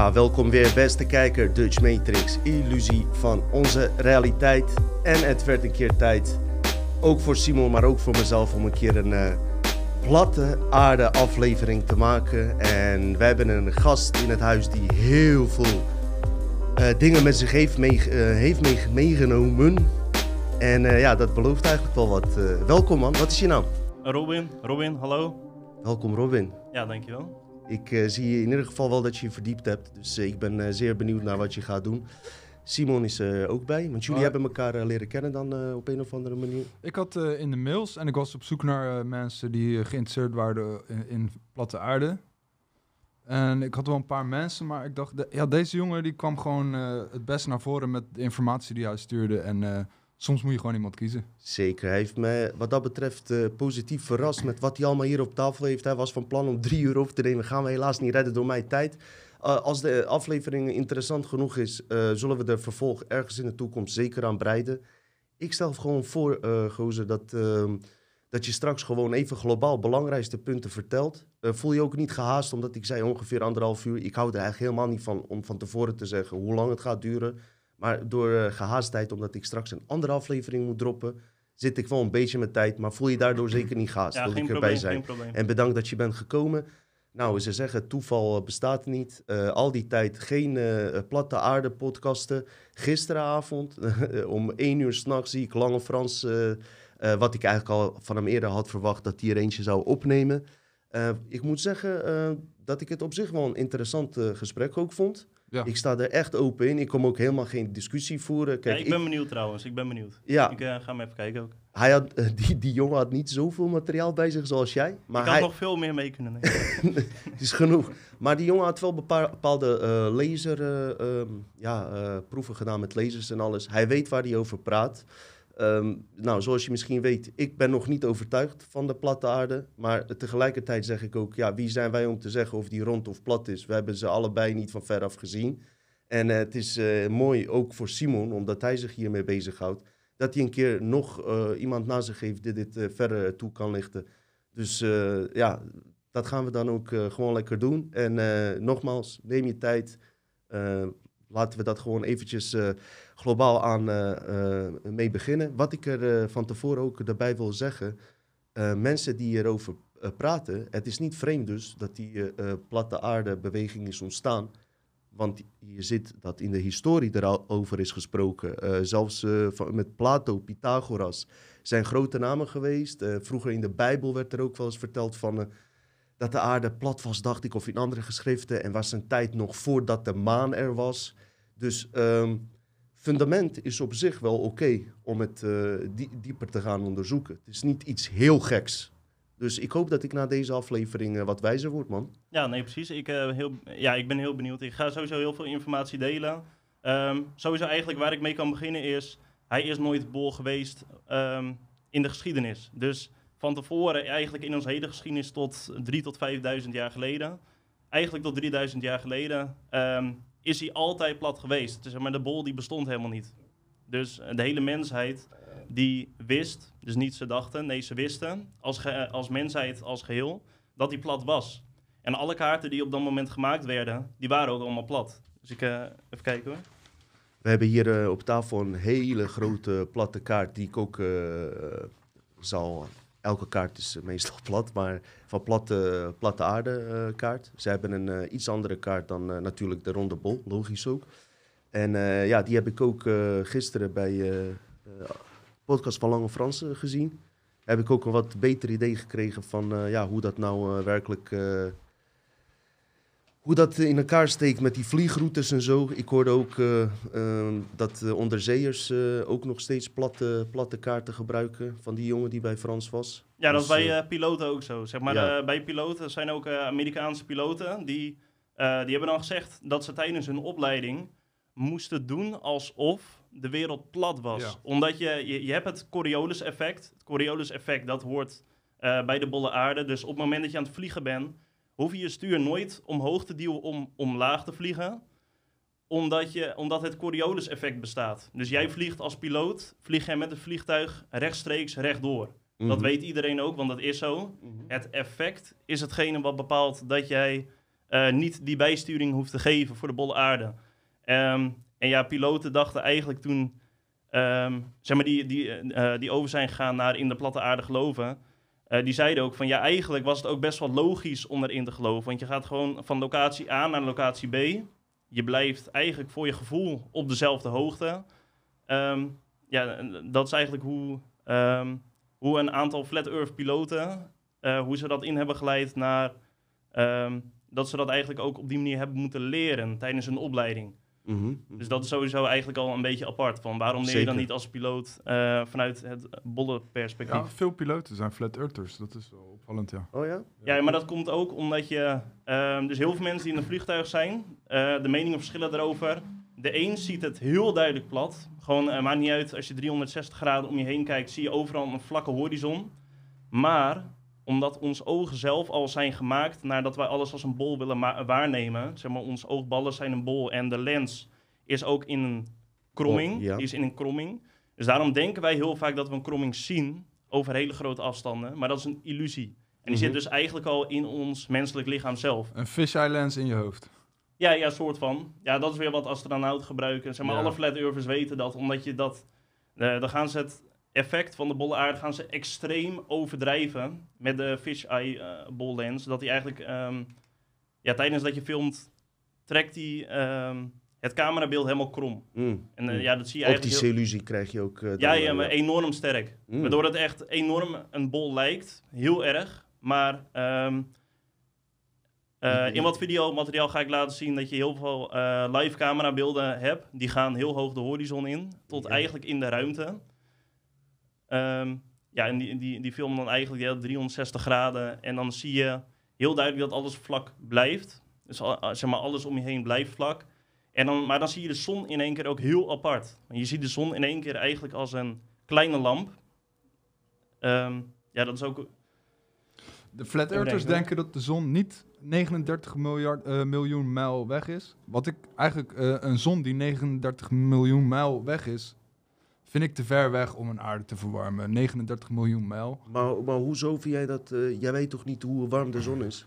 Ja, welkom weer beste kijker, Dutch Matrix, illusie van onze realiteit. En het werd een keer tijd, ook voor Simon, maar ook voor mezelf, om een keer een uh, platte aarde aflevering te maken. En we hebben een gast in het huis die heel veel uh, dingen met zich heeft, mee, uh, heeft mee, meegenomen. En ja, dat belooft eigenlijk wel wat. welkom man, wat is je naam? Robin, Robin, hallo. Welkom Robin. Ja, dankjewel. Ik uh, zie in ieder geval wel dat je je verdiept hebt. Dus uh, ik ben uh, zeer benieuwd naar wat je gaat doen. Simon is er ook bij, want jullie hebben elkaar leren kennen dan op een of andere manier. Ik had in de mails en ik was op zoek naar mensen die geïnteresseerd waren in, in, platte aarde. En ik had wel een paar mensen, maar ik dacht, de, ja, deze jongen die kwam gewoon het best naar voren met de informatie die hij stuurde. En soms moet je gewoon iemand kiezen. Zeker. Hij heeft me wat dat betreft uh, positief verrast met wat hij allemaal hier op tafel heeft. Hij was van plan om drie uur op te nemen. Gaan we helaas niet redden door mijn tijd. Uh, als de aflevering interessant genoeg is, uh, zullen we er vervolg ergens in de toekomst zeker aan breiden. Ik stel gewoon voor, Gozer, dat, ehm, dat je straks gewoon even globaal belangrijkste punten vertelt. voel je ook niet gehaast, omdat ik zei ongeveer anderhalf uur. Ik hou er eigenlijk helemaal niet van om van tevoren te zeggen hoe lang het gaat duren. Maar door uh, gehaastheid, omdat ik straks een andere aflevering moet droppen, zit ik wel een beetje met tijd. Maar voel je daardoor zeker niet gehaast. Ja, wil ik erbij zijn. En bedankt dat je bent gekomen. Nou, ze zeggen toeval eh, bestaat niet. Uh, al die tijd geen uh, platte aarde podcasten. Gisteravond om één uur s'nachts zie ik Lange Frans, wat ik eigenlijk al van hem eerder had verwacht, dat hij er eentje zou opnemen. ik moet zeggen dat ik het op zich wel een interessant gesprek ook vond. Ja. Ik sta er echt open in. Ik kom ook helemaal geen discussie voeren. Kijk, ja, ik ben benieuwd trouwens. Ik ben benieuwd. Ja. Ik uh, ga hem even kijken ook. Hij had, uh, die, die jongen had niet zoveel materiaal bij zich zoals jij. Maar ik had hij... nog veel meer mee kunnen nemen. Het is genoeg. Maar die jongen had wel bepaalde uh, laser, um, ja, proeven gedaan met lasers en alles. Hij weet waar hij over praat. Um, nou, zoals je misschien weet, ik ben nog niet overtuigd van de platte aarde. Maar tegelijkertijd zeg ik ook, ja, wie zijn wij om te zeggen of die rond of plat is? We hebben ze allebei niet van veraf gezien. En uh, het is uh, mooi ook voor Simon, omdat hij zich hiermee bezighoudt, dat hij een keer nog uh, iemand na zich heeft die dit verder toe kan lichten. Dus ja, dat gaan we dan ook gewoon lekker doen. En nogmaals, neem je tijd. laten we dat gewoon eventjes globaal aan uh, mee beginnen. Wat ik er van tevoren ook daarbij wil zeggen, mensen die erover praten, het is niet vreemd dus dat die platte aarde beweging is ontstaan. Want je ziet dat in de historie erover is gesproken. zelfs met Plato, Pythagoras zijn grote namen geweest. vroeger in de Bijbel werd er ook wel eens verteld van dat de aarde plat was, dacht ik, of in andere geschriften. En was een tijd nog voordat de maan er was. Dus um, fundament is op zich wel oké om het uh, dieper te gaan onderzoeken. Het is niet iets heel geks. Dus ik hoop dat ik na deze aflevering uh, wat wijzer word, man. Ja, nee, precies. Ik, uh, heel, ja, ik ben heel benieuwd. Ik ga sowieso heel veel informatie delen. Um, sowieso eigenlijk waar ik mee kan beginnen is... Hij is nooit bol geweest um, in de geschiedenis. Dus van tevoren, eigenlijk in onze hele geschiedenis tot 3 tot 5000 jaar geleden... Eigenlijk tot 3000 jaar geleden... Um, is hij altijd plat geweest. Dus, maar de bol die bestond helemaal niet. Dus eh, de hele mensheid die wist, dus niet ze dachten, nee ze wisten, als, als mensheid als geheel, dat hij plat was. En alle kaarten die op dat moment gemaakt werden, die waren ook allemaal plat. Dus ik, uh, even kijken hoor. We hebben hier op tafel een hele grote platte kaart die ik ook zal elke kaart is eh, meestal plat, maar van platte, platte aarde uh, kaart. Ze hebben een uh, iets andere kaart dan natuurlijk de ronde bol, logisch ook. En ja, die heb ik ook gisteren bij podcast van Lange Fransen gezien. Heb ik ook een wat beter idee gekregen van ja, hoe dat nou werkelijk hoe dat in elkaar steekt met die vliegroutes en zo. Ik hoorde ook uh, uh, dat uh, onderzeeërs ook nog steeds platte, platte kaarten gebruiken. Van die jongen die bij Frans was. Ja, dat is dus, bij piloten ook zo. Zeg maar, ja. bij piloten zijn ook Amerikaanse piloten. Die, die hebben dan gezegd dat ze tijdens hun opleiding moesten doen alsof de wereld plat was. Ja. Omdat je, je, je hebt het Coriolis effect. Het Coriolis effect, dat hoort bij de bolle aarde. Dus op het moment dat je aan het vliegen bent hoef je je stuur nooit omhoog te duwen om omlaag te vliegen. Omdat, je, omdat het Coriolis-effect bestaat. Dus jij vliegt als piloot, vlieg jij met het vliegtuig rechtstreeks rechtdoor. Mm Dat weet iedereen ook, want dat is zo. Mhm. Het effect is hetgene wat bepaalt dat jij eh, niet die bijsturing hoeft te geven voor de bolle aarde. Ehm, en ja, piloten dachten eigenlijk toen, ehm, zeg maar, die, die, eh, die over zijn gegaan naar in de platte aarde geloven. Eh, die zeiden ook van ja, eigenlijk was het ook best wel logisch om erin te geloven. Want je gaat gewoon van locatie A naar locatie B. Je blijft eigenlijk voor je gevoel op dezelfde hoogte. Ehm, ja, dat is eigenlijk hoe, ehm, hoe een aantal Flat Earth piloten, eh, hoe ze dat in hebben geleid naar ehm, dat ze dat eigenlijk ook op die manier hebben moeten leren tijdens hun opleiding. Mhm. Dus dat is sowieso eigenlijk al een beetje apart. Van waarom leer je dan niet als piloot eh, vanuit het bolle perspectief? Ja, veel piloten zijn flat earthers. Dat is wel opvallend, ja. Oh ja? Ja, maar dat komt ook omdat je... ehm, dus heel veel mensen die in een vliegtuig zijn, eh, de meningen verschillen daarover. De een ziet het heel duidelijk plat. Gewoon, eh, maakt niet uit, als je 360 graden om je heen kijkt, zie je overal een vlakke horizon. Maar omdat onze ogen zelf al zijn gemaakt nadat wij alles als een bol willen waarnemen. Zeg maar, onze oogballen zijn een bol en de lens is ook in een kromming. Oh, ja. Die is in een kromming. Dus daarom denken wij heel vaak dat we een kromming zien over hele grote afstanden. Maar dat is een illusie. En die Mhm. zit dus eigenlijk al in ons menselijk lichaam zelf. Een fisheye lens in je hoofd. Ja, ja, soort van. Ja, dat is weer wat astronauten gebruiken. Zeg maar, Ja. alle flat earthers weten dat, omdat je dat... eh, dan gaan ze het effect van de bolle aarde gaan ze extreem overdrijven met de fisheye eh ball lens. Dat hij eigenlijk, ehm, ja, tijdens dat je filmt, trekt hij ehm, het camerabeeld helemaal krom. Mm. En eh, Mm. ja, dat zie je Ook die eigenlijk... heel- illusie krijg je ook. eh, ja, ja, maar enorm sterk. Mm. Waardoor het echt enorm een bol lijkt. Heel erg. Maar ehm, eh, in wat videomateriaal ga ik laten zien dat je heel veel live camerabeelden hebt. Die gaan heel hoog de horizon in. Tot Ja. eigenlijk in de ruimte. Ehm, ja, en die, die, die filmen dan eigenlijk die hele 360 graden. En dan zie je heel duidelijk dat alles vlak blijft. Dus al- zeg maar, alles om je heen blijft vlak. En dan, maar dan zie je de zon in één keer ook heel apart. Je ziet de zon in één keer eigenlijk als een kleine lamp. Ehm, ja, dat is ook... De flat earthers denken dat de zon niet 39 miljard, eh, miljoen mijl weg is. Wat ik eigenlijk, eh, een zon die 39 miljoen mijl weg is, vind ik te ver weg om een aarde te verwarmen. 39 miljoen mijl. Maar, maar hoezo vind jij dat? eh, jij weet toch niet hoe warm de zon is?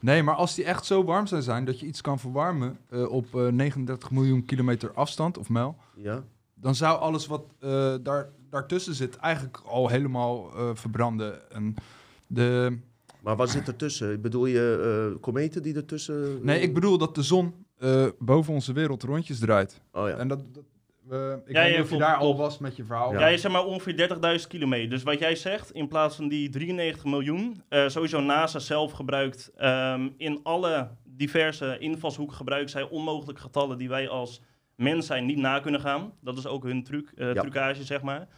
Nee, maar als die echt zo warm zou zijn dat je iets kan verwarmen eh, op eh, 39 miljoen kilometer afstand of mijl, Ja? dan zou alles wat eh, daar, daartussen zit eigenlijk al helemaal eh, verbranden. En de, Maar wat zit ertussen? Bedoel je eh, kometen die ertussen... nee, ik bedoel dat de zon eh, boven onze wereld rondjes draait. Oh ja. En dat, dat eh, ik Ja, weet ja, niet of je daar al was met je verhaal. Ja, je zeg maar ongeveer 30.000 kilometer. Dus wat jij zegt, in plaats van die 93 miljoen, eh, sowieso NASA zelf gebruikt ehm, in alle diverse invalshoeken gebruiken zij onmogelijke getallen die wij als mens zijn niet na kunnen gaan. Dat is ook hun truc, eh, Ja. trucage, zeg maar.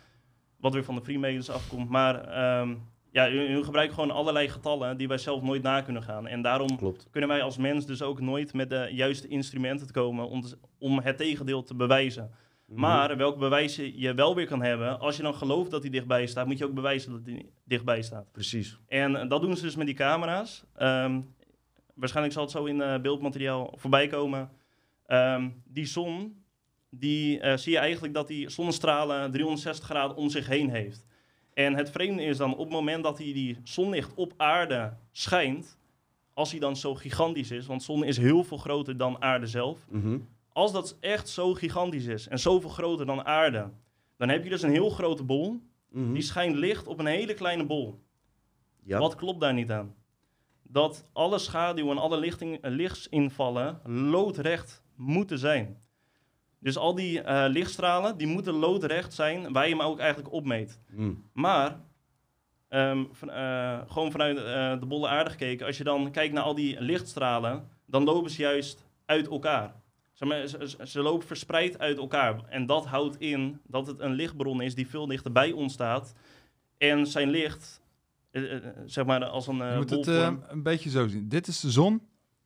Wat weer van de Freemasons afkomt. Maar ehm, ja, hun, hun gebruiken gewoon allerlei getallen die wij zelf nooit na kunnen gaan. En daarom Klopt. kunnen wij als mens dus ook nooit met de juiste instrumenten te komen om, te- om het tegendeel te bewijzen. Mhm. Maar welke bewijzen je wel weer kan hebben, als je dan gelooft dat hij dichtbij staat, moet je ook bewijzen dat hij dichtbij staat. Precies. En eh, dat doen ze dus met die camera's. Ehm, waarschijnlijk zal het zo in eh, beeldmateriaal voorbij komen. Ehm, die zon, die eh, zie je eigenlijk dat die zonnestralen 360 graden om zich heen heeft. En het vreemde is dan, op het moment dat hij die zonlicht op aarde schijnt, als hij dan zo gigantisch is, want zon is heel veel groter dan aarde zelf, Mhm. Als dat echt zo gigantisch is en zoveel groter dan aarde, dan heb je dus een heel grote bol. Mhm. Die schijnt licht op een hele kleine bol. Ja. Wat klopt daar niet aan? Dat alle schaduwen en alle lichting, eh, lichtsinvallen loodrecht moeten zijn. Dus al die eh, lichtstralen, die moeten loodrecht zijn waar je hem ook eigenlijk opmeet. Mm. Maar, ehm, van, eh, gewoon vanuit de bolle aarde gekeken, als je dan kijkt naar al die lichtstralen, dan lopen ze juist uit elkaar. Zeg maar, ze, lopen verspreid uit elkaar. En dat houdt in dat het een lichtbron is die veel dichterbij ons staat. En zijn licht, eh, eh, zeg maar als een eh je moet het eh, een beetje zo zien. Dit is de zon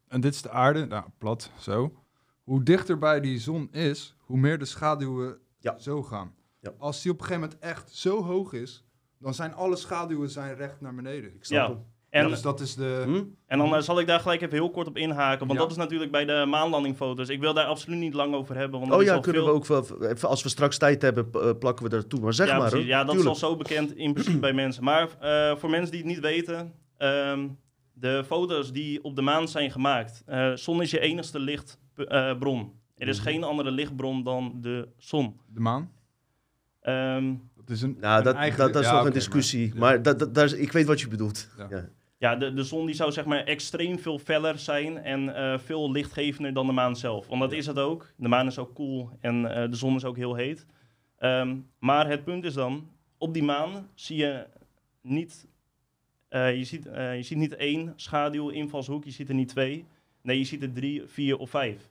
en dit is de aarde. Nou, plat, zo. Hoe dichter bij die zon is, hoe meer de schaduwen Ja. zo gaan. Ja. Als die op een gegeven moment echt zo hoog is, dan zijn alle schaduwen zijn recht naar beneden. Ik snap Ja. hem. En, dus dat is de... Hm? en dan eh, zal ik daar gelijk even heel kort op inhaken. Want Ja. dat is natuurlijk bij de maanlandingfoto's. Ik wil daar absoluut niet lang over hebben. Want dat Oh ja, kunnen veel... we ook wel... Als we straks tijd hebben, eh, plakken we er toe. Maar zeg ja, maar hoor. Ja, dat Tuurlijk. is al zo bekend in principe bij mensen. Maar eh, voor mensen die het niet weten, ehm, de foto's die op de maan zijn gemaakt. eh zon is je enigste lichtbron. er is Mhm. geen andere lichtbron dan de zon. De maan? Ehm, Dat is een, Nou, een dat, eigen- dat, dat is ja, nog een discussie. ja. Maar, dat, dat, daar is, ik weet wat je bedoelt. Ja. Ja. de, de zon die zou zeg maar extreem veel feller zijn en eh, veel lichtgevender dan de maan zelf. Want dat is het ook. De maan is ook koel en eh, de zon is ook heel heet. Ehm, maar het punt is dan, op die maan zie je niet, eh, je ziet, je ziet niet één schaduw, invalshoek, je ziet er niet twee. Nee, je ziet er drie, vier of vijf.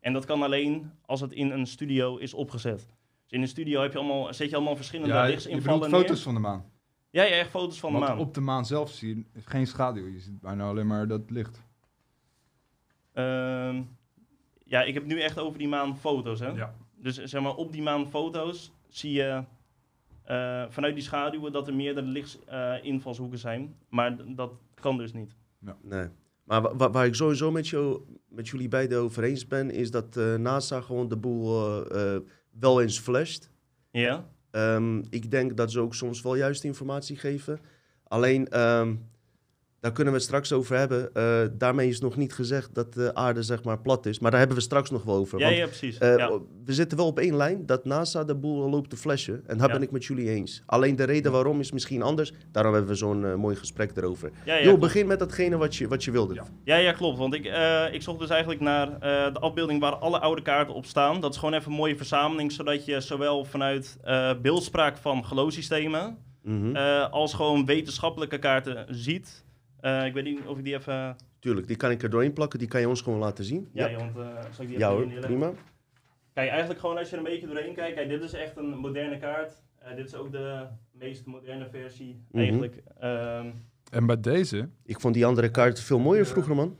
En dat kan alleen als het in een studio is opgezet. Dus in een studio heb je allemaal, zet je allemaal verschillende Ja, je lichtsinvallen bedoelt foto's neer. van de maan. Ja, ja, echt foto's van de Want maan. op de maan zelf zie je geen schaduw. Je ziet bijna alleen maar dat licht. Ehm, ja, ik heb nu echt over die maanfoto's. Hè? Ja. Dus zeg maar, op die maanfoto's zie je eh, vanuit die schaduwen dat er meerdere lichtsinvalshoeken zijn. Maar d- dat kan dus niet. Nee. Maar wa- wa- waar ik sowieso met, jou, met jullie beiden over eens ben, is dat eh, NASA gewoon de boel eh, eh, wel eens flasht. Ja? Ehm, ik denk dat ze ook soms wel juist informatie geven. Alleen, ehm, daar kunnen we het straks over hebben. Eh, daarmee is nog niet gezegd dat de aarde zeg maar plat is. Maar daar hebben we straks nog wel over. Ja, Want, ja, precies. eh, ja. We zitten wel op één lijn dat NASA de boel loopt te flashen. En daar Ja. ben ik met jullie eens. Alleen de reden waarom is misschien anders. Daarom hebben we zo'n eh, mooi gesprek erover. Ja, begin met datgene wat je, wat je wilde. Ja. Ja, klopt. Want ik, ik zocht dus eigenlijk naar de afbeelding waar alle oude kaarten op staan. Dat is gewoon even een mooie verzameling, zodat je zowel vanuit beeldspraak van geloofssystemen Mhm. als gewoon wetenschappelijke kaarten ziet. Eh, ik weet niet of ik die even... Tuurlijk, die kan ik er doorheen plakken. Die kan je ons gewoon laten zien. Ja, ja. want eh, zal ik die Ja even hoor, prima. Kijk, eigenlijk gewoon als je er een beetje doorheen kijkt. Kijk, dit is echt een moderne kaart. Eh, dit is ook de meest moderne versie Mhm. eigenlijk. Ehm, En bij deze, Ik vond die andere kaart veel mooier vroeger, man.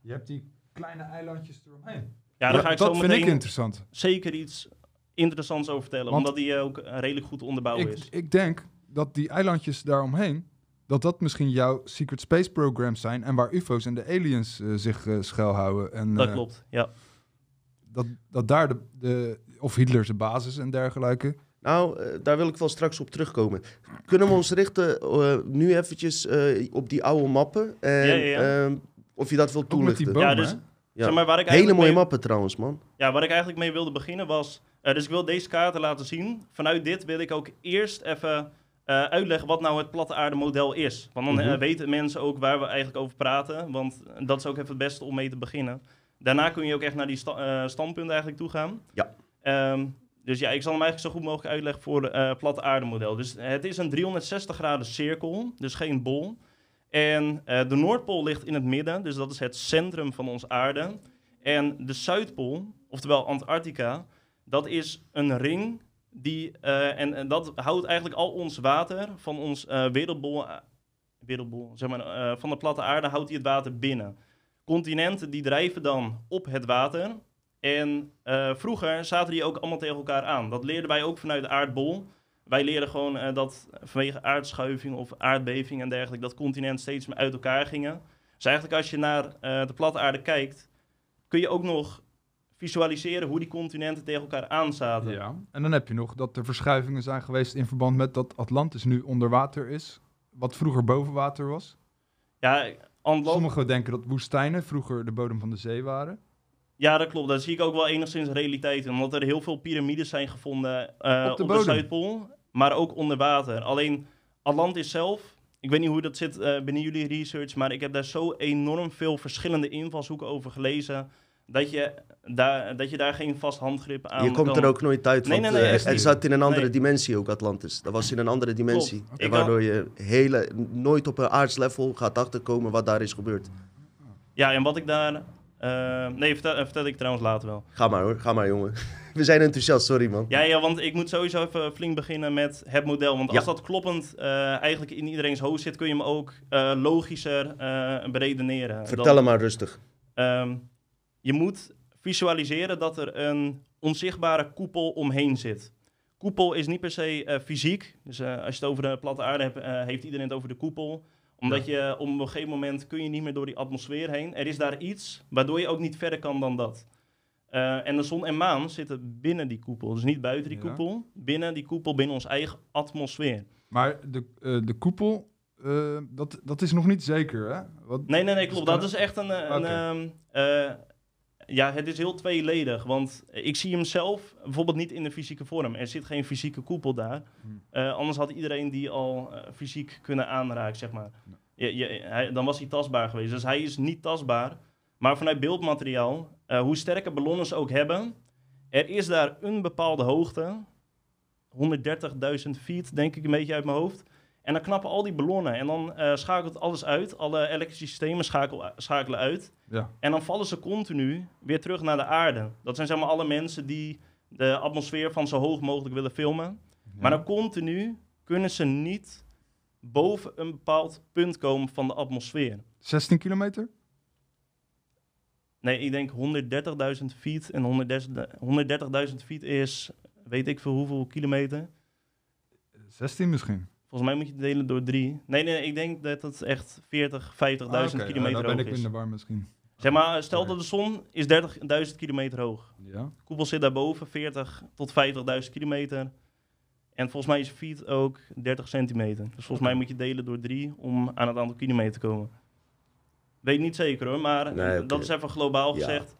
je hebt die kleine eilandjes eromheen. ja, daar ga ik dat zo vind ik interessant. zeker iets interessants over vertellen. Want- omdat die ook redelijk goed onderbouwd Ik, is. ik denk dat die eilandjes daaromheen, dat dat misschien jouw secret space programs zijn en waar UFO's en de aliens eh, zich eh, schuilhouden. En, Dat eh, klopt, ja. Dat, dat daar de, de, of Hitler zijn basis en dergelijke. Nou, daar wil ik wel straks op terugkomen. Kunnen we ons richten eh, nu eventjes eh, op die oude mappen? En, Ja, ja, ja. ehm, of je dat wil Ook met die toelichten? bomen. Ja, dus-. Zeg maar, waar ik Hele mooie mee- mappen trouwens, man. Ja, waar ik eigenlijk mee wilde beginnen was... eh, dus ik wil deze kaarten laten zien. Vanuit dit wil ik ook eerst even eh, uitleggen wat nou het platte aarde model is. Want dan eh, Mhm. weten mensen ook waar we eigenlijk over praten. Want dat is ook even het beste om mee te beginnen. Daarna kun je ook echt naar die sta- eh, standpunten eigenlijk toe gaan. Ja. Ehm, dus ja, ik zal hem eigenlijk zo goed mogelijk uitleggen voor het eh platte aardemodel. Dus het is een 360 graden cirkel, dus geen bol. En eh, de Noordpool ligt in het midden, dus dat is het centrum van onze aarde. En de Zuidpool, oftewel Antarctica, dat is een ring die, eh, en, dat houdt eigenlijk al ons water van ons eh, wereldbol, eh, wereldbol zeg maar, van de platte aarde, houdt hij het water binnen. Continenten die drijven dan op het water. En vroeger zaten die ook allemaal tegen elkaar aan. Dat leerden wij ook vanuit de aardbol. Wij leerden gewoon dat vanwege aardschuiving of aardbeving en dergelijke, dat continenten steeds meer uit elkaar gingen. Dus eigenlijk als je naar de platte aarde kijkt, kun je ook nog visualiseren hoe die continenten tegen elkaar aanzaten. Ja. En dan heb je nog dat er verschuivingen zijn geweest in verband met dat Atlantis nu onder water is. Wat vroeger boven water was. Ja, Sommigen denken dat woestijnen vroeger de bodem van de zee waren. ja, dat klopt. Daar zie ik ook wel enigszins realiteit in. Omdat er heel veel piramides zijn gevonden eh, Op op de. Zuidpool, maar ook onder water. Alleen Atlantis zelf, ik weet niet hoe dat zit eh, binnen jullie research, maar ik heb daar zo enorm veel verschillende invalshoeken over gelezen. Dat je daar, dat je daar geen vast handgrip aan je komt kan. er ook nooit uit, Nee, want nee, nee, eh, echt het zat in een andere Nee. dimensie ook, Atlantis. Dat was in een andere dimensie. Waardoor je hele, nooit op een aardslevel gaat achterkomen wat daar is gebeurd. Ja, en wat ik daar... eh, nee, vertel, eh, vertel ik trouwens later wel. Ga maar hoor, ga maar jongen. We zijn enthousiast, sorry man. Ja, ja, want ik moet sowieso even flink beginnen met het model. Want als Ja. dat kloppend eigenlijk in iedereen's hoofd zit, kun je hem ook logischer beredeneren. Vertel Dan- hem maar rustig. Ehm, je moet visualiseren dat er een onzichtbare koepel omheen zit. Koepel is niet per se eh, fysiek. Dus eh, als je het over de platte aarde hebt, eh, heeft iedereen het over de koepel. Omdat je op een gegeven moment kun je niet meer door die atmosfeer heen. Er is daar iets waardoor je ook niet verder kan dan dat. En de zon en maan zitten binnen die koepel. Dus niet buiten die Ja. koepel. Binnen die koepel, binnen onze eigen atmosfeer. Maar de, de koepel dat, dat is nog niet zeker, hè? Wat, Nee, nee, nee, klopt. Dat is echt een... een ja, het is heel tweeledig. Want ik zie hem zelf bijvoorbeeld niet in de fysieke vorm. Er zit geen fysieke koepel daar. Hmm. Eh, anders had iedereen die al eh, fysiek kunnen aanraken, zeg maar. Je, je, hij, dan was hij tastbaar geweest. Dus hij is niet tastbaar. Maar vanuit beeldmateriaal, eh, hoe sterke ballonnen ze ook hebben... Er is daar een bepaalde hoogte... 130.000 feet, denk ik een beetje uit mijn hoofd. En dan knappen al die ballonnen en dan eh, schakelt alles uit. Alle elektrische systemen schakel, schakelen uit. Ja. En dan vallen ze continu weer terug naar de aarde. Dat zijn zeg maar alle mensen die de atmosfeer van zo hoog mogelijk willen filmen. Maar dan continu kunnen ze niet boven een bepaald punt komen van de atmosfeer. 16 kilometer? Nee, ik denk 130.000 feet. En 130.000 feet is, weet ik veel hoeveel kilometer. 16 misschien. Volgens mij moet je het delen door drie. Nee, nee, ik denk dat het echt 40, 50.000 Ah, oké. Ja, kilometer dan ben hoog ik is. in de war misschien. Zeg maar, stel dat de zon is 30.000 kilometer hoog. Ja. De koepel zit daarboven, 40 tot 50.000 kilometer. En volgens mij is feet ook 30 centimeter. Dus volgens mij moet je delen door drie om aan het aantal kilometer te komen. Weet niet zeker hoor, maar Nee, dat is even globaal Ja. gezegd.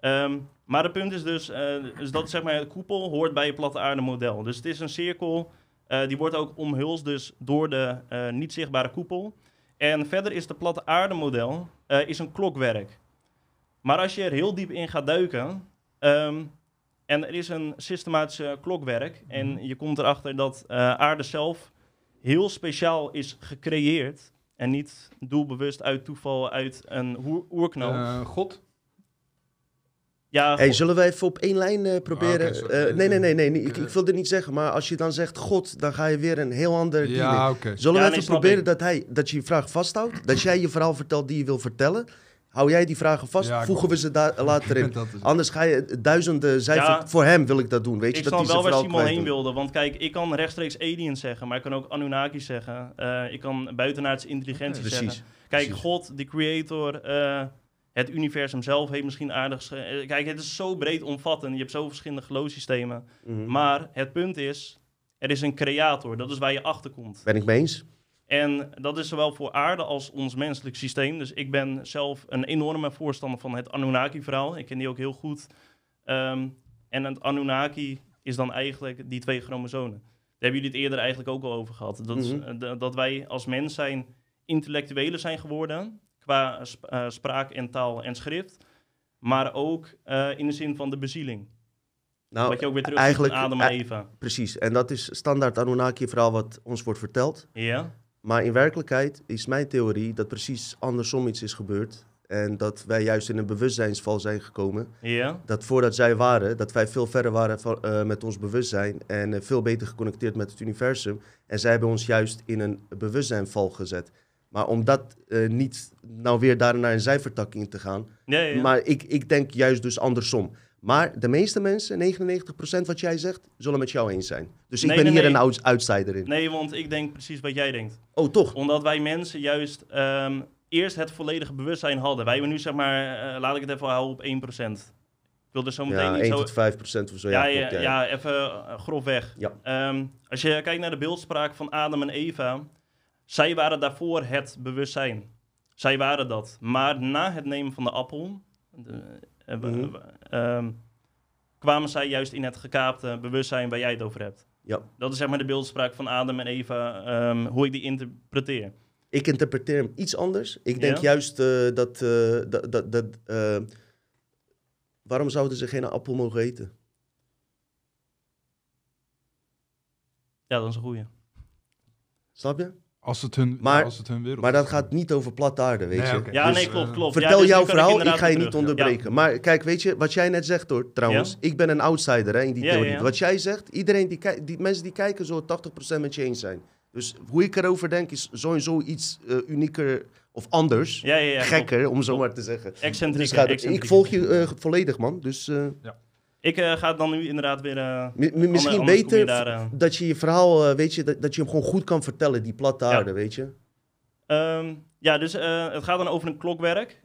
Ehm, maar het punt is dus, eh, dus dat zeg maar, de koepel hoort bij je platte aarde model. Dus het is een cirkel, eh, die wordt ook omhulst dus door de eh, niet zichtbare koepel. En verder is de platte aarde model eh, is een klokwerk. Maar als je er heel diep in gaat duiken, ehm, en er is een systematische klokwerk, Mhm. en je komt erachter dat aarde zelf heel speciaal is gecreëerd. En niet doelbewust uit toeval, uit een oer- oerknal. God? Ja, Hey, zullen we even op één lijn eh, proberen? Ah. Eh, nee, nee, nee, nee, nee, Ik, Eh, ik wilde niet zeggen, maar als je dan zegt God, dan ga je weer een heel ander. Ja, oké. Zullen Ja, we even proberen dat, hij, dat je je vraag vasthoudt? Dat jij je verhaal vertelt die je wil vertellen? Hou jij die vragen vast? Ja, Voegen we ze daar later in? Anders ga je duizenden cijfers... Ja. voor hem wil ik dat doen, weet je? ik dat snap wel waar Simon heen wilde. Want kijk, ik kan rechtstreeks aliens zeggen, maar ik kan ook Anunnaki zeggen. Eh, ik kan buitenaardse intelligentie zeggen. Precies. Kijk, precies. God, de creator, eh, het universum zelf heeft misschien aardig... eh, Kijk, het is zo breed omvattend. Je hebt zo verschillende geloofssystemen. Mhm. Maar het punt is, er is een creator. Dat is waar je achter komt. Ben ik mee eens? En dat is zowel voor aarde als ons menselijk systeem. Dus ik ben zelf een enorme voorstander van het Anunnaki-verhaal. Ik ken die ook heel goed. Ehm, en het Anunnaki is dan eigenlijk die twee chromosomen. Daar hebben jullie het eerder eigenlijk ook al over gehad. Dat, is, Mhm. eh, dat wij als mens zijn intellectuelen zijn geworden. Qua eh, spraak en taal en schrift. Maar ook eh, in de zin van de bezieling. Nou, wat je ook weer terug eigenlijk- Adam en eh, Eva. precies. En dat is standaard Anunnaki-verhaal wat ons wordt verteld. Ja? Maar in werkelijkheid is mijn theorie dat precies andersom iets is gebeurd. En dat wij juist in een bewustzijnsval zijn gekomen. Ja? Dat voordat zij waren, dat wij veel verder waren van, met ons bewustzijn. En veel beter geconnecteerd met het universum. En zij hebben ons juist in een bewustzijnval gezet. Maar om dat eh, niet nou weer daar naar een zijvertakking te gaan. Ja, ja, ja. Maar ik, ik denk juist dus andersom. Maar de meeste mensen, 99% wat jij zegt, zullen met jou eens zijn. Dus ik Nee, ben nee, hier nee. een outs- outsider in. Nee, want ik denk precies wat jij denkt. Oh, toch? Omdat wij mensen juist ehm, eerst het volledige bewustzijn hadden. Wij hebben nu zeg maar, eh, laat ik het even houden op 1%. Ik wil er zo meteen Ja, niet 1 zo... tot 5% of zo. ja, Ja, ja, klopt, ja, even uh, grofweg. Ja. Ehm, als je kijkt naar de beeldspraak van Adam en Eva, zij waren daarvoor het bewustzijn. Zij waren dat. Maar na het nemen van de appel, de, eh, Mhm. ehm, kwamen zij juist in het gekaapte bewustzijn waar jij het over hebt. Ja. Dat is zeg maar de beeldspraak van Adam en Eva, ehm, hoe ik die interpreteer. Ik interpreteer hem iets anders. Ik denk Ja? juist eh, dat... eh, dat, dat, dat eh, waarom zouden ze geen appel mogen eten? Ja, dat is een goeie. Snap je? Als het hun, Maar- ja, als het hun wereld Maar dat is. gaat niet over platte aarde, weet Nee, je. Ja, Dus, nee, klopt, klopt. Ja, Vertel dus nu jouw ik verhaal, ik, ga je niet onderbreken. Maar kijk, weet je, wat jij net zegt hoor, trouwens. Ja? Ik ben een outsider hè, in die Ja, theorie. ja, ja. Wat jij zegt, iedereen die, kijkt, die mensen die kijken zullen 80% met je eens zijn. Dus hoe ik erover denk is sowieso iets eh, unieker of anders. Ja, ja, ja. klopt. Gekker, om zo maar te zeggen. Excentriek. Dus ga- ik volg je eh, volledig, man. Dus eh, Ik eh, ga dan nu inderdaad weer... mi- misschien beter daar, eh, dat je je verhaal, weet je, dat, dat je hem gewoon goed kan vertellen, die platte Ja. aarde, weet je. Ehm, ja, dus het gaat dan over een klokwerk.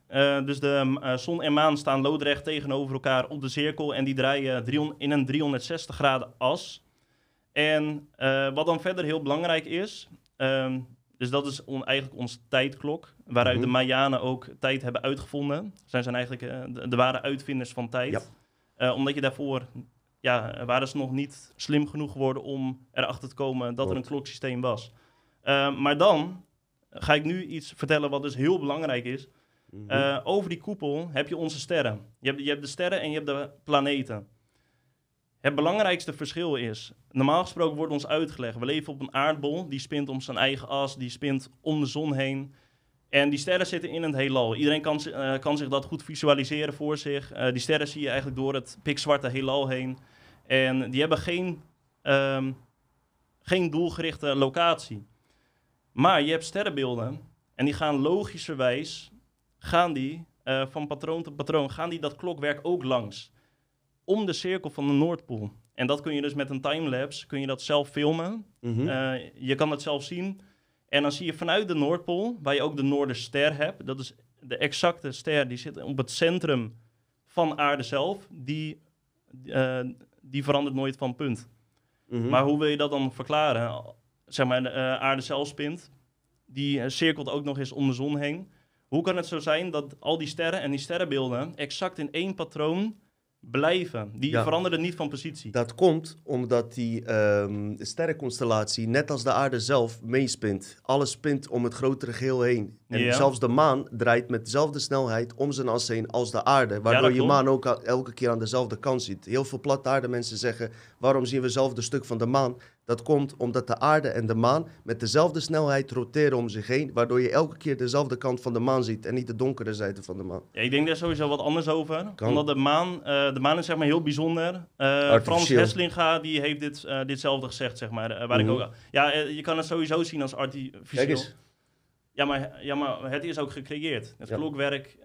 Dus de zon en maan staan loodrecht tegenover elkaar op de cirkel en die draaien 300 in een 360 graden as. En wat dan verder heel belangrijk is, ehm, Dus dat is on, eigenlijk onze tijdklok, waaruit Mhm. de Mayanen ook tijd hebben uitgevonden. Zij zijn eigenlijk de, de ware uitvinders van tijd. Ja. Eh, omdat je daarvoor, ja, waren ze nog niet slim genoeg geworden om erachter te komen dat er een kloksysteem was. Eh, maar dan ga ik nu iets vertellen wat dus heel belangrijk is. Mhm. Eh, over die koepel heb je onze sterren. Je hebt, je hebt de sterren en je hebt de planeten. Het belangrijkste verschil is, normaal gesproken wordt ons uitgelegd, we leven op een aardbol, die spint om zijn eigen as, die spint om de zon heen. En die sterren zitten in het heelal. Iedereen kan, eh, kan zich dat goed visualiseren voor zich. Eh, die sterren zie je eigenlijk door het pikzwarte heelal heen. En die hebben geen, ehm, geen doelgerichte locatie. Maar je hebt sterrenbeelden en die gaan logischerwijs gaan die eh, van patroon tot patroon, gaan die dat klokwerk ook langs. Om de cirkel van de Noordpool. En dat kun je dus met een timelapse, kun je dat zelf filmen. Mhm. Je kan het zelf zien. En dan zie je vanuit de Noordpool, waar je ook de Noorderster hebt. Dat is de exacte ster, die zit op het centrum van aarde zelf. Die, eh, die verandert nooit van punt. Mhm. Maar hoe wil je dat dan verklaren? Zeg maar, de eh, aarde zelf spint. Die eh, cirkelt ook nog eens om de zon heen. Hoe kan het zo zijn dat al die sterren en die sterrenbeelden exact in één patroon blijven? Die Ja. veranderen niet van positie. Dat komt omdat die ehm, sterrenconstellatie, net als de aarde zelf, meespint. Alles spint om het grotere geheel heen. En Ja. zelfs de maan draait met dezelfde snelheid om zijn as heen als de aarde. Waardoor je maan ook elke keer aan dezelfde kant ziet. Heel veel platte aarde mensen zeggen, waarom zien we hetzelfde stuk van de maan? Dat komt omdat de aarde en de maan met dezelfde snelheid roteren om zich heen. Waardoor je elke keer dezelfde kant van de maan ziet en niet de donkere zijde van de maan. Ja, ik denk daar sowieso wat anders over. Kan. Omdat de maan, eh, de maan is zeg maar heel bijzonder. Eh, Frans. Heslinga die heeft dit, eh, ditzelfde gezegd, zeg maar. waar Mhm. ik ook, ja, je kan het sowieso zien als artificieel. Kijk eens. Ja maar, ja, maar het is ook gecreëerd. Het Ja. klokwerk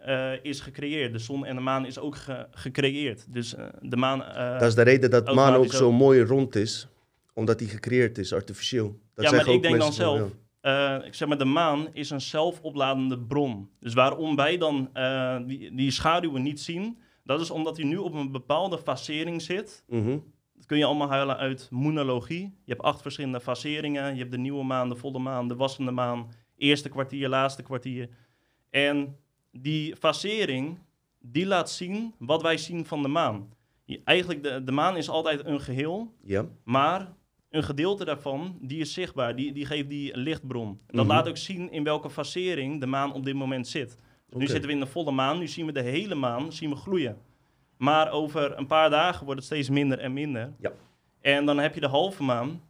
is gecreëerd. De zon en de maan is ook ge- gecreëerd. Dus de maan... Dat is de reden dat de maan ook zo mooi rond is. Omdat die gecreëerd is, artificieel. Dat Ja, maar ik denk dan van, zelf, eh, ik zeg maar, de maan is een zelfopladende bron. Dus waarom wij dan eh, die, die schaduwen niet zien, dat is omdat hij nu op een bepaalde fasering zit. Mhm. Dat kun je allemaal halen uit moenologie. Je hebt acht verschillende faseringen. Je hebt de nieuwe maan, de volle maan, de wassende maan, eerste kwartier, laatste kwartier. En die fasering, die laat zien wat wij zien van de maan. Je- Eigenlijk, de, de maan is altijd een geheel, Ja. maar een gedeelte daarvan, die is zichtbaar. Die, die geeft die lichtbron. Dat Mhm. laat ook zien in welke fasering de maan op dit moment zit. Nu zitten we in de volle maan, nu zien we de hele maan zien we gloeien. Maar over een paar dagen wordt het steeds minder en minder. Ja. En dan heb je de halve maan.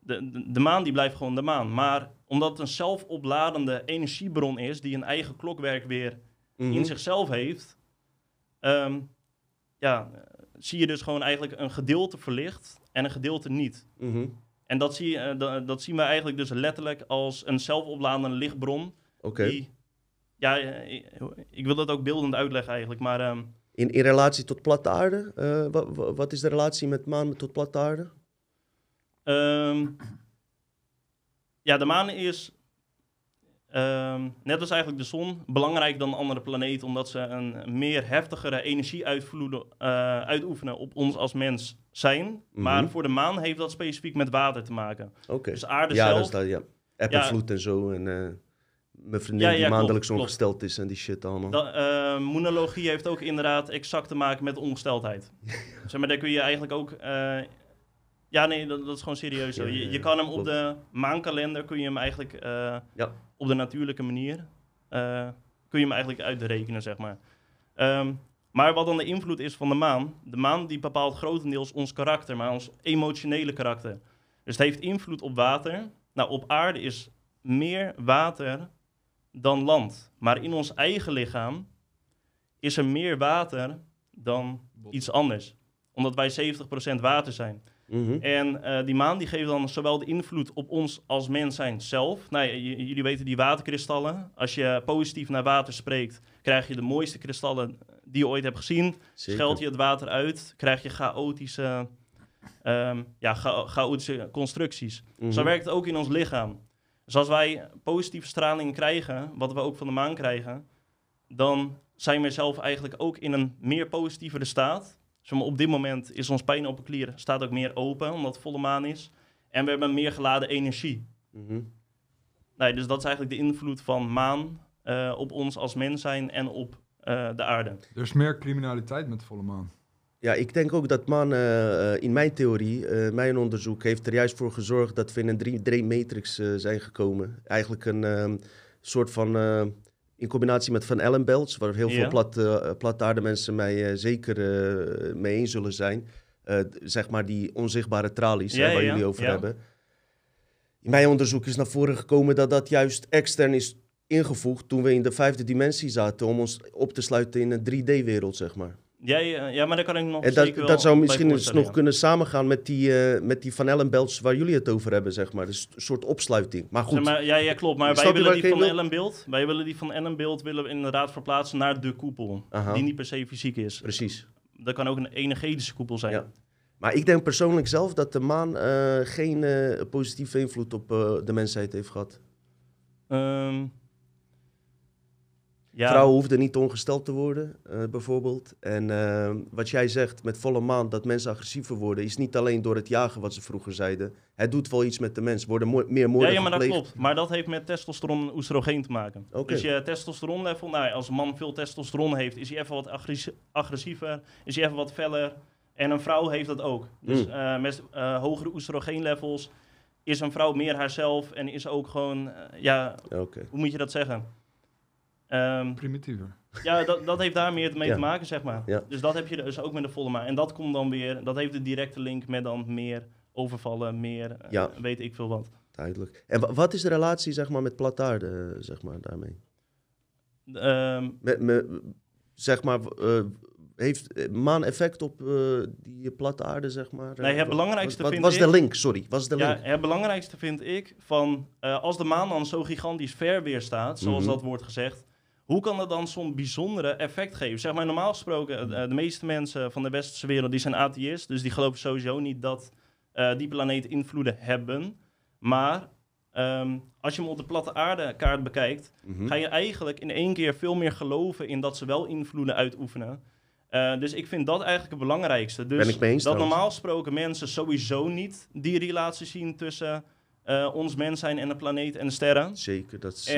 De, de, de maan die blijft gewoon de maan. Maar omdat het een zelfopladende energiebron is, die een eigen klokwerk weer Mhm. in zichzelf heeft, ehm, ja, zie je dus gewoon eigenlijk een gedeelte verlicht en een gedeelte niet. Mhm. En dat, zie, eh, dat, dat zien we eigenlijk dus letterlijk als een zelfopladende lichtbron. Oké. Die, ja, eh, ik, ik wil dat ook beeldend uitleggen eigenlijk, maar ehm, In, in relatie tot platte aarde, eh, wa- wa- wat is de relatie met maan tot platte aarde? ehm, ja, de maan is, ehm, net als eigenlijk de zon, belangrijk dan andere planeten, omdat ze een meer heftigere energie uitvloeden, eh, uitoefenen op ons als mens zijn. Maar Mhm. voor de maan heeft dat specifiek met water te maken. Oké. Dus aarde Ja, zelf, dat is dat, ja. Vloed en zo. En eh, mijn vriendin Ja, die ja, maandelijks klopt. ongesteld is en die shit allemaal. Dat, eh, moenologie heeft ook inderdaad exact te maken met ongesteldheid. zeg maar, daar kun je eigenlijk ook... ja, nee, dat, dat is gewoon serieus zo. Ja, Je, je kan hem op de maankalender, kun je hem eigenlijk eh, Ja. op de natuurlijke manier, eh, kun je hem eigenlijk uitrekenen, zeg maar. Ehm, maar wat dan de invloed is van de maan, de maan die bepaalt grotendeels ons karakter, maar ons emotionele karakter. Dus het heeft invloed op water. Nou, op aarde is meer water dan land. Maar in ons eigen lichaam is er meer water dan iets anders. Omdat wij 70% water zijn. Mhm. En eh, die maan die geeft dan zowel de invloed op ons als mens zijn zelf. Nou, jullie weten die waterkristallen. Als je positief naar water spreekt, krijg je de mooiste kristallen die je ooit hebt gezien. Zeker. Scheld je het water uit, krijg je chaotische, ehm, ja, cha- chaotische constructies. Mhm. Zo werkt het ook in ons lichaam. Dus als wij positieve straling krijgen, wat we ook van de maan krijgen, dan zijn we zelf eigenlijk ook in een meer positievere staat. Zeg maar, op dit moment is ons pijnopenklier staat ook meer open, omdat het volle maan is. En we hebben meer geladen energie. Mhm. Nee, dus dat is eigenlijk de invloed van maan eh, op ons als mens zijn en op eh, de aarde. Er is meer criminaliteit met volle maan. Ja, ik denk ook dat man, eh, in mijn theorie, eh, mijn onderzoek, heeft er juist voor gezorgd dat we in een 3D-matrix eh, zijn gekomen. Eigenlijk een ehm, soort van, eh, in combinatie met Van Allen belts, waar heel veel plat, eh, plataarde mensen mij eh, zeker eh, mee eens zullen zijn. Zeg maar die onzichtbare tralies hè, waar jullie over hebben. In mijn onderzoek is naar voren gekomen dat dat juist extern is ingevoegd toen we in de vijfde dimensie zaten om ons op te sluiten in een 3D-wereld, zeg maar. Jij, eh, ja, maar daar kan ik nog En dat, dat zou misschien eens nog kunnen samengaan met die, eh, met die Van Allen belts waar jullie het over hebben, zeg maar. Dus een soort opsluiting. Maar ja. goed, Zeg maar, ja, ja, klopt. Maar wij willen die van? Ellenbeeld, wij willen die van Ellenbeeld willen we inderdaad verplaatsen naar de koepel. Aha. Die niet per se fysiek is. precies. Dat kan ook een energetische koepel zijn. Ja. Maar ik denk persoonlijk zelf dat de maan eh, geen eh, positieve invloed op de mensheid heeft gehad. Ehm, ja. Vrouwen hoefden niet ongesteld te worden, eh, bijvoorbeeld. En eh, wat jij zegt met volle maan, dat mensen agressiever worden, is niet alleen door het jagen wat ze vroeger zeiden. Het doet wel iets met de mens. Worden mo- meer moorden ja, maar dat klopt. Maar dat heeft met testosteron en oestrogeen te maken. Dus je testosteronlevel, nou, als een man veel testosteron heeft, is hij even wat agressi- agressiever, is hij even wat feller. En een vrouw heeft dat ook. Dus Mm. eh, met eh, hogere oestrogeenlevels is een vrouw meer haarzelf en is ook gewoon, eh, ja, hoe moet je dat zeggen? Ehm, Primitiever. ja, dat, dat heeft daar meer mee Ja. te maken, zeg maar. Ja. Dus dat heb je dus ook met de volle maan. En dat komt dan weer, dat heeft de directe link met dan meer overvallen, meer, eh, Ja. weet ik veel wat. Duidelijk. En wa- wat is de relatie zeg maar, met plataarde, eh, zeg maar, daarmee? Ehm, Met, me, zeg maar, eh, heeft maan effect op eh, die platte aarde, zeg maar? Nee, het belangrijkste wat, vind was ik- de link, sorry. Was de Ja, link? het belangrijkste vind ik van eh, als de maan dan zo gigantisch ver weer staat, zoals Mhm. dat wordt gezegd, hoe kan dat dan zo'n bijzondere effect geven? Zeg maar normaal gesproken, eh, de meeste mensen van de westerse wereld die zijn atheïst, dus die geloven sowieso niet dat eh, die planeten invloeden hebben. Maar ehm, als je hem op de platte aardekaart bekijkt, Mhm. ga je eigenlijk in één keer veel meer geloven in dat ze wel invloeden uitoefenen. Eh, dus ik vind dat eigenlijk het belangrijkste. Dus Ben ik mee eens dat normaal gesproken mensen sowieso niet die relatie zien tussen ons mens zijn en de planeet en de sterren. Zeker, dat is... eh,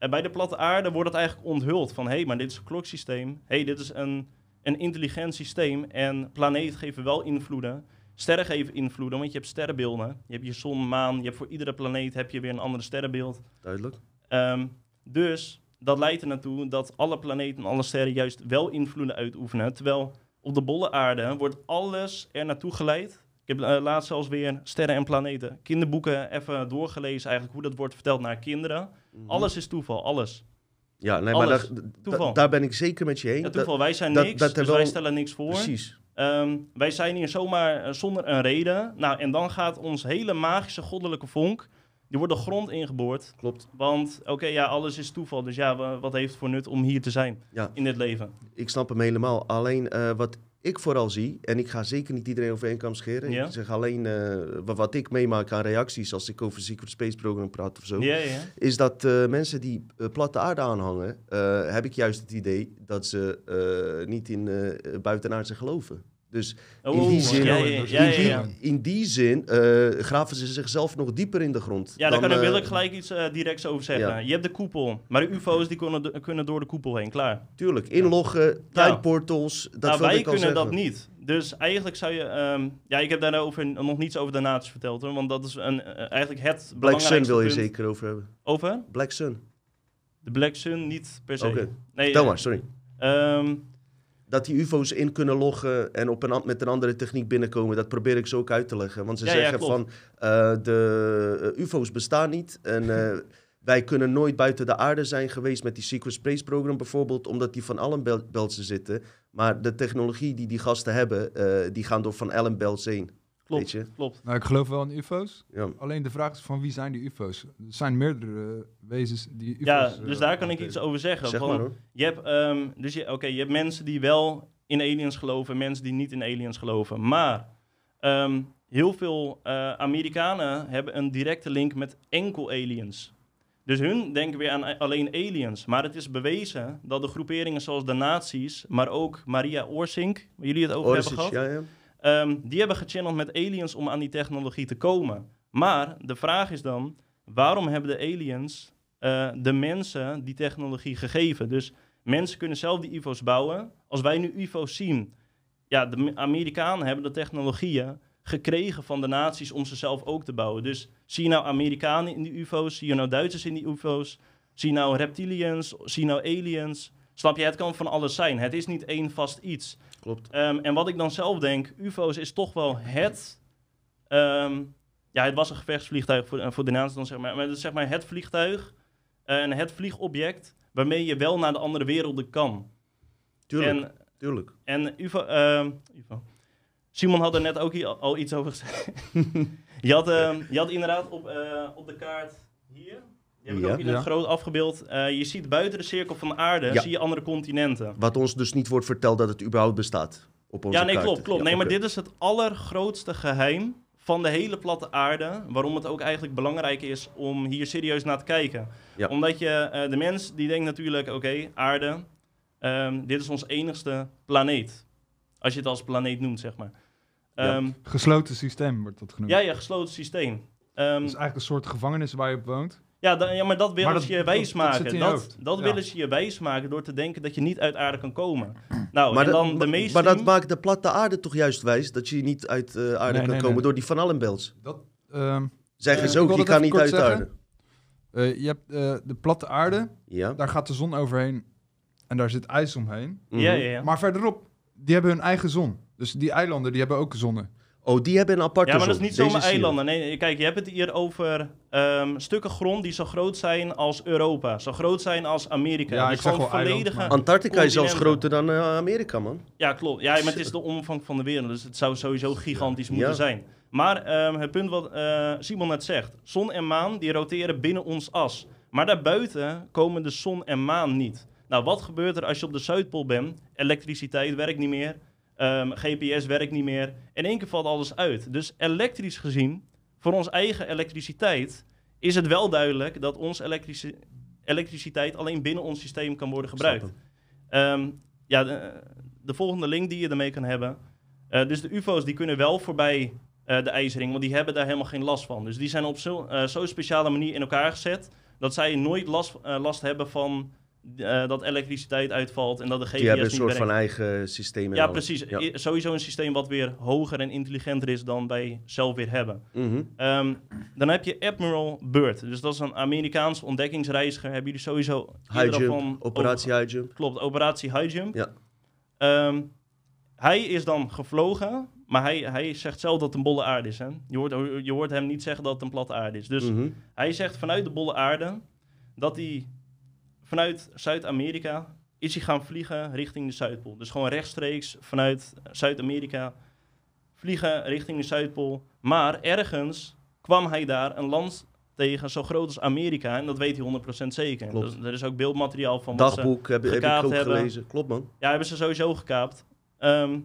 En bij de platte aarde wordt het eigenlijk onthuld van hé, hey, maar dit is een kloksysteem. Hé, hey, dit is een, een intelligent systeem. En planeten geven wel invloeden. Sterren geven invloeden, want je hebt sterrenbeelden. Je hebt je zon, maan. Je hebt voor iedere planeet heb je weer een andere sterrenbeeld. duidelijk. Ehm, dus dat leidt er naartoe dat alle planeten en alle sterren juist wel invloeden uitoefenen. Terwijl op de bolle aarde wordt alles er naartoe geleid. Ik heb eh, laatst zelfs weer sterren en planeten. Kinderboeken even doorgelezen eigenlijk hoe dat wordt verteld naar kinderen. Mhm. Alles is toeval, alles. Ja, nee, maar daar, da- daar ben ik zeker met je heen. Ja, toeval, wij zijn niks, dus wel- wij stellen niks voor. Precies. Ehm, wij zijn hier zomaar eh, zonder een reden. Nou, en dan gaat ons hele magische goddelijke vonk, die wordt de grond ingeboord. Klopt. Want, oké, ja, alles is toeval. Dus ja, wa- wat heeft het voor nut om hier te zijn Ja. in dit leven? Ik snap hem helemaal. Alleen eh, wat ik vooral zie, en ik ga zeker niet iedereen over één kam scheren. Ja. Ik zeg alleen eh, wa- wat ik meemaak aan reacties als ik over Secret Space Program praat of zo. Ja, ja. Is dat eh, mensen die eh, platte aarde aanhangen, heb ik juist het idee dat ze niet in buitenaardse geloven. Dus in die zin, ja, ja, in ja, ja, die, ja. in die zin graven ze zichzelf nog dieper in de grond. Ja, daar dan, kan ik, wil eh, ik gelijk iets eh, directs over zeggen. ja. Je hebt de koepel, maar de UFO's die kunnen, kunnen door de koepel heen, klaar. Tuurlijk, inloggen, time portals, dat nou, wij ik kunnen zeggen. dat niet. Dus eigenlijk zou je... ehm, ja, ik heb daarover nog niets over de naties verteld, hoor, want dat is een, eh, eigenlijk het Black Sun wil je punt. zeker over hebben. Over? Black Sun. De Black Sun niet per se. Oké. Nee, maar, sorry. ehm, Dat die UFO's in kunnen loggen en op een, met een andere techniek binnenkomen, dat probeer ik zo ook uit te leggen. Want ze Ja, zeggen van eh, de eh, UFO's bestaan niet en eh, wij kunnen nooit buiten de aarde zijn geweest met die Secret Space Program bijvoorbeeld, omdat die van Allen Beltsen zitten. Maar de technologie die die gasten hebben, die gaan door van Allen Belts heen. Klopt, Weet je? klopt. Nou, ik geloof wel in UFO's. Ja. Alleen de vraag is van wie zijn die UFO's? Er zijn meerdere eh, wezens die UFO's... Ja, eh, dus daar kan ik iets over zeggen. Zeg Van, maar hoor. Je hebt, ehm, dus je, oké, je hebt mensen die wel in aliens geloven, mensen die niet in aliens geloven. Maar ehm, heel veel eh, Amerikanen hebben een directe link met enkel aliens. Dus hun denken weer aan alleen aliens. Maar het is bewezen dat de groeperingen zoals de nazi's, maar ook Maria Orsink, waar jullie het over hebben gehad, ja, ja. Ehm, die hebben gechanneld met aliens om aan die technologie te komen. Maar de vraag is dan, waarom hebben de aliens eh, de mensen die technologie gegeven? Dus mensen kunnen zelf die UFO's bouwen. Als wij nu UFO's zien, ja, de Me- Amerikanen hebben de technologieën gekregen van de naties om ze zelf ook te bouwen. Dus zie je nou Amerikanen in die UFO's? Zie je nou Duitsers in die UFO's? Zie je nou reptilians? Zie je nou aliens? Snap je, het kan van alles zijn. Het is niet één vast iets. Klopt. Ehm, en wat ik dan zelf denk, UFO's is toch wel het. ehm, ja, het was een gevechtsvliegtuig voor, eh, voor de naast dan zeg maar. Maar het is zeg maar het vliegtuig eh, en het vliegobject waarmee je wel naar de andere werelden kan. Tuurlijk, En, tuurlijk. en UFO, ehm, UFO. Simon had er net ook al, iets over gezegd. je, had, je had inderdaad op, eh, op de kaart hier. Die heb ik Ja. ook in het Ja. groot afgebeeld. Eh, je ziet buiten de cirkel van de aarde Ja. zie je andere continenten. Wat ons dus niet wordt verteld dat het überhaupt bestaat. Op onze Ja, nee, kaarten. klopt, klopt. Ja, nee, maar dit is het allergrootste geheim van de hele platte aarde. Waarom het ook eigenlijk belangrijk is om hier serieus naar te kijken. Ja. Omdat je, eh, de mens die denkt natuurlijk, oké, aarde, ehm, dit is ons enigste planeet. Als je het als planeet noemt, zeg maar. Ja. Ehm, Gesloten systeem wordt dat genoemd. ja, ja, gesloten systeem. Ehm, Het is eigenlijk een soort gevangenis waar je op woont. Ja, da- ja, maar dat willen Maar dat- ze je dat- dat wijsmaken. zit in Dat, je dat. Ja. willen ze je wijsmaken door te denken dat je niet uit aarde kan komen. Nou, Maar, en dat- dan de maar- meeste... maar dat maakt de platte aarde toch juist wijs dat je niet uit eh, aarde Nee, kan nee, komen nee. door die Van Allenbels. Dat, ehm, Zeggen Eh, ze ook, je kan niet uit zeggen. aarde. eh, je hebt eh, de platte aarde, Ja. daar gaat de zon overheen en daar zit ijs omheen. Mhm. Ja, ja, ja. Maar verderop, die hebben hun eigen zon. Dus die eilanden, die hebben ook zonnen. Oh, die hebben een aparte Ja, maar dat is niet zomaar eilanden. Nee, kijk, je hebt het hier over ehm, stukken grond die zo groot zijn als Europa. Zo groot zijn als Amerika. Ja, dus ik zeg gewoon wel eiland, volledige... maar- Antarctica is zelfs groter dan eh, Amerika, man. Ja, klopt. Ja, maar het is de omvang van de wereld. Dus het zou sowieso gigantisch Ja. moeten zijn. Maar ehm, het punt wat eh, Simon net zegt. Zon en maan die roteren binnen ons as. Maar daarbuiten komen de zon en maan niet. Nou, wat gebeurt er als je op de Zuidpool bent? Elektriciteit werkt niet meer. Ehm, GPS werkt niet meer. In één keer valt alles uit. Dus elektrisch gezien, voor onze eigen elektriciteit, is het wel duidelijk dat onze elektrische elektriciteit alleen binnen ons systeem kan worden gebruikt. Ehm, ja, de, de volgende link die je ermee kan hebben. eh, dus de UFO's die kunnen wel voorbij eh, de ijzering, want die hebben daar helemaal geen last van. Dus die zijn op zo- eh, zo'n speciale manier in elkaar gezet dat zij nooit last, last hebben van eh, dat elektriciteit uitvalt en dat de GPS Die hebben een niet soort van eigen systeem. Ja, alles. precies. Ja. Sowieso een systeem wat weer hoger en intelligenter is dan wij zelf weer hebben. Mhm. Ehm, dan heb je Admiral Byrd. Dus dat is een Amerikaans ontdekkingsreiziger. Hebben jullie sowieso High jump, van operatie high jump. Klopt, operatie High Jump. Ja. Ehm, hij is dan gevlogen, maar hij, hij zegt zelf dat het een bolle aarde is. Hè? Je, hoort, je hoort hem niet zeggen dat het een platte aarde is. Dus Mhm. hij zegt vanuit de bolle aarde dat hij vanuit Zuid-Amerika is hij gaan vliegen richting de Zuidpool. Dus gewoon rechtstreeks vanuit Zuid-Amerika vliegen richting de Zuidpool. Maar ergens kwam hij daar een land tegen zo groot als Amerika. En dat weet hij 100% zeker. Klopt. Dus er is ook beeldmateriaal van wat ze Dagboek heb, heb ik ook hebben. gelezen. Klopt, man. ja, hebben ze sowieso gekaapt. Ehm,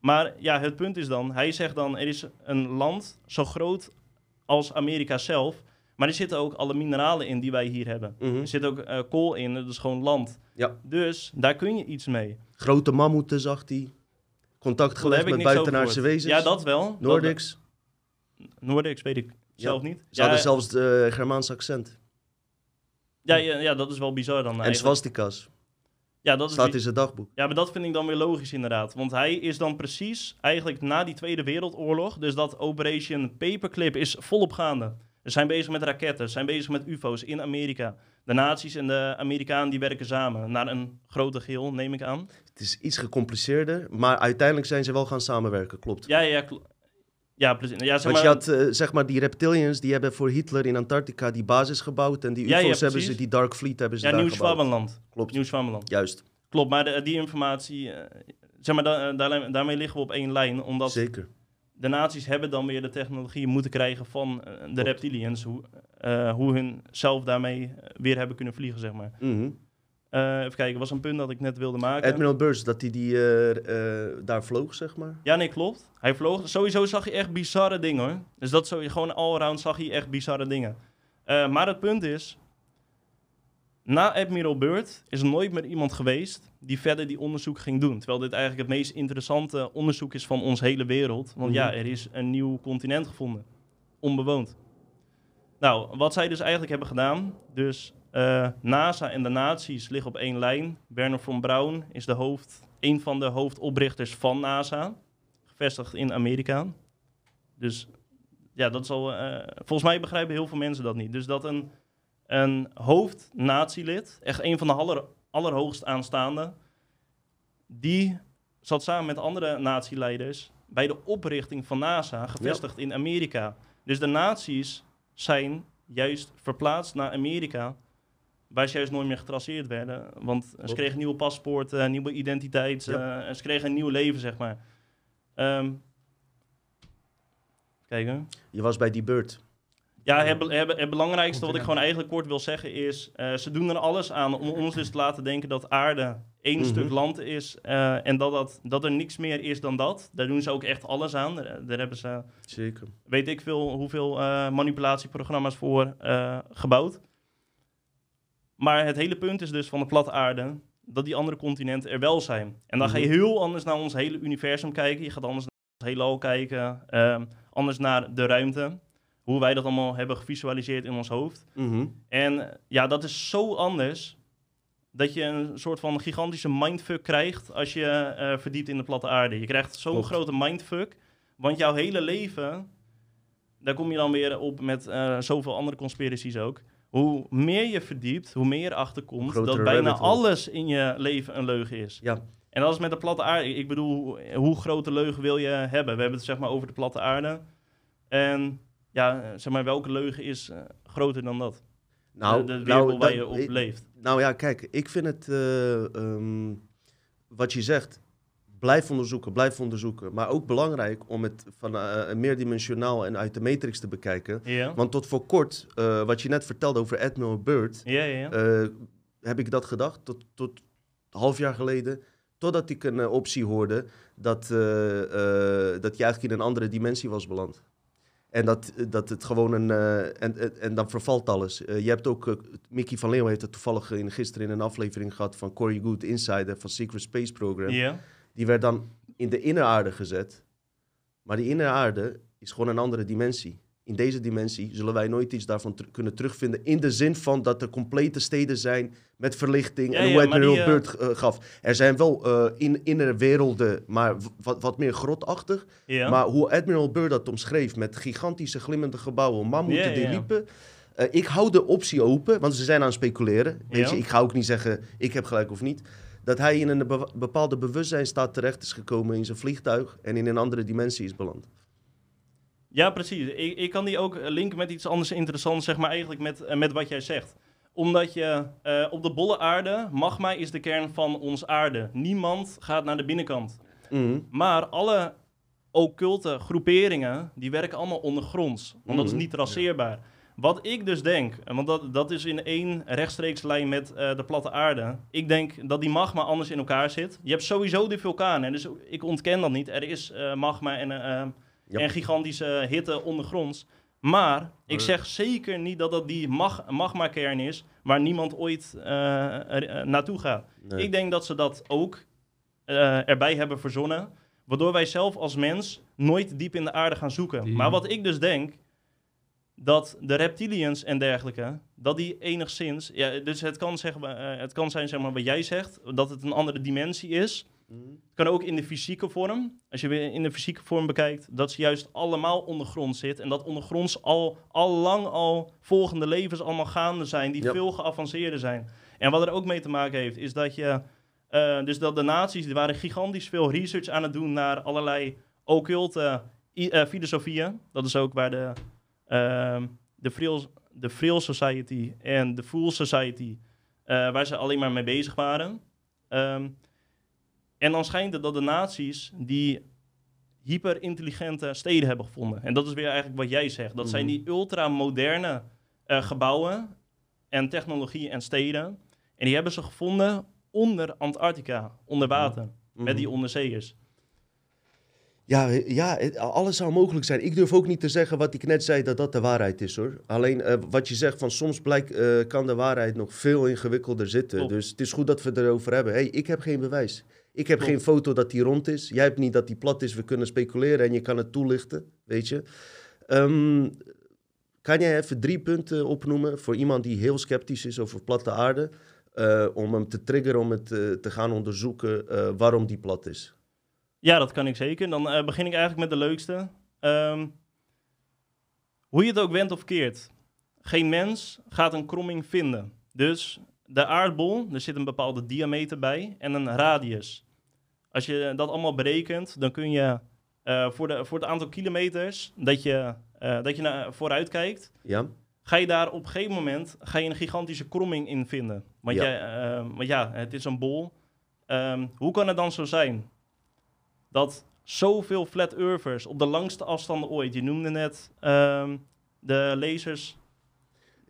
maar ja, het punt is dan, hij zegt dan, er is een land zo groot als Amerika zelf, maar er zitten ook alle mineralen in die wij hier hebben. Mhm. Er zit ook eh, kool in, dat is gewoon land. Ja. Dus daar kun je iets mee. Grote mammoeten zag hij. Contact gelegd met buitenaardse wezens. Ja, dat wel. Nordics. Dat, Nordics weet ik zelf niet. Ze Ja, hadden zelfs het eh, Germaans accent. ja, ja, ja, dat is wel bizar dan En eigenlijk. swastika's. Ja, dat is Staat bi- in zijn dagboek. Ja, maar dat vind ik dan weer logisch inderdaad. Want hij is dan precies eigenlijk na die Tweede Wereldoorlog. Dus dat Operation Paperclip is volop gaande. Ze zijn bezig met raketten, ze zijn bezig met UFO's in Amerika. De nazi's en de Amerikanen die werken samen naar een grote geheel, neem ik aan. Het is iets gecompliceerder, maar uiteindelijk zijn ze wel gaan samenwerken, klopt. Ja, ja, kl- ja. Ja, zeg Want maar, je had, eh, zeg maar, die reptilians, die hebben voor Hitler in Antarctica die basis gebouwd. En die Ja, ja, UFO's hebben ze, die Dark Fleet hebben ze ja, daar Nieuw gebouwd. Schwabenland. Klopt, Nieuw Schwabenland. juist. Klopt, maar de- die informatie, eh, zeg maar, da- daar- daarmee liggen we op één lijn. Omdat Zeker. De nazi's hebben dan weer de technologie moeten krijgen van eh, de reptilians. Hoe, eh, hoe hun zelf daarmee eh, weer hebben kunnen vliegen, zeg maar. Mhm. Even kijken, was een punt dat ik net wilde maken. Admiral Burst, dat hij die, daar vloog, zeg maar. Ja, nee, klopt. Hij vloog. Sowieso zag je echt bizarre dingen, hoor. Dus dat zo, gewoon allround zag je echt bizarre dingen. Maar het punt is... Na Admiral Byrd is er nooit meer iemand geweest die verder die onderzoek ging doen. Terwijl dit eigenlijk het meest interessante onderzoek is van ons hele wereld. Want ja, Mhm. er is een nieuw continent gevonden. Onbewoond. Nou, wat zij dus eigenlijk hebben gedaan. Dus eh, NASA en de nazi's liggen op één lijn. Werner von Braun is de hoofd, een van de hoofdoprichters van NASA. Gevestigd in Amerika. Dus ja, dat is al. eh, volgens mij begrijpen heel veel mensen dat niet. Dus dat een, een hoofd-nazi-lid, echt een van de aller, allerhoogst aanstaande, die zat samen met andere nazi-leiders bij de oprichting van NASA, gevestigd in Amerika. Dus de nazi's zijn juist verplaatst naar Amerika, waar ze juist nooit meer getraceerd werden. Want ze kregen nieuwe paspoorten, nieuwe identiteit, Ja. eh, ze kregen een nieuw leven, zeg maar. Ehm kijken. Je was bij die beurt. Ja, het, be- het, het belangrijkste wat ik gewoon eigenlijk kort wil zeggen is... eh, ze doen er alles aan om ons dus te laten denken dat aarde één Mhm. stuk land is... eh, en dat, dat, dat er niks meer is dan dat. Daar doen ze ook echt alles aan. Daar, daar hebben ze, Zeker. weet ik veel, hoeveel eh, manipulatieprogramma's voor gebouwd. Maar het hele punt is dus van de platte aarde... dat die andere continenten er wel zijn. En dan ga je Mhm. heel anders naar ons hele universum kijken. Je gaat anders naar het heelal kijken. ehm, anders naar de ruimte. Hoe wij dat allemaal hebben gevisualiseerd in ons hoofd. Mhm. En ja, dat is zo anders dat je een soort van gigantische mindfuck krijgt als je eh, verdiept in de platte aarde. Je krijgt zo'n grote mindfuck, want jouw hele leven, daar kom je dan weer op met eh, zoveel andere conspiracies ook. Hoe meer je verdiept, hoe meer je erachter komt Hoe groter dat bijna alles in je leven een leugen is. Ja. En dat is met de platte aarde. Ik bedoel, hoe grote leugen wil je hebben? We hebben het zeg maar over de platte aarde. En ja, eh, zeg maar, welke leugen is eh, groter dan dat? Nou, de, de nou, wereld waar je op leeft. Nou ja, kijk, ik vind het, eh, ehm, wat je zegt, blijf onderzoeken, blijf onderzoeken. Maar ook belangrijk om het van eh, meerdimensionaal en uit de matrix te bekijken. Want tot voor kort, wat je net vertelde over Admiral eh, heb ik dat gedacht, tot, tot een half jaar geleden. Totdat ik een optie hoorde dat, dat je eigenlijk in een andere dimensie was beland. En dat, dat het gewoon een. eh, en, en, en dan vervalt alles. Eh, je hebt ook. eh, Mickey van Leeuwen heeft het toevallig in, gisteren in een aflevering gehad van Corey Good, Insider van Secret Space Program. Die werd dan in de inneraarde gezet. Maar die inneraarde is gewoon een andere dimensie. In deze dimensie zullen wij nooit iets daarvan ter- kunnen terugvinden. In de zin van dat er complete steden zijn met verlichting. Ja, en hoe maar Admiral eh, Byrd eh, gaf. Er zijn wel eh in, innerwerelden, maar w- wat, wat meer grotachtig. ja. Maar hoe Admiral Byrd dat omschreef met gigantische glimmende gebouwen, mammoeten Ja, die liepen. Ik hou de optie open, want ze zijn aan het speculeren. Weet je, ik ga ook niet zeggen, ik heb gelijk of niet. Dat hij in een be- bepaalde bewustzijnstaat terecht is gekomen in zijn vliegtuig en in een andere dimensie is beland. Ja, precies. Ik, ik kan die ook eh, linken met iets anders interessants, zeg maar eigenlijk met, eh, met wat jij zegt. Omdat je eh, op de bolle aarde, magma is de kern van ons aarde. Niemand gaat naar de binnenkant. Mhm. Maar alle occulte groeperingen, die werken allemaal ondergronds. Want dat is Mhm. niet traceerbaar. Wat ik dus denk, en want dat, dat is in één rechtstreeks lijn met de platte aarde. Ik denk dat die magma anders in elkaar zit. Je hebt sowieso die vulkanen, dus ik ontken dat niet. Er is magma en, en gigantische hitte ondergronds. Maar ik zeg zeker niet dat dat die mag, magma-kern is waar niemand ooit eh, er, eh, naartoe gaat. Nee. Ik denk dat ze dat ook eh, erbij hebben verzonnen. Waardoor wij zelf als mens nooit diep in de aarde gaan zoeken. Die- Maar wat ik dus denk, dat de reptilians en dergelijke, dat die enigszins... Ja, dus het kan, zeg maar, het kan zijn zeg maar, wat jij zegt, dat het een andere dimensie is. Het kan ook in de fysieke vorm. Als je weer in de fysieke vorm bekijkt, dat ze juist allemaal ondergrond zit. En dat ondergronds al, al lang al volgende levens allemaal gaande zijn, die Ja. veel geavanceerder zijn. En wat er ook mee te maken heeft, is dat je. eh, dus dat de naties, die waren gigantisch veel research aan het doen naar allerlei occulte eh, filosofieën. Dat is ook waar de, ehm, de, Frill, de Frill Society en de Fool Society, eh, waar ze alleen maar mee bezig waren. Ehm, en dan schijnt het dat de naties die hyperintelligente steden hebben gevonden. En dat is weer eigenlijk wat jij zegt. Dat zijn Mhm. die ultramoderne eh gebouwen en technologie en steden. En die hebben ze gevonden onder Antarctica, onder water, met Mhm. die onderzeeërs. Ja, ja, alles zou mogelijk zijn. Ik durf ook niet te zeggen wat ik net zei, dat dat de waarheid is hoor. Alleen eh, wat je zegt, van soms blijkt, eh, kan de waarheid nog veel ingewikkelder zitten. Dus het is goed dat we het erover hebben. hey, ik heb geen bewijs. Ik heb Klopt. geen foto dat die rond is. Jij hebt niet dat die plat is. We kunnen speculeren en je kan het toelichten, weet je. Ehm, Kan jij even drie punten opnoemen voor iemand die heel sceptisch is over platte aarde, eh, om hem te triggeren om het eh, te gaan onderzoeken eh, waarom die plat is? Ja, dat kan ik zeker. Dan begin ik eigenlijk met de leukste. Ehm, hoe je het ook went of keert, geen mens gaat een kromming vinden. Dus de aardbol, er zit een bepaalde diameter bij en een radius. Als je dat allemaal berekent, dan kun je eh, voor, de, voor het aantal kilometers dat je, eh, dat je naar vooruit kijkt, Ja? ga je daar op een gegeven moment ga je een gigantische kromming in vinden. Want, Ja. jij, eh, want ja, het is een bol. Ehm, hoe kan het dan zo zijn dat zoveel flat earthers op de langste afstanden ooit, je noemde net ehm, de lasers.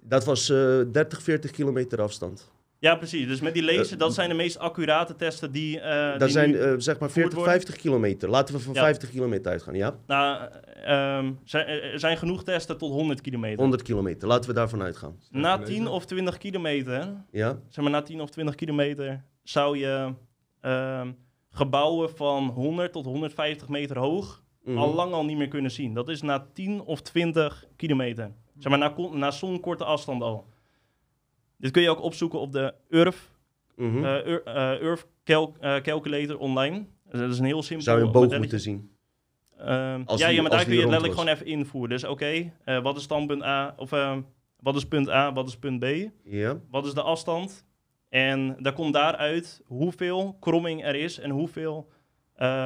Dat was eh 30, 40 kilometer afstand. Ja, precies. Dus met die lasers, Eh, dat zijn de meest accurate testen die. eh, Dat die zijn nu- eh, zeg maar 40, worden. 50 kilometer. Laten we van Ja. 50 kilometer uitgaan, ja? nou, ehm, zijn, er zijn genoeg testen tot 100 kilometer. 100 kilometer, laten we daarvan uitgaan. Na Gelezen. 10 of 20 kilometer Ja? zeg maar na 10 of 20 kilometer zou je ehm, gebouwen van 100 tot 150 meter hoog Mhm. al lang al niet meer kunnen zien. Dat is na 10 of 20 kilometer. Zeg maar na, na zo'n korte afstand al. Dit kun je ook opzoeken op de URF, Mhm. eh, Ur- eh, URF cal- eh, Calculator online. Dat is een heel simpel Zou je een boog modelletje. moeten zien? Ehm, ja, die- ja, maar daar kun die je letterlijk gewoon even invoeren. Dus oké, wat is standpunt A? Of ehm, wat is punt A, wat is punt B? Ja? wat is de afstand? En daar komt daaruit hoeveel kromming er is en hoeveel,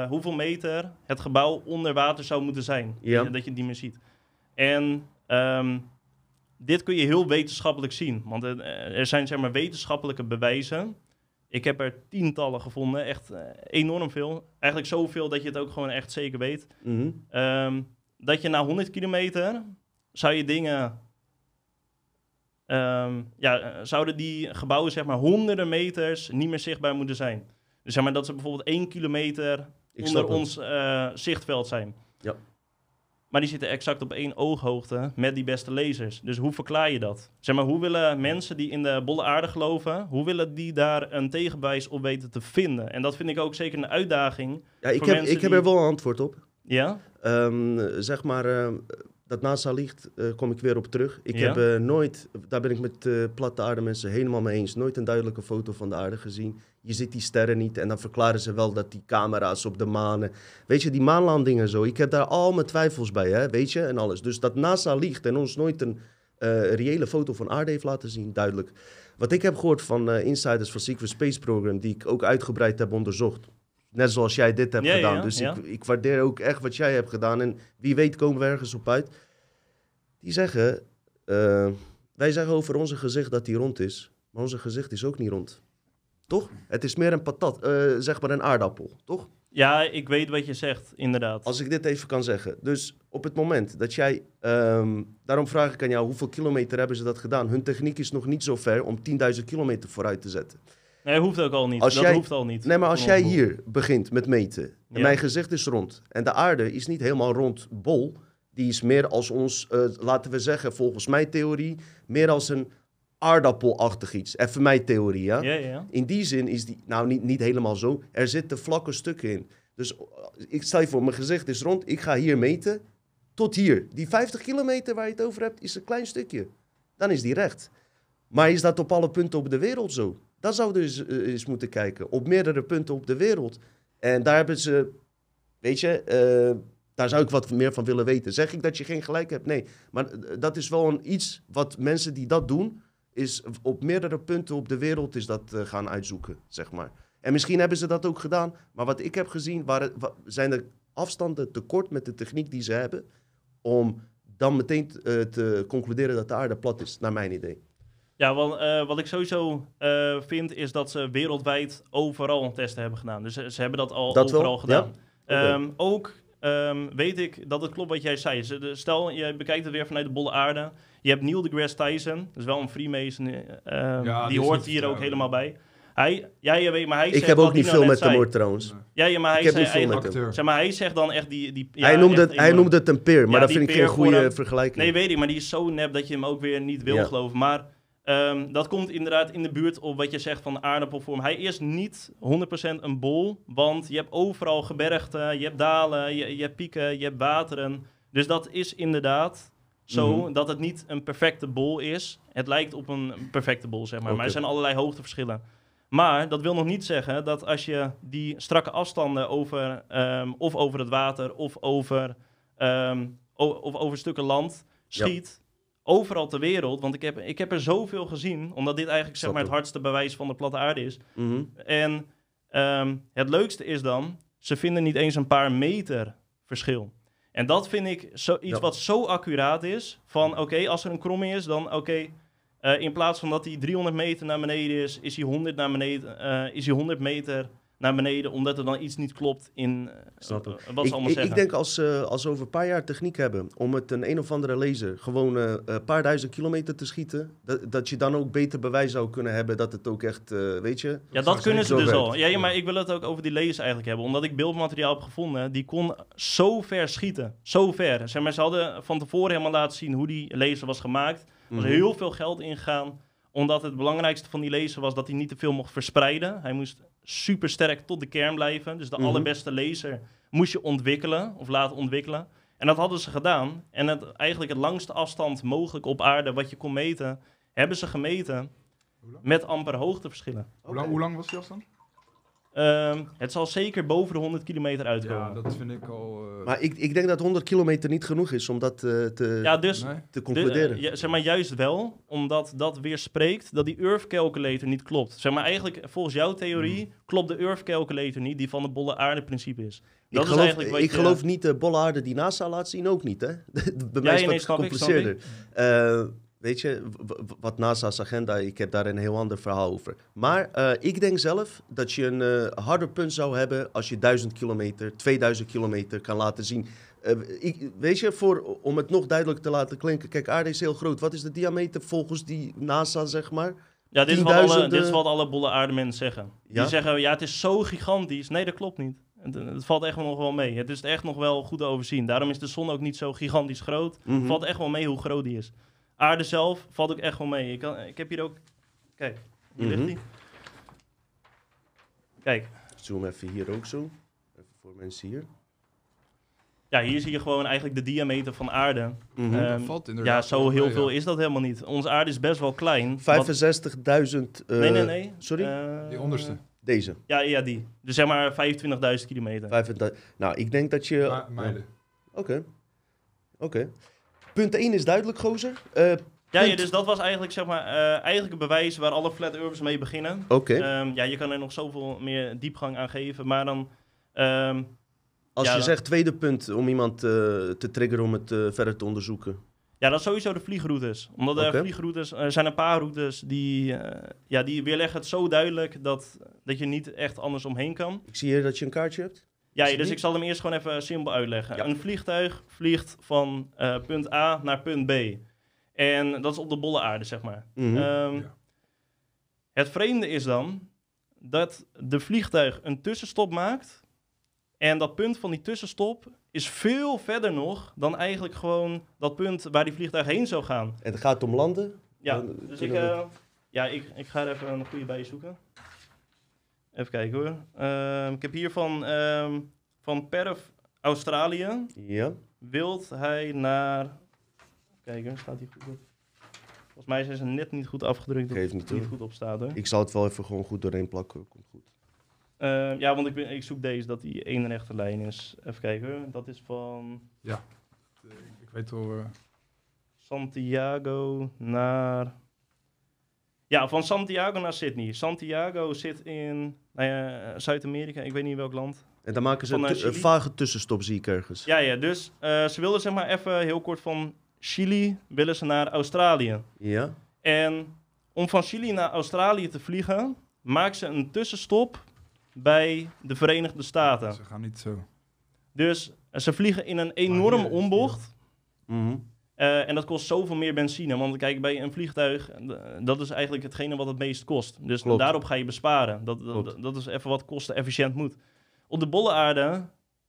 hoeveel meter het gebouw onder water zou moeten zijn. Ja. Dat je niet meer ziet. En ehm, dit kun je heel wetenschappelijk zien. Want er, zijn zeg maar wetenschappelijke bewijzen. Ik heb er tientallen gevonden, echt eh, enorm veel. Eigenlijk zoveel dat je het ook gewoon echt zeker weet. Mhm. Ehm, dat je na 100 kilometer zou je dingen. ehm, ja, eh, zouden die gebouwen zeg maar honderden meters niet meer zichtbaar moeten zijn. Dus zeg maar dat ze bijvoorbeeld 1 kilometer Ik onder ons eh, zichtveld zijn. Ja. Maar die zitten exact op één ooghoogte met die beste lasers. Dus hoe verklaar je dat? Zeg maar, hoe willen mensen die in de bolle aarde geloven, hoe willen die daar een tegenbewijs op weten te vinden? En dat vind ik ook zeker een uitdaging. Ja, ik heb, ik heb er wel een antwoord op. Ja? Ehm, zeg maar, eh, dat NASA ligt, eh, kom ik weer op terug. Ik Ja? heb eh, nooit, daar ben ik met eh, platte aarde mensen helemaal mee eens, nooit een duidelijke foto van de aarde gezien. Je ziet die sterren niet en dan verklaren ze wel dat die camera's op de maan... Weet je, die maanlandingen en zo, ik heb daar al mijn twijfels bij, hè, weet je, en alles. Dus dat NASA liegt en ons nooit een reële foto van aarde heeft laten zien, duidelijk. Wat ik heb gehoord van insiders van Secret Space Program, die ik ook uitgebreid heb onderzocht... Net zoals jij dit hebt Ja, gedaan. ja, dus. Ik, ik waardeer ook echt wat jij hebt gedaan. En wie weet komen we ergens op uit. Die zeggen, eh, wij zeggen over onze gezicht dat die rond is. Maar onze gezicht is ook niet rond. Toch? Het is meer een patat, eh, zeg maar een aardappel, toch? Ja, ik weet wat je zegt, inderdaad. Als ik dit even kan zeggen. Dus op het moment dat jij, ehm, daarom vraag ik aan jou, hoeveel kilometer hebben ze dat gedaan? Hun techniek is nog niet zo ver om 10.000 kilometer vooruit te zetten. Nee, hoeft ook al niet. Als dat jij- hoeft al niet. Nee, maar als jij hier begint met meten en Ja. mijn gezicht is rond en de aarde is niet helemaal rond bol, die is meer als ons, eh, laten we zeggen, volgens mijn theorie, meer als een aardappelachtig iets. Even mijn theorie, ja? Ja, ja, ja. In die zin is die, nou niet, niet helemaal zo, er zitten vlakke stukken in. Dus eh, ik stel je voor, mijn gezicht is rond, ik ga hier meten, tot hier. Die 50 kilometer waar je het over hebt, is een klein stukje. Dan is die recht. Maar is dat op alle punten op de wereld zo? Dat zouden we eens, eh, eens moeten kijken. Op meerdere punten op de wereld. En daar hebben ze, weet je, eh, daar zou ik wat meer van willen weten. Zeg ik dat je geen gelijk hebt? Nee. Maar eh, dat is wel een iets wat mensen die dat doen, is op meerdere punten op de wereld is dat gaan uitzoeken, zeg maar. En misschien hebben ze dat ook gedaan. Maar wat ik heb gezien, waren, wa- zijn de afstanden te kort met de techniek die ze hebben. Om dan meteen te concluderen dat de aarde plat is, naar mijn idee. Ja, wel, eh, wat ik sowieso eh, vind is dat ze wereldwijd overal testen hebben gedaan. Dus ze, ze hebben dat al Dat wel? overal gedaan. Ja? Ehm, ook ehm, weet ik dat het klopt wat jij zei. Stel, je bekijkt het weer vanuit de bolle aarde. Je hebt Neil deGrasse Tyson, dat is wel een Freemason. eh, ehm, Ja, die hoort hier ook helemaal bij. Hij, ja, je weet, maar hij Ik heb ook niet Dino veel met hem hoor trouwens. Ja, ja, maar hij Ik heb zei niet veel met hem. Acteur. Zeg maar, hij zegt dan echt die... die ja, hij, noemde echt het, hij noemde het een peer, maar Ja, dat vind ik geen goede vergelijking. Nee, weet ik, maar die is zo nep dat je hem ook weer niet wil Ja. geloven. Maar ehm, dat komt inderdaad in de buurt op wat je zegt van aardappelvorm. Hij is niet 100% een bol, want je hebt overal gebergten, je hebt dalen, je, je hebt pieken, je hebt wateren. Dus dat is inderdaad Zo Mhm. dat het niet een perfecte bol is. Het lijkt op een perfecte bol, zeg maar. Maar er zijn allerlei hoogteverschillen. Maar dat wil nog niet zeggen dat als je die strakke afstanden over, ehm, of over het water of over, ehm, of over stukken land schiet, overal ter wereld. Want ik heb, ik heb er zoveel gezien, omdat dit eigenlijk zeg maar, het hardste bewijs van de platte aarde is. Mhm. En ehm, het leukste is dan, ze vinden niet eens een paar meter verschil. En dat vind ik zo, iets Ja. wat zo accuraat is. Van oké, als er een kromming is, dan oké. eh, in plaats van dat hij 300 meter naar beneden is, is hij 100, naar beneden, eh, is hij 100 meter naar beneden, omdat er dan iets niet klopt in eh, hem. wat ze Ik, allemaal ik, zeggen. ik denk als, eh, als we over een paar jaar techniek hebben om met een een of andere laser gewoon eh, een paar duizend kilometer te schieten, dat, dat je dan ook beter bewijs zou kunnen hebben dat het ook echt, eh, weet je... Ja, dat kunnen ze dus al. Ja, ja, maar ik wil het ook over die lasers eigenlijk hebben. Omdat ik beeldmateriaal heb gevonden, die kon zo ver schieten. Zo ver. Zeg maar, ze hadden van tevoren helemaal laten zien hoe die laser was gemaakt. Er was Mhm. heel veel geld ingegaan. Omdat het belangrijkste van die laser was dat hij niet te veel mocht verspreiden. Hij moest super sterk tot de kern blijven. Dus de Mhm. allerbeste laser moest je ontwikkelen of laten ontwikkelen. En dat hadden ze gedaan. En het, eigenlijk het langste afstand mogelijk op aarde wat je kon meten, hebben ze gemeten Hoe lang? met amper hoogteverschillen. Hoe, lang, hoe lang was die afstand? Ehm, het zal zeker boven de 100 kilometer uitkomen. Ja, dat vind ik al... eh, Maar ik, ik denk dat 100 kilometer niet genoeg is om dat eh, te, Ja, dus nee? te de, concluderen. eh, ja, zeg maar juist wel, omdat dat weer spreekt dat die Earth Calculator niet klopt. Zeg maar eigenlijk, volgens jouw theorie, klopt de Earth Calculator niet, die van de bolle aarde principe is. ik Dat is geloof, eigenlijk wat ik je- geloof niet de bolle aarde die NASA laat zien, ook niet. Hè? Bij mij Ja, is het ik, snap gecompliceerder. Eh, weet je, wat NASA's agenda, ik heb daar een heel ander verhaal over. Maar eh, ik denk zelf dat je een eh, harder punt zou hebben als je 1000 kilometer, 2000 kilometer kan laten zien. Eh, ik, weet je, voor, om het nog duidelijk te laten klinken. Kijk, aarde is heel groot. Wat is de diameter volgens die NASA, zeg maar? Ja, dit is, wat alle, dit is wat alle bolle aarde mensen zeggen. Ja? Die zeggen, ja, het is zo gigantisch. Nee, dat klopt niet. Het, het valt echt nog wel mee. Het is echt nog wel goed te overzien. Daarom is de zon ook niet zo gigantisch groot. Mhm. Valt echt wel mee hoe groot die is. Aarde zelf valt ook echt wel mee. Ik, kan, ik heb hier ook... Kijk, hier Mhm. ligt die. Kijk, Zoom even hier ook zo. Even voor mensen hier. ja, hier zie je gewoon eigenlijk de diameter van aarde. Mhm. Eh, dat Ehm, valt Ja, zo heel mee, veel ja. is dat helemaal niet. Onze aarde is best wel klein. Wat- 65.000. eh, nee, nee, nee. Sorry? Eh, Die onderste. Deze. Ja, ja, die. Dus zeg maar 25.000 kilometer. 35. Nou, ik denk dat je. Ma- mijlen. Oké. Oké. Punt 1 is duidelijk, gozer. Eh, Ja, ja, dus dat was eigenlijk, zeg maar, eh, eigenlijk een bewijs waar alle flat earthers mee beginnen. Oké. Ehm, ja, je kan er nog zoveel meer diepgang aan geven, maar dan... ehm, Als ja, je dan- zegt tweede punt om iemand eh, te triggeren om het verder te onderzoeken. ja, dat is sowieso de vliegroutes. Omdat er vliegroutes... Er zijn een paar routes die... ja, die weerleggen het zo duidelijk dat, dat je niet echt anders omheen kan. Ik zie hier dat je een kaartje hebt. Ja, dus niet? ik zal hem eerst gewoon even simpel uitleggen. Ja. Een vliegtuig vliegt van eh, punt A naar punt B. En dat is op de bolle aarde, zeg maar. Mhm. Ehm, Ja. Het vreemde is dan dat de vliegtuig een tussenstop maakt. En dat punt van die tussenstop is veel verder nog dan eigenlijk gewoon dat punt waar die vliegtuig heen zou gaan. En het gaat om landen. Ja, dus ik, eh, ja, ik, ik ga er even een goede bij zoeken. Even kijken hoor. Ehm, ik heb hier van, ehm, van Perth, Australië. Ja. Wilt hij naar... Kijken, staat hier goed op? Volgens mij zijn ze net niet goed afgedrukt. Dat Geeft het niet, goed op staat hoor. Ik zal het wel even gewoon goed doorheen plakken. Komt goed. Eh, ja, want ik, ben, ik zoek deze, dat die één rechte lijn is. Even kijken hoor. Dat is van Ik weet wel... eh, Santiago naar... Ja, van Santiago naar Sydney. Santiago zit in nou ja, Zuid-Amerika, ik weet niet welk land. En dan maken ze Van, een, eh, een vage tussenstop, zie ik ergens. Ja, ja, dus eh, ze wilden zeg maar even heel kort van Chili willen ze naar Australië. Ja. En om van Chili naar Australië te vliegen, maakt ze een tussenstop bij de Verenigde Staten. Ze gaan niet zo. Dus ze vliegen in een enorme ombocht. Mhm. Eh, en dat kost zoveel meer benzine. Want kijk, bij een vliegtuig, eh, dat is eigenlijk hetgene wat het meest kost. Dus Klopt. daarop ga je besparen. Dat, dat, is even wat kostenefficiënt moet. Op de bolle aarde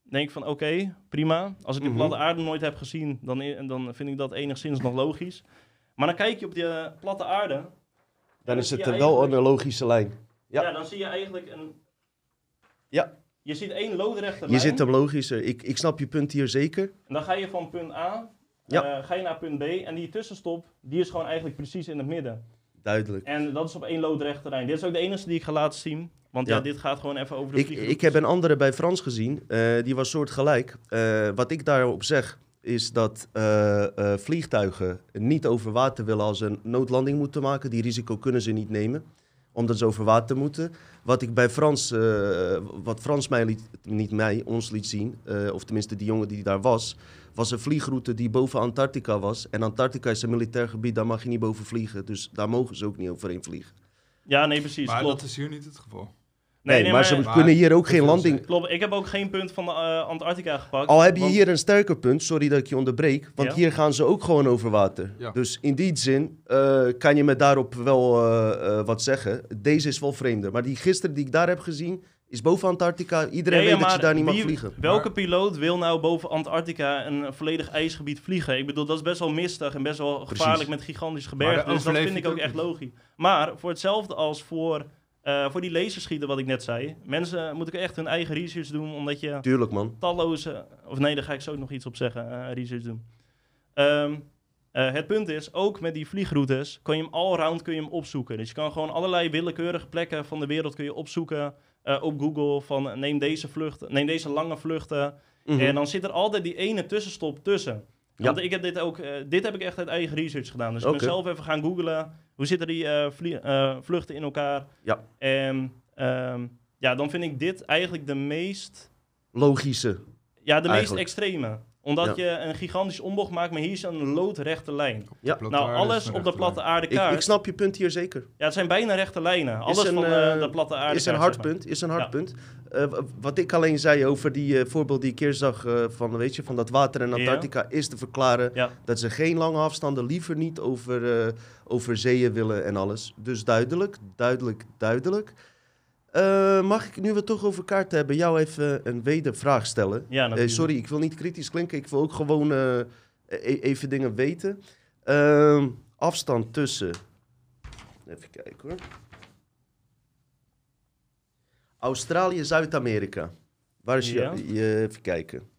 denk ik van oké, prima. Als ik de Mhm. platte aarde nooit heb gezien, dan, dan vind ik dat enigszins nog logisch. Maar dan kijk je op die eh, platte aarde. Dan is het je wel een logische lijn. Ja. Ja. dan zie je eigenlijk een... Ja. Je ziet één loodrechte Je lijn. zit hem logischer. Ik, ik snap je punt hier zeker. En dan ga je van punt A Ja. Eh, ga je naar punt B en die tussenstop, die is gewoon eigenlijk precies in het midden. Duidelijk. En dat is op één loodrechte terrein. Dit is ook de enige die ik ga laten zien. Want ja, Ja. dit gaat gewoon even over de Ik, ik heb een andere bij Frans gezien, eh, die was soortgelijk. Eh wat ik daarop zeg, is dat vliegtuigen niet over water willen als ze een noodlanding moeten maken. Die risico kunnen ze niet nemen, omdat ze over water moeten. Wat ik bij Frans, eh, wat Frans mij liet, niet mij, ons liet zien, eh, of tenminste die jongen die daar was, was een vliegroute die boven Antarctica was. En Antarctica is een militair gebied, daar mag je niet boven vliegen. Dus daar mogen ze ook niet overheen vliegen. Ja, nee, precies. Maar klopt. dat is hier niet het geval. Nee, maar, ze maar- kunnen hier ook geen landing... Klopt, ik heb ook geen punt van de, eh, Antarctica gepakt. Al heb je want- hier een sterker punt, sorry dat ik je onderbreek, want Ja. hier gaan ze ook gewoon over water. Ja. Dus in die zin eh, kan je me daarop wel eh, wat zeggen. Deze is wel vreemder. Maar die gisteren die ik daar heb gezien, is boven Antarctica. Iedereen Ja, ja, weet dat je daar niet mag vliegen. Welke Maar- piloot wil nou boven Antarctica een volledig ijsgebied vliegen? Ik bedoel, dat is best wel mistig en best wel gevaarlijk Precies. met gigantisch gebergte. Dus dat vind ik ook ook echt logisch. Maar voor hetzelfde als voor, eh, voor die laserschieten wat ik net zei. Mensen moeten echt hun eigen research doen, omdat je Tuurlijk man. talloze... Of nee, daar ga ik zo nog iets op zeggen, eh, research doen. Ehm, eh, het punt is, ook met die vliegroutes kun je hem allround kun je hem opzoeken. Dus je kan gewoon allerlei willekeurige plekken van de wereld kun je opzoeken op Google. Van neem deze vlucht, neem deze lange vluchten. Mhm. En dan zit er altijd die ene tussenstop tussen. Ja. Want ik heb dit ook, eh, dit heb ik echt uit eigen research gedaan. Dus ik ben zelf even gaan googlen. Hoe zitten die eh, eh, vluchten in elkaar? Ja. En ehm, ja, dan vind ik dit eigenlijk de meest, Logische. ja, de meest Eigenlijk. extreme. Omdat Ja. je een gigantische ombocht maakt, maar hier is een loodrechte lijn. Ja. Nou, alles op de platte aarde Ik, kaart. ik snap je punt hier zeker. Ja, het zijn bijna rechte lijnen. Alles een, van eh, eh, de platte aarde Is een hard zeg maar. punt. Is een hard Ja. punt. Eh, wat ik alleen zei over die voorbeeld die ik eerst zag eh, van, weet je, van dat water en Ja. Antarctica, is te verklaren Ja. dat ze geen lange afstanden liever niet over, eh, over zeeën willen en alles. Dus duidelijk, duidelijk, duidelijk. Eh, mag ik nu we toch over kaart hebben, jou even een wedervraag stellen? Ja, Eh, sorry, ik wil niet kritisch klinken. Ik wil ook gewoon eh, e- even dingen weten. Ehm, afstand tussen. Even kijken hoor. Australië, Zuid-Amerika. Waar is je, Ja. je? Even kijken.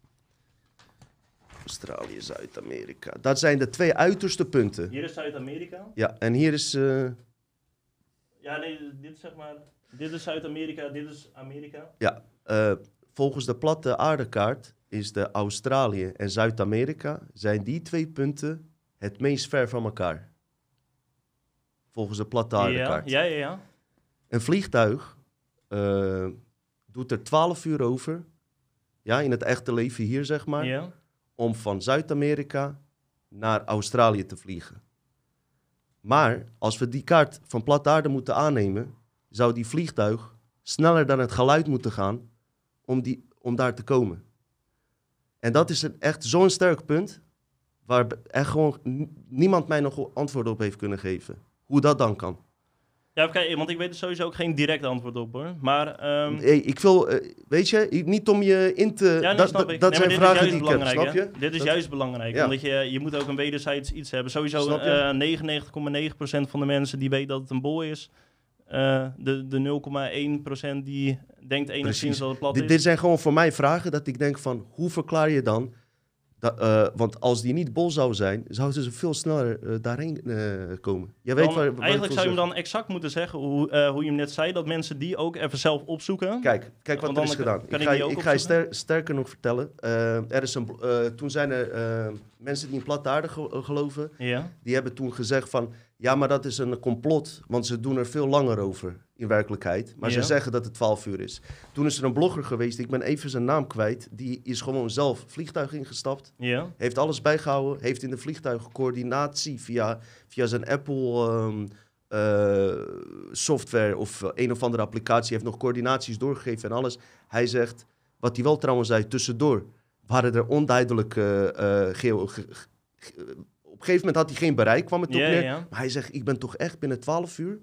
Australië, Zuid-Amerika. Dat zijn de twee uiterste punten. Hier is Zuid-Amerika. Ja, en hier is. Ja, nee, dit is zeg maar... Dit is Zuid-Amerika, dit is Amerika. Ja, eh, volgens de platte aardekaart is de Australië en Zuid-Amerika zijn die twee punten het meest ver van elkaar. Volgens de platte aardekaart. ja, ja, ja. Een vliegtuig eh, doet er 12 uur over, ja, in het echte leven hier zeg maar, ja. om van Zuid-Amerika naar Australië te vliegen. Maar als we die kaart van platte aarde moeten aannemen, zou die vliegtuig sneller dan het geluid moeten gaan om, die, om daar te komen. En dat is een, echt zo'n sterk punt waar echt gewoon niemand mij nog antwoord op heeft kunnen geven. Hoe dat dan kan. Ja, want ik weet er sowieso ook geen direct antwoord op hoor. Maar ehm, Hey, ik wil, eh, weet je, niet om je in te... ja, nee, dat dat, dat Nee, zijn vragen die ik heb, snap je? Dit is Dat- juist belangrijk, Ja. omdat je, je moet ook een wederzijds iets hebben. Sowieso Snap je? eh 99,9% van de mensen die weet dat het een bol is. Eh, de de 0,1% die denkt enigszins Precies. dat het plat Dit, is. dit zijn gewoon voor mij vragen dat ik denk van, hoe verklaar je dan... Dat, eh, want als die niet bol zou zijn, zouden ze veel sneller eh, daarheen eh, komen. Jij weet Dan- waar, eigenlijk zou je hem dan exact moeten zeggen, hoe, hoe je hem net zei, dat mensen die ook even zelf opzoeken. Kijk, kijk wat er is gedaan. kan ik ga, ik ga je ster- sterker nog vertellen. Er is een, toen zijn er mensen die in platte aarde ge- geloven, Ja, die hebben toen gezegd van... Ja, maar dat is een complot, want ze doen er veel langer over in werkelijkheid. Maar ze zeggen dat het 12 uur is. Toen is er een blogger geweest, ik ben even zijn naam kwijt. Die is gewoon zelf vliegtuig ingestapt. ja. Heeft alles bijgehouden. Heeft in de vliegtuig coördinatie via, via zijn Apple ehm, eh, software of eh, een of andere applicatie. Heeft nog coördinaties doorgegeven en alles. Hij zegt, wat hij wel trouwens zei, tussendoor waren er onduidelijk eh, eh, geo- ge- ge- op een gegeven moment had hij geen bereik, kwam het op neer. Maar hij zegt, ik ben toch echt binnen 12 uur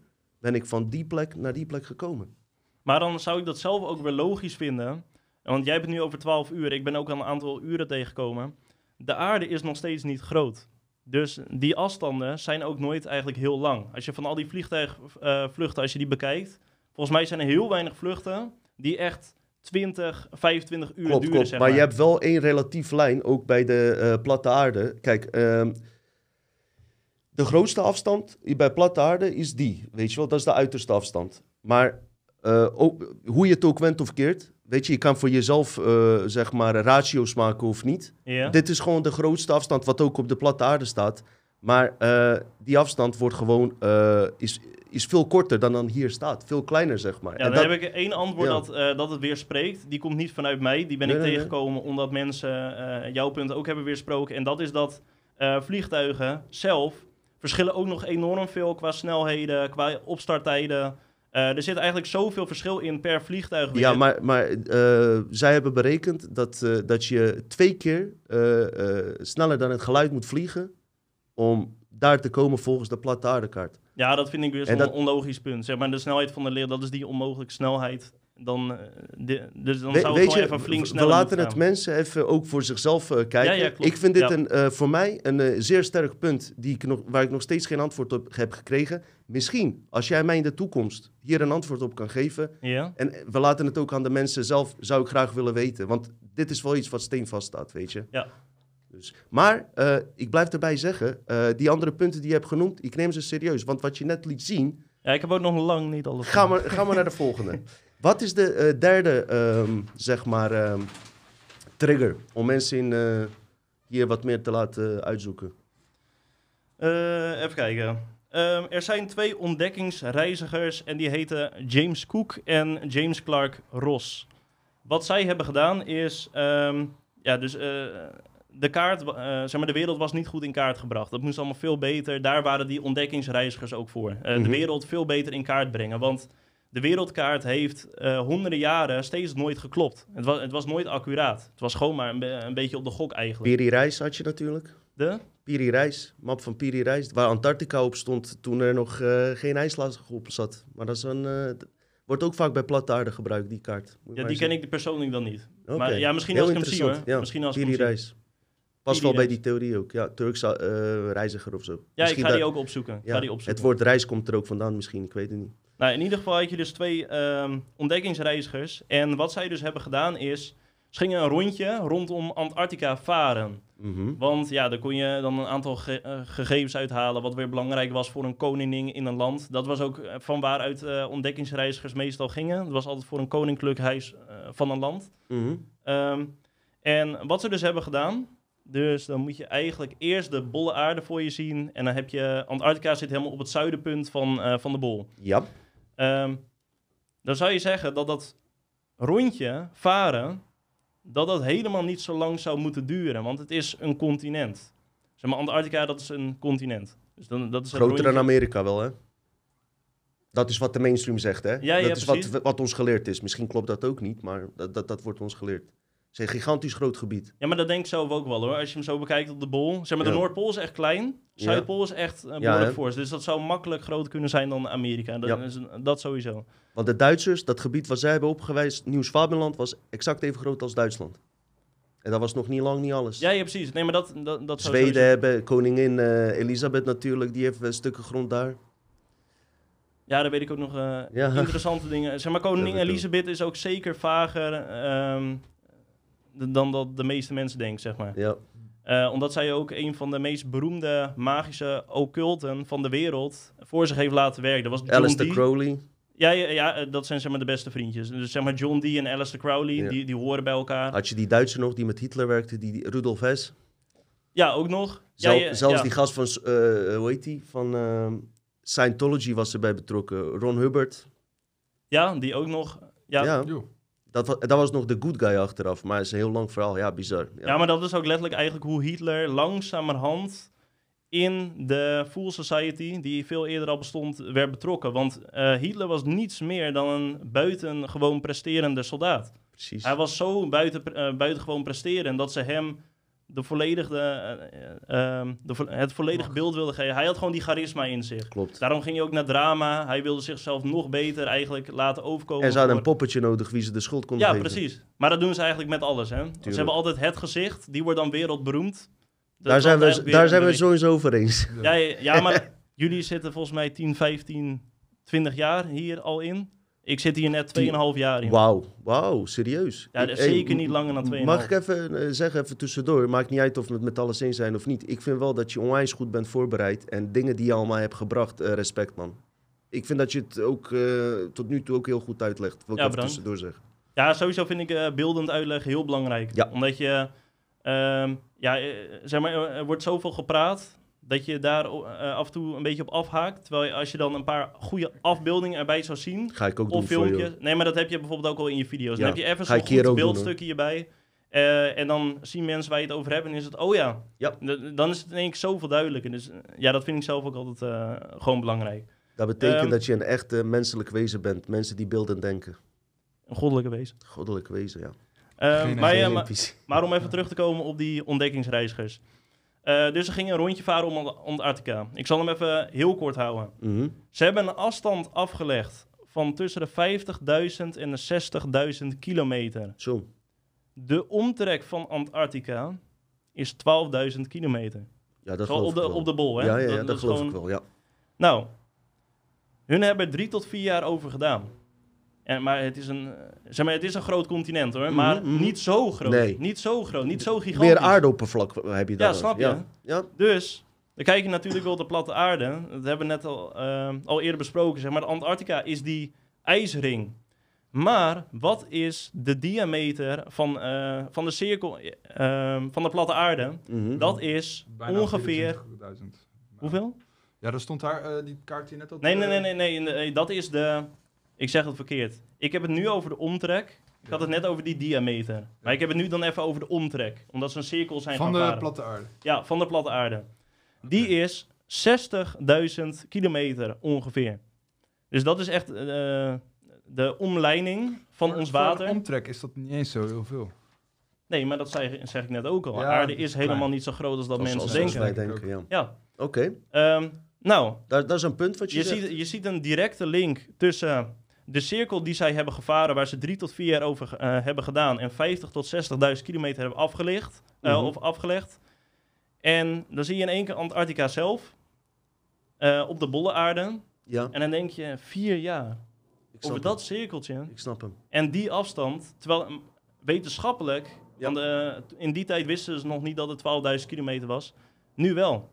ben ik van die plek naar die plek gekomen. Maar dan zou ik dat zelf ook weer logisch vinden. Want jij het nu over 12 uur. Ik ben ook al een aantal uren tegengekomen. De aarde is nog steeds niet groot. Dus die afstanden zijn ook nooit eigenlijk heel lang. Als je van al die vliegtuigvluchten, als je die bekijkt. Volgens mij zijn er heel weinig vluchten die echt 20, 25 uur Klopt, duren, klopt. zeg maar, maar. je hebt wel één relatief lijn, ook bij de eh, platte aarde. Kijk, ehm, de grootste afstand bij platte aarde is die. Weet je wel, dat is de uiterste afstand. Maar eh, ook, hoe je het ook went of keert, weet je, je kan voor jezelf eh, zeg maar ratio's maken of niet. Dit is gewoon de grootste afstand wat ook op de platte aarde staat. Maar eh, die afstand wordt gewoon, is, is veel korter dan dan hier staat. Veel kleiner, zeg maar. Ja, En dan dat- heb ik één antwoord Ja. dat, dat het weer spreekt. Die komt niet vanuit mij. Die ben Nee, ik nee, nee. tegengekomen omdat mensen jouw punt ook hebben weersproken. En dat is dat vliegtuigen zelf verschillen ook nog enorm veel qua snelheden, qua opstarttijden. Eh, er zit eigenlijk zoveel verschil in per vliegtuig. weer. Ja, maar, maar eh, zij hebben berekend dat, eh, dat je twee keer sneller dan het geluid moet vliegen om daar te komen volgens de platte aardekaart. Ja, dat vind ik weer En zo'n dat- onlogisch punt. Zeg maar, de snelheid van de leer, dat is die onmogelijke snelheid. Dan, eh, de- dus dan We- zou weet je, even flink we sneller laten het mensen even ook voor zichzelf eh, kijken. Ja, ja, klopt. ik vind dit Ja. een, eh, voor mij een zeer sterk punt die ik nog, waar ik nog steeds geen antwoord op heb gekregen. Misschien, als jij mij in de toekomst hier een antwoord op kan geven? En we laten het ook aan de mensen zelf, zou ik graag willen weten. Want dit is wel iets wat steenvast staat, weet je. Ja. Dus, maar ik blijf erbij zeggen, die andere punten die je hebt genoemd, ik neem ze serieus. Want wat je net liet zien, ja, ik heb ook nog lang niet alles. ga maar, ga maar naar de volgende. Wat is de eh, derde, ehm, zeg maar, ehm, trigger om mensen in, eh, hier wat meer te laten uitzoeken? Eh, even kijken. Ehm, er zijn twee ontdekkingsreizigers en die heten James Cook en James Clark Ross. Wat zij hebben gedaan is, ja, dus de kaart, zeg maar, de wereld was niet goed in kaart gebracht. Dat moest allemaal veel beter. Daar waren die ontdekkingsreizigers ook voor. Eh, Mhm. De wereld veel beter in kaart brengen, want de wereldkaart heeft eh, honderden jaren steeds nooit geklopt. Het was, het was nooit accuraat. Het was gewoon maar een, be- een beetje op de gok eigenlijk. Piri Reis had je natuurlijk. De? Piri Reis, map van Piri Reis, waar Antarctica op stond toen er nog eh, geen ijslaag op zat. Maar dat is een, eh, wordt ook vaak bij platte aarde gebruikt, die kaart. Moet Ja, die ken ik persoonlijk dan niet. Maar ja, misschien Heel als ik hem zie hoor. ja. Misschien als ik Piri. Reis. Past wel bij die theorie ook. Ja, Turkse eh, reiziger of zo. Ja, ik ga die ook opzoeken. Ja, ga die opzoeken. Het woord reis komt er ook vandaan misschien, ik weet het niet. Nou, in ieder geval had je dus twee ehm, ontdekkingsreizigers. En wat zij dus hebben gedaan is... Ze gingen een rondje rondom Antarctica varen. Mhm. Want ja, daar kon je dan een aantal ge- eh, gegevens uithalen... wat weer belangrijk was voor een koning in een land. Dat was ook eh, van waaruit eh, ontdekkingsreizigers meestal gingen. Dat was altijd voor een koninklijk huis van een land. Mhm. Ehm, en wat ze dus hebben gedaan. Dus dan moet je eigenlijk eerst de bolle aarde voor je zien. En dan heb je. Antarctica zit helemaal op het zuidenpunt van, van de bol. Ja, Ehm, dan zou je zeggen dat dat rondje varen. dat dat helemaal niet zo lang zou moeten duren. Want het is een continent. Zeg maar, Antarctica, dat is een continent. Dus dan, dat is groter dan Amerika wel, hè? Dat is wat de mainstream zegt, hè? Ja, ja, dat is wat, wat ons geleerd is. Misschien klopt dat ook niet, maar dat, dat, dat wordt ons geleerd. Het is een gigantisch groot gebied. Ja, maar dat denk ik zelf ook wel hoor. Als je hem zo bekijkt op de bol. Zeg maar, de Ja. Noordpool is echt klein. Zuidpool is echt uh, behoorlijk fors. Dus dat zou makkelijk groter kunnen zijn dan Amerika. Dat, is dat sowieso. Want de Duitsers, dat gebied wat zij hebben opgewijst, Nieuw-Swabenland, was exact even groot als Duitsland. En dat was nog niet lang niet alles. Ja, ja, precies. Nee, maar dat, dat, dat Zweden sowieso- hebben koningin eh, Elisabeth natuurlijk, die heeft eh, stukken grond daar. Ja, daar weet ik ook nog Ja. interessante dingen. Zeg maar, koningin. Elisabeth is ook zeker vager ehm, dan dat de meeste mensen denken, zeg maar. Ja. Eh, omdat zij ook een van de meest beroemde magische occulten van de wereld voor zich heeft laten werken. Dat was John Alistair. Crowley. Ja, ja, ja, eh, dat zijn zeg maar de beste vriendjes. Dus zeg maar John Dee en Alistair Crowley, Ja. die, die horen bij elkaar. Had je die Duitser nog die met Hitler werkte, die, die Rudolf Hess. Ja, ook nog. Ja, zelfs ja. die gast van, eh, hoe heet die, van ehm, Scientology was erbij betrokken. Ron Hubbard. Ja, die ook nog. Ja, ja. Ja, Jo. Dat, was, dat was nog de good guy achteraf, maar het is een heel lang verhaal. Ja, bizar. Ja. maar dat is ook letterlijk eigenlijk hoe Hitler langzamerhand in de Fool Society, die veel eerder al bestond, werd betrokken. Want eh, Hitler was niets meer dan een buitengewoon presterende soldaat. Precies. Hij was zo buiten, eh, buitengewoon presterend dat ze hem de volledige, eh, ehm, de, vo- het volledige beeld wilden geven. Hij had gewoon die charisma in zich. Klopt. Daarom ging hij ook naar drama. Hij wilde zichzelf nog beter eigenlijk laten overkomen. En ze hadden een poppetje nodig wie ze de schuld konden Ja, geven. precies. Maar dat doen ze eigenlijk met alles. Hè? Ze hebben altijd het gezicht, die wordt dan wereldberoemd. Dat Daar zijn, we, daar zijn we het sowieso over eens. Ja, ja, ja, maar jullie zitten volgens mij 10, 15, 20 jaar hier al in. Ik zit hier net Die- 2,5 jaar in. Wauw, wauw, serieus. Ja, dat is hey, zeker niet langer dan 2,5. Mag ik even eh, zeggen, even tussendoor, maakt niet uit of we het met alles eens zijn of niet. Ik vind wel dat je onwijs goed bent voorbereid en dingen die je allemaal hebt gebracht, eh, respect man. Ik vind dat je het ook eh, tot nu toe ook heel goed uitlegt. Ik Ja, tussendoor zeggen. Ja, sowieso vind ik beeldend uitleggen heel belangrijk. Ja. Omdat je, ehm, ja, zeg maar, er wordt zoveel gepraat dat je daar eh, af en toe een beetje op afhaakt. Terwijl je, als je dan een paar goede afbeeldingen erbij zou zien, Ga ik ook of doen voor filmpjes. je. Nee, maar dat heb je bijvoorbeeld ook al in je video's. Ja, Dan heb je even zo'n goed beeldstukje hierbij. Eh, en dan zien mensen waar je het over hebt en is het, oh ja. Ja. Dan is het in één keer zoveel duidelijker. Dus eh, ja, dat vind ik zelf ook altijd eh, gewoon belangrijk. Dat betekent Ehm, dat je een echte menselijk wezen bent. Mensen die beelden denken. Een goddelijke wezen. Goddelijk wezen, ja. Eh, Geen maar, ja. Maar om even terug te komen op die ontdekkingsreizigers. Eh, dus ze gingen een rondje varen om Antarctica. Ik zal hem even heel kort houden. Mhm. Ze hebben een afstand afgelegd van tussen de 50.000 en de 60.000 kilometer. Zo. De omtrek van Antarctica is 12.000 kilometer. Ja, dat geloof op de, ik wel. op de bol, hè? ja, ja, ja, dat, geloof gewoon- ik wel, ja. Nou, hun hebben er drie tot vier jaar over gedaan. En, maar, het is een, eh, zeg maar het is een groot continent hoor, maar Mhm, mhm. niet zo groot. Nee. Niet zo groot, niet zo gigantisch. Meer aardoppervlak heb je daar. Ja, snap je? Ja. ja. Dus, dan kijk je natuurlijk wel op de platte aarde. Dat hebben we net al, eh, al eerder besproken. Zeg maar, de Antarctica is die ijsring. Maar wat is de diameter van, eh, van de cirkel van de platte aarde? Mhm. Dat is Bijna ongeveer... 24.000. Hoeveel? Ja, er stond daar eh, die kaart die net al... Nee, nee, nee, nee, nee, nee, dat is de... Ik zeg het verkeerd. Ik heb het nu over de omtrek. Ik had het net over die diameter. Maar ik heb het nu dan even over de omtrek. Omdat ze een cirkel zijn Van gaan de varen. platte aarde. Ja, van de platte aarde. Die is 60.000 kilometer ongeveer. Dus dat is echt eh, de omleiding van Voor- ons voor water. omtrek is dat niet eens zo heel veel. Nee, maar dat zeg, zeg ik net ook al. Ja, aarde is klein. helemaal niet zo groot als dat Als- mensen als- denken. Als ja. Ja, Oké, ehm, nou, dat, dat is een punt wat je, je zegt. ziet, je ziet een directe link tussen de cirkel die zij hebben gevaren, waar ze drie tot vier jaar over eh, hebben gedaan, en 50 tot 60.000 kilometer hebben afgelicht, eh, Mhm. of afgelegd. En dan zie je in één keer Antarctica zelf, eh, op de bolle aarde. Ja, En dan denk je, vier jaar, ik snap over dat cirkeltje. hem. Ik snap hem. En die afstand, terwijl mm, wetenschappelijk, Ja. want, in die tijd wisten ze nog niet dat het 12.000 kilometer was. Nu wel.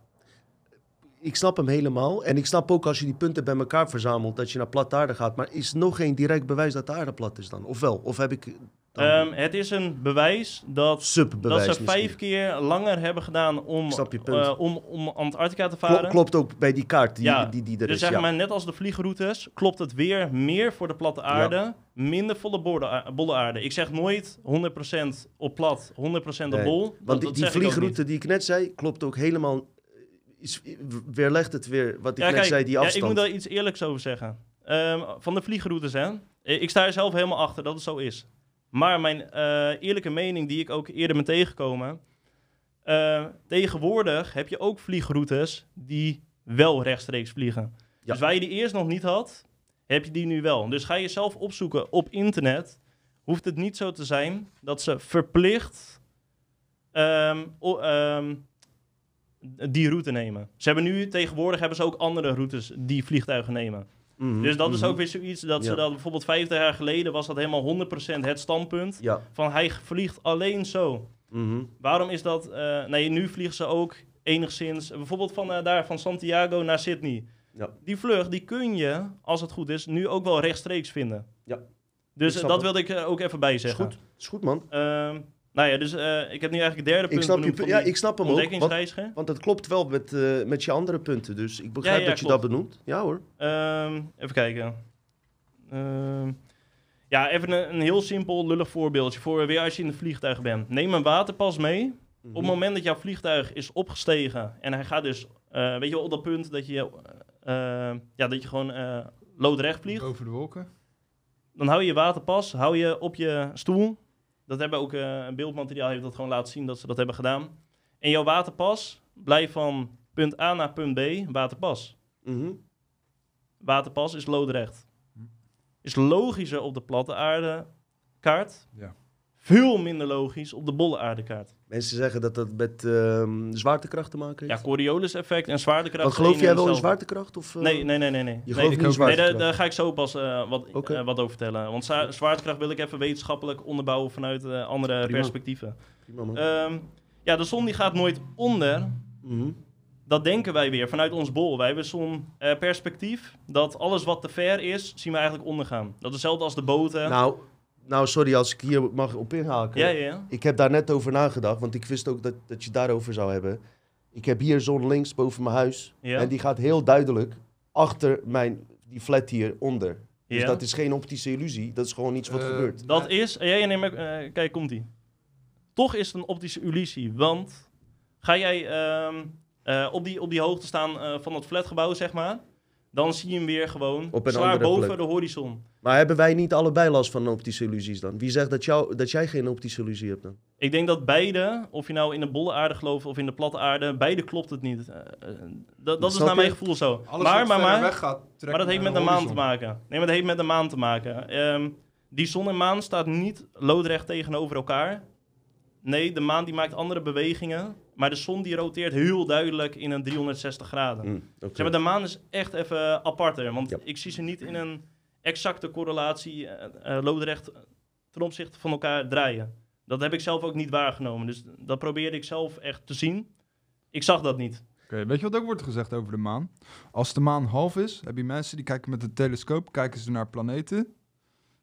Ik snap hem helemaal. En ik snap ook als je die punten bij elkaar verzamelt, dat je naar platte aarde gaat. Maar is nog geen direct bewijs dat de aarde plat is dan? Of wel? Of heb ik dan Ehm, het is een bewijs dat dat ze misschien? vijf keer langer hebben gedaan om, eh, om, om Antarctica te varen. klopt ook bij die kaart die, Ja, die, die er dus is. zeg ja. maar, net als de vliegroutes, klopt het weer meer voor de platte aarde, minder a- bolle aarde. Ik zeg nooit 100% op plat, 100% op Nee, bol. Dat- Want die, dat die vliegroute die ik net zei, klopt ook helemaal. Is, weerlegt het weer wat ik Ja, kijk, zei, die ja, afstand. ik moet daar iets eerlijks over zeggen. Ehm, van de vliegroutes, hè. Ik sta er zelf helemaal achter dat het zo is. Maar mijn eh, eerlijke mening, die ik ook eerder ben tegengekomen... eh, tegenwoordig heb je ook vliegroutes die wel rechtstreeks vliegen. Ja. Dus waar je die eerst nog niet had, heb je die nu wel. Dus ga je zelf opzoeken op internet... hoeft het niet zo te zijn dat ze verplicht... ehm, die route nemen. Ze hebben nu tegenwoordig hebben ze ook andere routes die vliegtuigen nemen. Mhm, Dus dat is mhm. ook weer zoiets dat ze dat bijvoorbeeld 50 jaar geleden was dat helemaal 100% het standpunt Ja. van hij vliegt alleen zo. mhm. Waarom is dat? eh, nee, nu vliegen ze ook enigszins bijvoorbeeld van eh, daar van Santiago naar Sydney. Ja. Die vlucht die kun je als het goed is nu ook wel rechtstreeks vinden. Ja. Dus eh, dat wilde ik er ook even bij Is zeggen. goed. Is goed, man. Ehm, nou ja, dus eh, ik heb nu eigenlijk het derde punt Ik snap, je, van ja, ik snap hem ook. Want, want het klopt wel met, eh, met je andere punten. Dus ik begrijp Ja, ja, dat je dat benoemt. Ja hoor. Ehm, even kijken. Ehm, ja, even een, een heel simpel lullig voorbeeldje voor weer als je in een vliegtuig bent. Neem een waterpas mee. Op Mhm. het moment dat jouw vliegtuig is opgestegen en hij gaat dus, eh, weet je wel, op dat punt dat je, ja, dat je gewoon eh, loodrecht vliegt. Boven de wolken. Dan hou je je waterpas, hou je op je stoel. Dat hebben ook eh, een beeldmateriaal heeft dat gewoon laten zien dat ze dat hebben gedaan. En jouw waterpas blijft van punt A naar punt B waterpas. Mhm. Waterpas is loodrecht. Hm. Is logischer op de platte aarde kaart. Ja. Veel minder logisch op de bolle aardekaart. Mensen zeggen dat dat met ehm, zwaartekracht te maken Ja, heeft. Coriolis effect en zwaartekracht. Zijn geloof jij wel in zwaartekracht? Of, eh, Nee, nee, nee, nee. nee. Je nee, gelooft niet Nee, daar, zwaartekracht? daar ga ik zo pas eh, wat, eh, wat over vertellen. Want zwa- zwaartekracht wil ik even wetenschappelijk onderbouwen vanuit andere Prima. perspectieven. Prima, man. Ehm, ja, de zon die gaat nooit onder. Mhm. Dat denken wij weer vanuit ons bol. Wij hebben zo'n perspectief dat alles wat te ver is, zien we eigenlijk ondergaan. Dat is hetzelfde als de boten. Nou, nou, sorry als ik hier mag op inhaken. ja, ja, ja. Ik heb daar net over nagedacht, want ik wist ook dat, dat je het daarover zou hebben. Ik heb hier zon links boven mijn huis. Ja. En die gaat heel duidelijk achter mijn, die flat hier onder. Dus Ja. dat is geen optische illusie, dat is gewoon iets wat Eh, gebeurt. Dat is, ja, ja, nee, maar, eh, kijk, komt ie. Toch is het een optische illusie, want ga jij ehm, eh, op, die, op die hoogte staan van het flatgebouw, zeg maar, dan zie je hem weer gewoon Op een zwaar boven plek. de horizon. Maar hebben wij niet allebei last van optische illusies dan? Wie zegt dat, jou, dat jij geen optische illusie hebt dan? Ik denk dat beide, of je nou in de bolle aarde gelooft of in de platte aarde, beide klopt het niet. Eh, eh, dat dat is naar mijn gevoel zo. Alles maar, wat maar, maar, weg gaat, trekt Maar dat heeft met de maan te maken. Nee, maar dat heeft met de maan te maken. Ehm, die zon en maan staat niet loodrecht tegenover elkaar. Nee, de maan die maakt andere bewegingen. Maar de zon die roteert heel duidelijk in een 360 graden. Oké. Zeg maar, de maan is echt even aparter. Want Ja. ik zie ze niet in een exacte correlatie eh, eh, loodrecht ten opzichte van elkaar draaien. Dat heb ik zelf ook niet waargenomen. Dus dat probeerde ik zelf echt te zien. Ik zag dat niet. Oké, weet je wat ook wordt gezegd over de maan? Als de maan half is, heb je mensen die kijken met een telescoop, kijken ze naar planeten.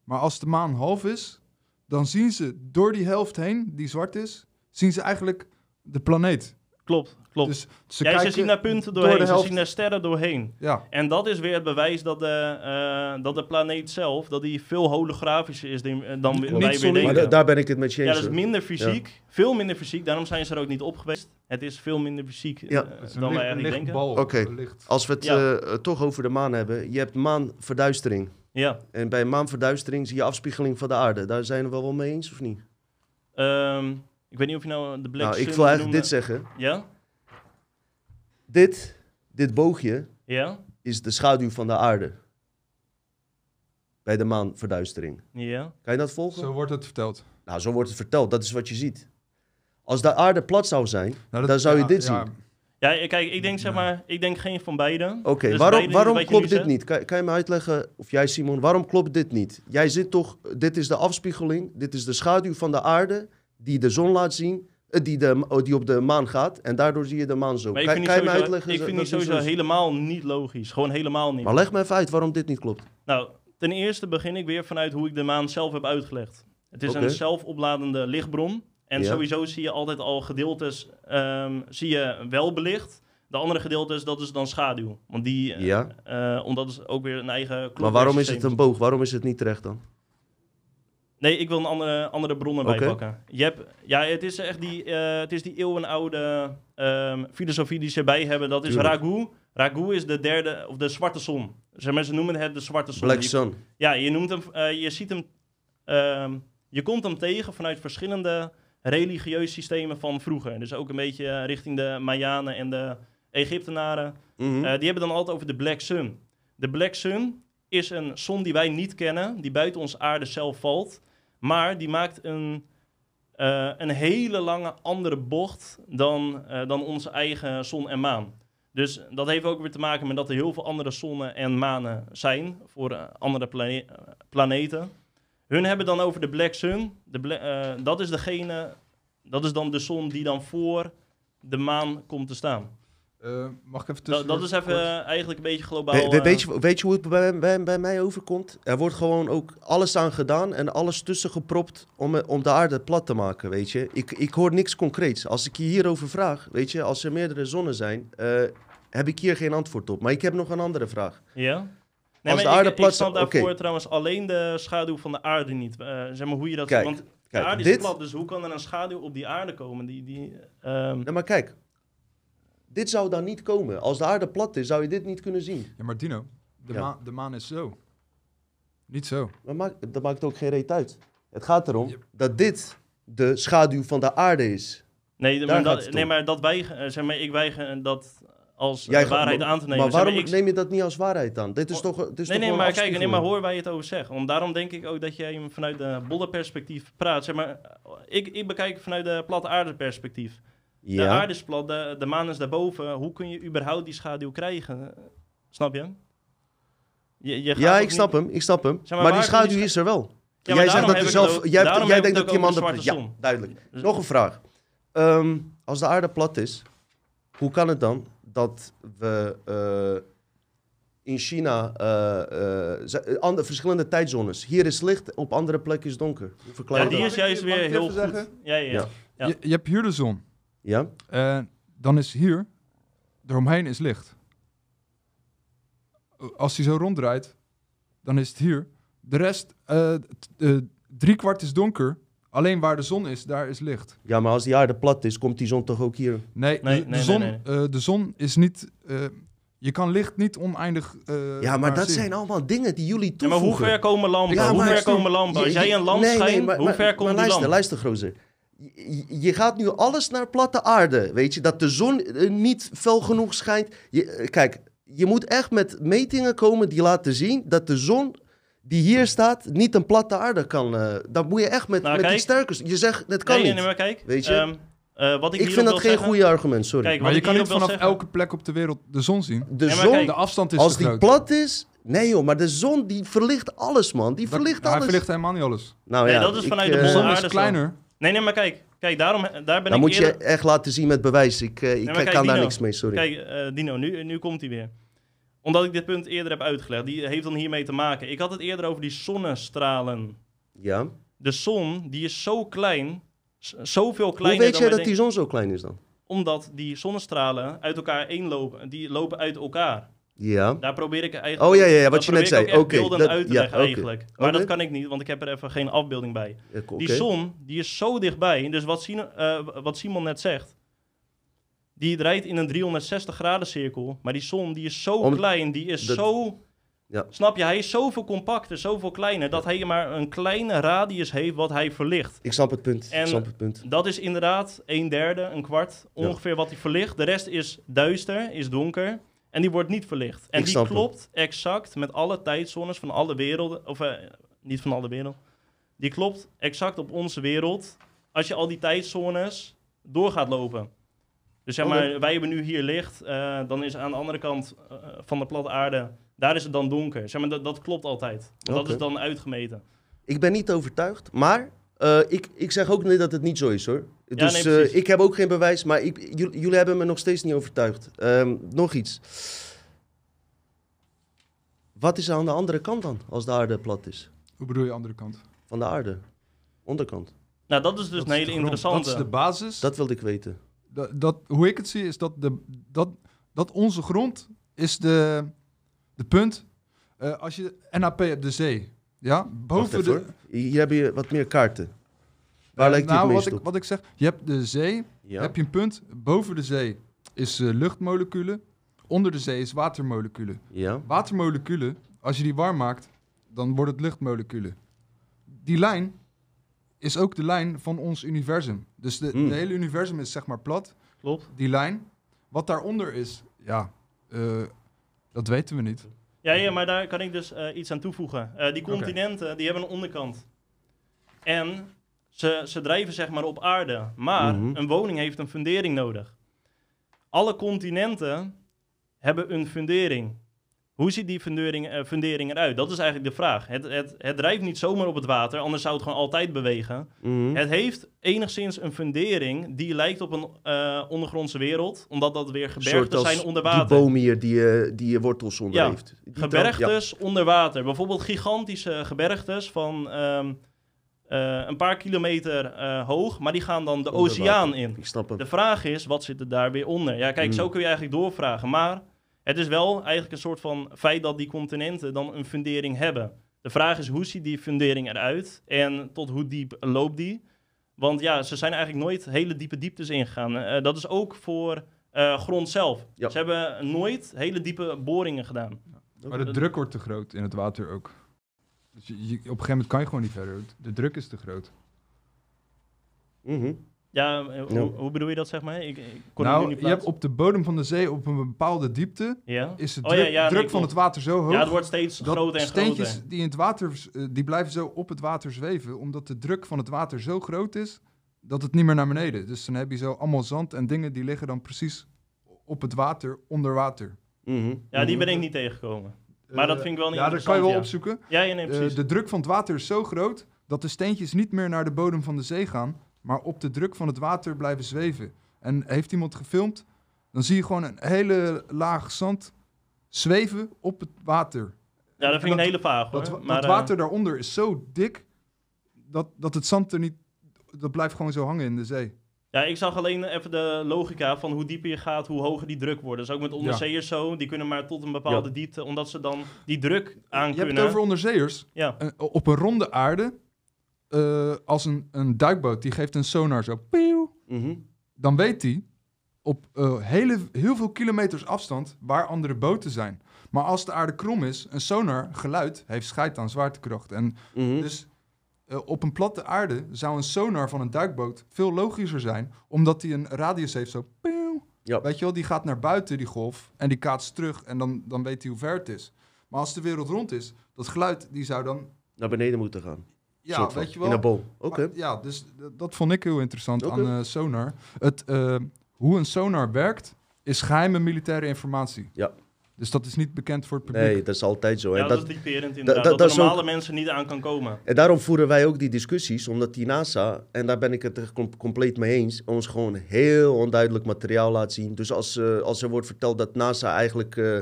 Maar als de maan half is, dan zien ze door die helft heen, die zwart is, zien ze eigenlijk de planeet. Klopt, klopt. Dus ze ja, ze zien naar punten door doorheen. de ze zien naar sterren doorheen. Ja, En dat is weer het bewijs dat de, eh, dat de planeet zelf dat die veel holografischer is dan, dan Niet wij weer Maar da- daar ben ik het met je ja, eens. dat is minder fysiek. Veel minder fysiek. Daarom zijn ze er ook niet op geweest. Het is veel minder fysiek Ja. eh, een dan wij eigenlijk denken. Oké. Als we het Ja. eh, toch over de maan hebben. Je hebt maanverduistering. Ja. En bij maanverduistering zie je afspiegeling van de aarde. Daar zijn we wel wel mee eens of niet? Ehm, ik weet niet of je nou de Black nou, ik wil eigenlijk noemde. dit zeggen. Ja? Dit, dit boogje Ja? is de schaduw van de aarde. Bij de maanverduistering. Ja? Kan je dat volgen? Zo wordt het verteld. Nou, zo wordt het verteld. Dat is wat je ziet. Als de aarde plat zou zijn, Nou, dat- dan zou je ja, dit ja, zien. Ja, kijk, ik denk zeg maar, ik denk geen van beide. Oké, Dus waarom, beide waarom klopt dit zegt. niet? Kan, kan je me uitleggen, of jij Simon, waarom klopt dit niet? Jij zit toch, dit is de afspiegeling, dit is de schaduw van de aarde die de zon laat zien, eh, die, de, oh, die op de maan gaat en daardoor zie je de maan zo. Maar ik Kan, vind kan die je sowieso, uitleggen? ik vind het sowieso is? helemaal niet logisch. Gewoon helemaal niet. Maar leg me even uit waarom dit niet klopt. Nou, ten eerste begin ik weer vanuit hoe ik de maan zelf heb uitgelegd. Het is een zelfopladende lichtbron. En Ja. sowieso zie je altijd al gedeeltes ehm, zie je wel belicht. De andere gedeeltes, dat is dan schaduw. Want die, eh, Ja, eh, omdat het ook weer een eigen maar waarom is het een boog? Waarom is het niet terecht dan? Nee, ik wil een andere, andere bronnen Oké. bijpakken. Je hebt, ja, het is echt die, eh, het is die eeuwenoude ehm, filosofie die ze bij hebben. Dat is Tuurlijk. Ragu. Ragu is de derde, of de zwarte zon. Zeg ze noemen het de zwarte zon. Black Sun. Ja, je noemt hem, eh, je ziet hem, ehm, je komt hem tegen vanuit verschillende religieuze systemen van vroeger. Dus ook een beetje eh, richting de Mayanen en de Egyptenaren. Mhm. Die hebben dan altijd over de Black Sun. De Black Sun is een zon die wij niet kennen, die buiten ons aarde zelf valt. Maar die maakt een, eh, een hele lange andere bocht dan, eh, dan onze eigen zon en maan. Dus dat heeft ook weer te maken met dat er heel veel andere zonnen en manen zijn voor eh, andere plane- planeten. Hun hebben dan over de Black Sun. De dat is degene, dat is dan de zon die dan voor de maan komt te staan. Eh, mag ik even Dat, tussen? dat is even eh, eigenlijk een beetje globaal. We- we- eh, weet, je, weet je hoe het bij, bij, bij mij overkomt? Er wordt gewoon ook alles aan gedaan en alles tussen gepropt om, om de aarde plat te maken, weet je. Ik, ik hoor niks concreets. Als ik je hierover vraag, weet je, als er meerdere zonnen zijn, eh, heb ik hier geen antwoord op. Maar ik heb nog een andere vraag. Ja? Als de aarde ik, plat ik snap daarvoor trouwens alleen de schaduw van de aarde niet. Eh, zeg maar hoe je dat Kijk, Want de Kijk, aarde is dit... plat, dus hoe kan er een schaduw op die aarde komen? Die, die, ehm, Ja, maar kijk. Dit zou dan niet komen. Als de aarde plat is, zou je dit niet kunnen zien. Ja, maar Dino, de, Ja. maan, de maan is zo. Niet zo. Dat maakt, dat maakt ook geen reet uit. Het gaat erom Yep. dat dit de schaduw van de aarde is. nee, maar dat, nee, om. maar dat weigen, eh, zeg maar, ik weiger dat als eh, Jij gaat- waarheid maar- aan te nemen. Maar Zeg waarom ik- neem je dat niet als waarheid dan? Dit is Oh, toch, dit is Nee, toch nee, maar kijk, nee, maar hoor waar je het over zegt. Want daarom denk ik ook dat jij hem vanuit de bollenperspectief praat. Zeg maar, ik, ik bekijk het vanuit de platte aarde perspectief. De aarde is plat, de, de maan is daarboven. Hoe kun je überhaupt die schaduw krijgen? Snap je? je, je gaat ja ik snap niet- hem, ik snap hem. maar die schaduw die is er wel. Ja, jij zegt dat er het zelf... ook- Jij, daarom jij denkt dat die man... zwarte Ja, zon. duidelijk. Dus- Nog een vraag. Ehm, als de aarde plat is, hoe kan het dan dat we eh, in China eh, eh, andere, verschillende tijdzones... Hier is licht, op andere plekken is donker. Hoe verklaar Ja, je die is juist weer heel goed. Ja, ja, ja. Ja. Ja. Je, je hebt hier de zon. Ja? Dan is hier, eromheen is licht. Als hij zo ronddraait, dan is het hier. De rest, eh t- eh, drie kwart is donker. Alleen waar de zon is, daar is licht. ja, maar als die aarde plat is, komt die zon toch ook hier... Nee, Nee, de, de nee, zon, nee, eh, de zon is niet... eh, je kan licht niet oneindig eh, Ja, maar dat zien. zijn allemaal dingen die jullie Ja, toevoegen. maar hoe ver komen lampen? Ja, hoe ver komen lampen? Als jij een lamp nee, schijnt, hoe maar- ver komt maar die luister, lamp? luister. Je, gaat nu alles naar platte aarde, weet je? Dat de zon eh, niet fel genoeg schijnt. Je, eh, kijk, je moet echt met metingen komen die laten zien dat de zon die hier staat niet een platte aarde kan. eh dat moet je echt met, Nou, met die kijk. sterkers. Je zegt, dat kan nee, niet. nee, maar kijk. Weet je? ehm, eh, wat ik ik vind dat geen goede argument, sorry. Kijk, Maar je kan niet vanaf zeggen- elke plek op de wereld de zon zien. de zon, kijk, De afstand is als die groot. plat is... Nee joh, maar de zon die verlicht alles, man. Die Dat- verlicht Hij alles. verlicht helemaal niet alles. Nou Nee, ja, dat is ik, vanuit de eh, De bolle zon aarde is zo. kleiner. Nee, nee, maar kijk. Kijk, daarom, daar ben Dan ik moet je echt laten zien met bewijs. Ik, eh, ik kijk, kan daar niks mee, sorry. Kijk, eh, Dino, nu, nu komt hij weer. Omdat ik dit punt eerder heb uitgelegd. Die heeft dan hiermee te maken. Ik had het eerder over die zonnestralen. Ja. De zon, die is zo klein. Zoveel Hoe kleiner weet dan jij dat die zon zo klein is dan? Omdat die zonnestralen uit elkaar eenlopen. Die lopen uit elkaar. Ja. Daar probeer ik eigenlijk... Oh ja, ja, ja wat je net zei. Oké. dat- uit te ja, leggen eigenlijk. Maar dat kan ik niet, want ik heb er even geen afbeelding bij. Die zon, die is zo dichtbij. Dus wat, Sino- eh, wat Simon net zegt. Die draait in een 360 graden cirkel. Maar die zon, die is zo Om- klein. Die is dat- zo... Ja. Snap je? Hij is zoveel compacter, zoveel kleiner. Dat hij maar een kleine radius heeft wat hij verlicht. Ik snap het punt. En- ik snap het punt. Dat is inderdaad een derde, een kwart, Ja. ongeveer wat hij verlicht. De rest is duister, is donker. En die wordt niet verlicht. En Ik die klopt exact met alle tijdzones van alle werelden. Of eh, niet van alle wereld. Die klopt exact op onze wereld. Als je al die tijdzones door gaat lopen. Dus zeg Oké. maar, wij hebben nu hier licht. eh, dan is aan de andere kant eh, van de platte aarde. Daar is het dan donker. Zeg maar, dat, dat klopt altijd. Want dat is dan uitgemeten. Ik ben niet overtuigd, maar eh, ik, ik zeg ook niet dat het niet zo is hoor. Dus nee, eh, ik heb ook geen bewijs, maar ik, jullie, jullie hebben me nog steeds niet overtuigd. Ehm, nog iets. Wat is er aan de andere kant dan, als de aarde plat is? Hoe bedoel je andere kant? Van de aarde. Onderkant. Nou, dat is dus Dat een is hele interessante. Dat is de basis. Dat wilde ik weten. Dat, dat, hoe ik het zie, is dat, de, dat, dat onze grond is de, de punt. eh, als je NAP hebt, de zee. Ja, boven de. Hier heb je wat meer kaarten. Waar eh, lijkt die nou, het wat ik, op? wat ik zeg, je hebt de zee, Ja. heb je een punt. Boven de zee is eh, luchtmoleculen. Onder de zee is watermoleculen. ja. Watermoleculen, als je die warm maakt, dan wordt het luchtmoleculen. Die lijn is ook de lijn van ons universum. Dus de, Hmm. de hele universum is zeg maar plat. Klopt. Die lijn. Wat daaronder is, ja, eh, dat weten we niet. Ja, ja, maar daar kan ik dus eh, iets aan toevoegen. Eh, die continenten, die hebben een onderkant. En ze, ze drijven zeg maar op aarde. Maar Mhm. een woning heeft een fundering nodig. Alle continenten hebben een fundering. Hoe ziet die fundering, eh, fundering eruit? Dat is eigenlijk de vraag. Het, het, het drijft niet zomaar op het water, anders zou het gewoon altijd bewegen. Mhm. Het heeft enigszins een fundering die lijkt op een eh, ondergrondse wereld, omdat dat weer als zijn onder Die water. boom hier die, eh, die je wortels onder Ja, heeft. Die Gebergtes onder water. Bijvoorbeeld gigantische gebergtes van ehm, eh, een paar kilometer eh, hoog, maar die gaan dan de Onder oceaan water. in. Ik snap hem. De vraag is, wat zit er daar weer onder? Ja, kijk, Mm. zo kun je eigenlijk doorvragen. Maar het is wel eigenlijk een soort van feit dat die continenten dan een fundering hebben. De vraag is, hoe ziet die fundering eruit? En tot hoe diep loopt die? Want ja, ze zijn eigenlijk nooit hele diepe dieptes ingegaan. Eh, dat is ook voor eh, grond zelf. Ja. Ze hebben nooit hele diepe boringen gedaan. Maar de druk wordt te groot in het water ook. Dus je, je- op een gegeven moment kan je gewoon niet verder. De druk is te groot. Mhm. Ja, eh, hoe, Ja. hoe bedoel je dat, zeg maar? Ik, ik kon nu Nou, niet je hebt op de bodem van de zee op een bepaalde diepte Ja? is de Oh, druk, ja, ja, nee, druk van het water zo hoog. ja, het wordt steeds dat groter en steentjes groter. die in het water eh, die blijven zo op het water zweven, omdat de druk van het water zo groot is dat het niet meer naar beneden. Dus dan heb je zo allemaal zand en dingen die liggen dan precies op het water onder water. Mhm. Ja, die Mhm. ben ik niet tegengekomen. Maar dat Eh, vind ik wel een Ja, dat kan je wel opzoeken. Ja, ja, nee, Eh, precies. de druk van het water is zo groot dat de steentjes niet meer naar de bodem van de zee gaan, maar op de druk van het water blijven zweven. En heeft iemand gefilmd, dan zie je gewoon een hele laag zand zweven op het water. ja, dat vind ik een dat- hele vaag, hoor. Dat, maar, dat eh, water daaronder is zo dik dat, dat het zand er niet. Dat blijft gewoon zo hangen in de zee. Ja, ik zag alleen even de logica van hoe dieper je gaat, hoe hoger die druk wordt. Dus ook met onderzeeërs zo, die kunnen maar tot een bepaalde Ja. diepte, omdat ze dan die druk aan Je hebt kunnen. het over onderzeeërs. Ja, Eh, op een ronde aarde, eh, als een, een duikboot, die geeft een sonar zo. pieuw, Mhm. dan weet hij op eh, hele, heel veel kilometers afstand waar andere boten zijn. Maar als de aarde krom is, een sonar, geluid, heeft scheid aan zwaartekracht. En Mhm. dus eh, op een platte aarde zou een sonar van een duikboot veel logischer zijn, omdat die een radius heeft zo. pieuw. Ja. Weet je wel, die gaat naar buiten, die golf, en die kaatst terug en dan, dan weet hij hoe ver het is. Maar als de wereld rond is, dat geluid, die zou dan... Naar beneden moeten gaan. Ja, soort van. weet je In een wel. boom. Oké. Ja, dus dat vond ik heel interessant aan eh, sonar. Het, eh, hoe een sonar werkt, is geheime militaire informatie. Ja. Dus dat is niet bekend voor het publiek. Nee, dat is altijd zo. ja En, dat, dat, is typerend inderdaad. dat- Dat, dat is ook- normale mensen niet aan kan komen. en daarom voeren wij ook die discussies, omdat die NASA, en daar ben ik het er com- compleet mee eens, ons gewoon heel onduidelijk materiaal laat zien. Dus als, eh, als er wordt verteld dat NASA eigenlijk, eh,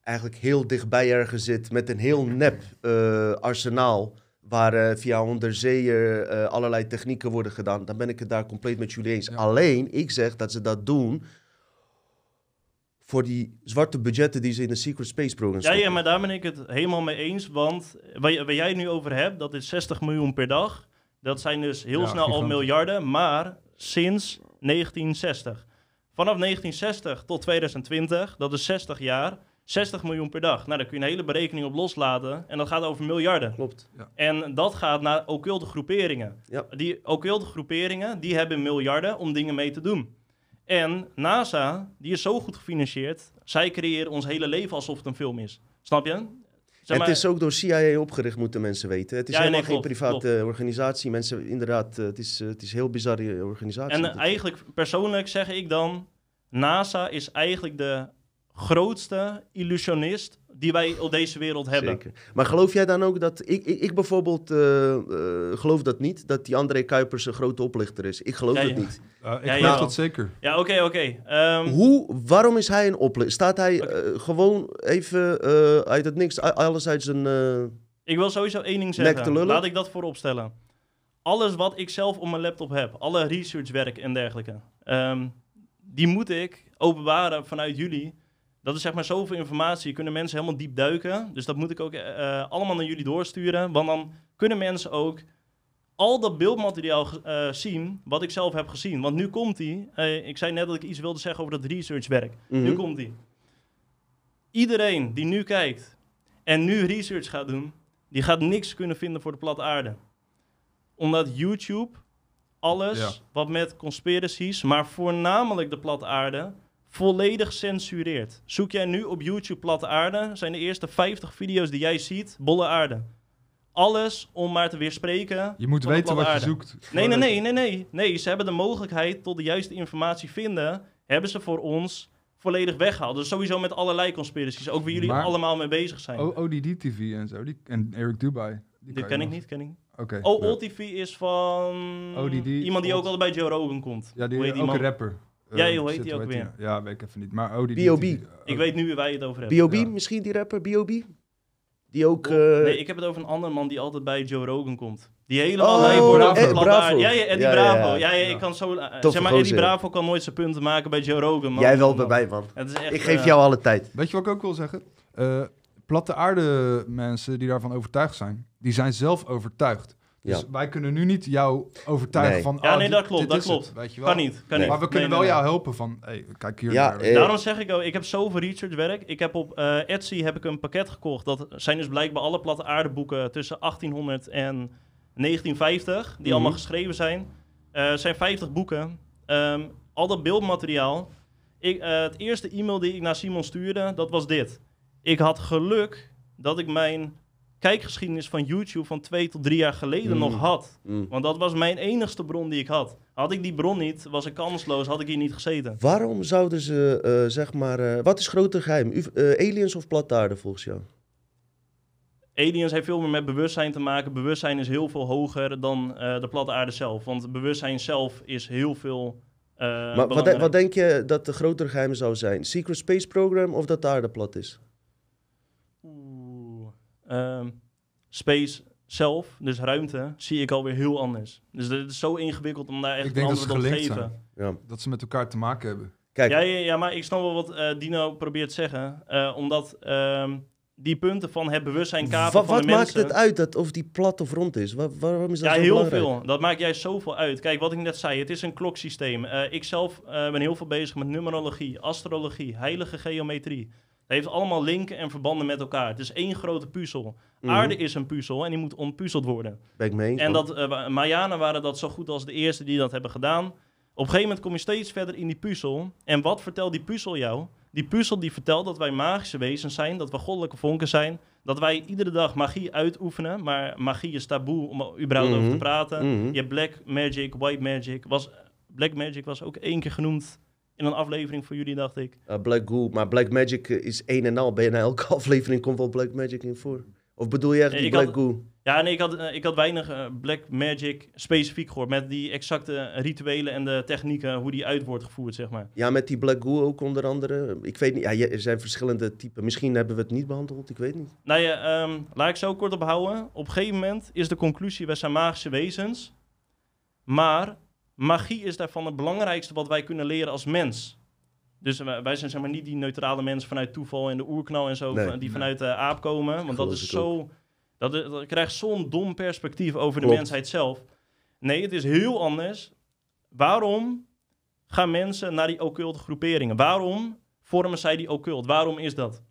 eigenlijk heel dichtbij ergens zit met een heel nep eh, arsenaal, waar eh, via onderzeeër eh, allerlei technieken worden gedaan, dan ben ik het daar compleet met jullie eens. Ja. Alleen, ik zeg dat ze dat doen voor die zwarte budgetten die ze in de Secret Space Program Ja, stoppen. ja, maar daar ben ik het helemaal mee eens. Want waar, waar jij het nu over hebt, dat is 60 miljoen per dag. Dat zijn dus heel Ja, snel al miljarden, maar sinds 1960. Vanaf 1960 tot 2020, dat is 60 jaar, 60 miljoen per dag. Nou, daar kun je een hele berekening op loslaten. En dat gaat over miljarden. Klopt. En dat gaat naar occulte groeperingen. Ja. Die occulte groeperingen, die hebben miljarden om dingen mee te doen. En NASA, die is zo goed gefinancierd, zij creëren ons hele leven alsof het een film is. Snap je? Zeg maar- het is ook door CIA opgericht, moeten mensen weten. Het is Ja, helemaal nee, geen klopt, private organisatie. Mensen, inderdaad, eh, het is, eh, het is een heel bizarre organisatie. En eh, eigenlijk, persoonlijk zeg ik dan, NASA is eigenlijk de grootste illusionist die wij op deze wereld hebben. Zeker. Maar geloof jij dan ook dat... Ik, ik, ik bijvoorbeeld eh, eh, geloof dat niet, dat die André Kuipers een grote oplichter is. Ik geloof Ja, dat ja. niet. Uh, ik Ja, geloof ja. dat zeker. Ja, oké, oké. Ehm, Hoe, waarom is hij een oplichter? Staat hij eh, gewoon even eh, uit het niks, alles uit zijn... eh, Ik wil sowieso één ding zeggen. Laat ik dat voorop stellen. Alles wat ik zelf op mijn laptop heb, alle researchwerk en dergelijke, ehm, die moet ik openbaren vanuit jullie. Dat is zeg maar zoveel informatie, kunnen mensen helemaal diep duiken. Dus dat moet ik ook eh, allemaal naar jullie doorsturen. Want dan kunnen mensen ook al dat beeldmateriaal eh, zien wat ik zelf heb gezien. Want nu komt die. eh, ik zei net dat ik iets wilde zeggen over dat researchwerk. Nu mhm. komt die. Iedereen die nu kijkt en nu research gaat doen, die gaat niks kunnen vinden voor de platte aarde. Omdat YouTube alles Ja. wat met conspiracies, maar voornamelijk de platte aarde, volledig censureert. Zoek jij nu op YouTube platte aarde, zijn de eerste 50 video's die jij ziet, bolle aarde. Alles om maar te weerspreken. Je moet weten wat je aarde. zoekt. Nee, nee, nee, nee, nee. Nee, ze hebben de mogelijkheid tot de juiste informatie vinden, hebben ze voor ons volledig weggehaald. Dus sowieso met allerlei conspiracies, ook waar jullie Maar- allemaal mee bezig zijn. O- ODD TV en zo. Die, en Eric Dubai. Die ken ik nog. niet, ken ik. Oké. Oh, ja. OTV is van ODD, iemand die ook altijd bij Joe Rogan komt. Ja, die Hoe heet die ook man? een rapper. Ja, Eh, hoe heet die ook weer? Ja, weet ik even niet. Maar ODD B.O.B.. TV, Ik weet nu waar je het over hebt. B.O.B. Ja. misschien die rapper, B.O.B.? Die ook... eh, Nee, ik heb het over een andere man die altijd bij Joe Rogan komt. Die helemaal Oh, Bravo. eh, Bravo. Ja, ja, Eddie Ja, Bravo. ja. Ja, ja, Ja. ik kan zo... eh, zeg maar, Eddie. Bravo kan nooit zijn punten maken bij Joe Rogan. man. Jij wel bij mij, man. Het is echt, Ik geef eh, jou alle tijd. Weet je wat ik ook wil zeggen? Eh, platte aarde mensen die daarvan overtuigd zijn, die zijn zelf overtuigd. Dus Ja. wij kunnen nu niet jou overtuigen Nee. van... Ja, ah, nee, dit- dat klopt, dat het, klopt. weet je wel. Kan niet, kan Nee. niet. Maar we kunnen Nee, wel nee, jou helpen van... Hey, kijk hier Ja, naar- eh, Daarom zeg ik ook, ik heb zoveel researchwerk. Ik heb op eh, Etsy heb ik een pakket gekocht. Dat zijn dus blijkbaar alle platte aardeboeken tussen 1800 en 1950. Die Mhm. allemaal geschreven zijn. Eh, Het zijn 50 boeken. Ehm, al dat beeldmateriaal. Ik, eh, het eerste e-mail die ik naar Simon stuurde, dat was dit. Ik had geluk dat ik mijn kijkgeschiedenis van YouTube van twee tot drie jaar geleden Mm. nog had. Mm. Want dat was mijn enigste bron die ik had. Had ik die bron niet, was ik kansloos, had ik hier niet gezeten. Waarom zouden ze, eh, zeg maar, eh, wat is groter geheim? Eh, aliens of platte aarde volgens jou? Aliens heeft veel meer met bewustzijn te maken. Bewustzijn is heel veel hoger dan de platte aarde zelf. Want bewustzijn zelf is heel veel. maar wat, wat denk je dat de grotere geheim zou zijn? Secret Space Program of dat de aarde plat is? Ehm, space zelf, dus ruimte, zie ik alweer heel anders. Dus het is zo ingewikkeld om daar echt Ik denk een dat ze antwoord op te gelinkt geven. zijn. Ja. Dat ze met elkaar te maken hebben. Kijk, Ja, ja, ja, maar ik snap wel wat eh, Dino probeert te zeggen. Eh, omdat ehm, die punten van het bewustzijn kapen wa- van wat de maakt mensen... het uit dat of die plat of rond is? Wa- waarom is dat Ja, zo heel belangrijk? veel. Dat maakt juist zoveel uit. Kijk, wat ik net zei, het is een kloksysteem. Eh ik zelf eh, ben heel veel bezig met numerologie, astrologie, heilige geometrie. Het heeft allemaal linken en verbanden met elkaar. Het is één grote puzzel. Mhm. Aarde is een puzzel en die moet ontpuzzeld worden. Ben ik mee eens, En dat, eh, wa- Mayanen waren dat zo goed als de eerste die dat hebben gedaan. Op een gegeven moment kom je steeds verder in die puzzel. En wat vertelt die puzzel jou? Die puzzel die vertelt dat wij magische wezens zijn, dat we goddelijke vonken zijn. Dat wij iedere dag magie uitoefenen. Maar magie is taboe om er überhaupt over Mhm. te praten. Mhm. Je hebt black magic, white magic. Was, black magic was ook één keer genoemd in een aflevering voor jullie, dacht ik. Uh, Black Goo, maar Black Magic eh, is een en al. Bijna elke aflevering komt wel Black Magic in voor. Of bedoel je echt Eh, die ik Black had- Goo? Ja, nee, ik had, eh, ik had weinig eh, black magic specifiek gehoord. Met die exacte rituelen en de technieken, hoe die uit wordt gevoerd, zeg maar. Ja, met die Black Goo ook onder andere. Ik weet niet, ja, er zijn verschillende typen. Misschien hebben we het niet behandeld, ik weet niet. Nou ja, ehm, laat ik zo kort op houden. Op een gegeven moment is de conclusie, wij zijn magische wezens. Maar magie is daarvan het belangrijkste wat wij kunnen leren als mens. Dus wij, zijn zeg maar niet die neutrale mensen vanuit toeval en de oerknal en zo, Nee. die vanuit de aap komen. Want dat is zo, dat, dat krijgt zo'n dom perspectief over de mensheid zelf. Nee, het is heel anders. Waarom gaan mensen naar die occulte groeperingen? Waarom vormen zij die occult? Waarom is dat?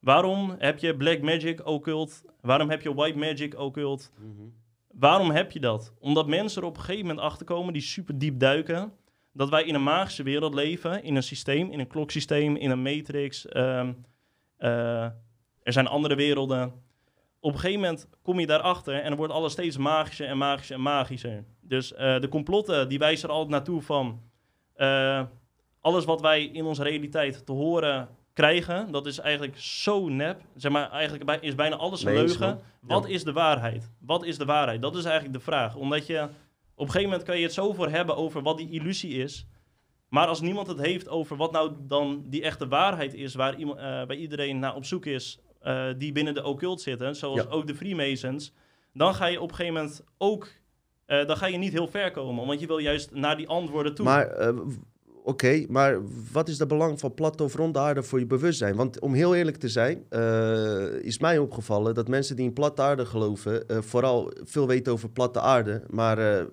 Waarom heb je black magic occult? Waarom heb je white magic occult? Waarom heb je dat? Omdat mensen er op een gegeven moment achterkomen die super diep duiken. Dat wij in een magische wereld leven, in een systeem, in een kloksysteem, in een matrix. ehm, eh, er zijn andere werelden. Op een gegeven moment kom je daarachter en dan wordt alles steeds magischer en magischer en magischer. Dus eh, de complotten die wijzen er altijd naartoe van... eh, alles wat wij in onze realiteit te horen krijgen, dat is eigenlijk zo nep. Zeg maar, eigenlijk bij- is bijna alles een leugen. Wat is de waarheid? Wat is de waarheid? Dat is eigenlijk de vraag. Omdat je op een gegeven moment kan je het zo voor hebben over wat die illusie is. Maar als niemand het heeft over wat nou dan die echte waarheid is, waar, iemand, eh, waar iedereen naar op zoek is, eh, die binnen de occult zitten, zoals Ja. ook de Freemasons, dan ga je op een gegeven moment ook, eh, dan ga je niet heel ver komen, want je wil juist naar die antwoorden toe. Maar, oké, maar wat is de belang van platte of ronde aarde voor je bewustzijn? Want om heel eerlijk te zijn, eh, is mij opgevallen dat mensen die in platte aarde geloven, eh, vooral veel weten over platte aarde, maar eh,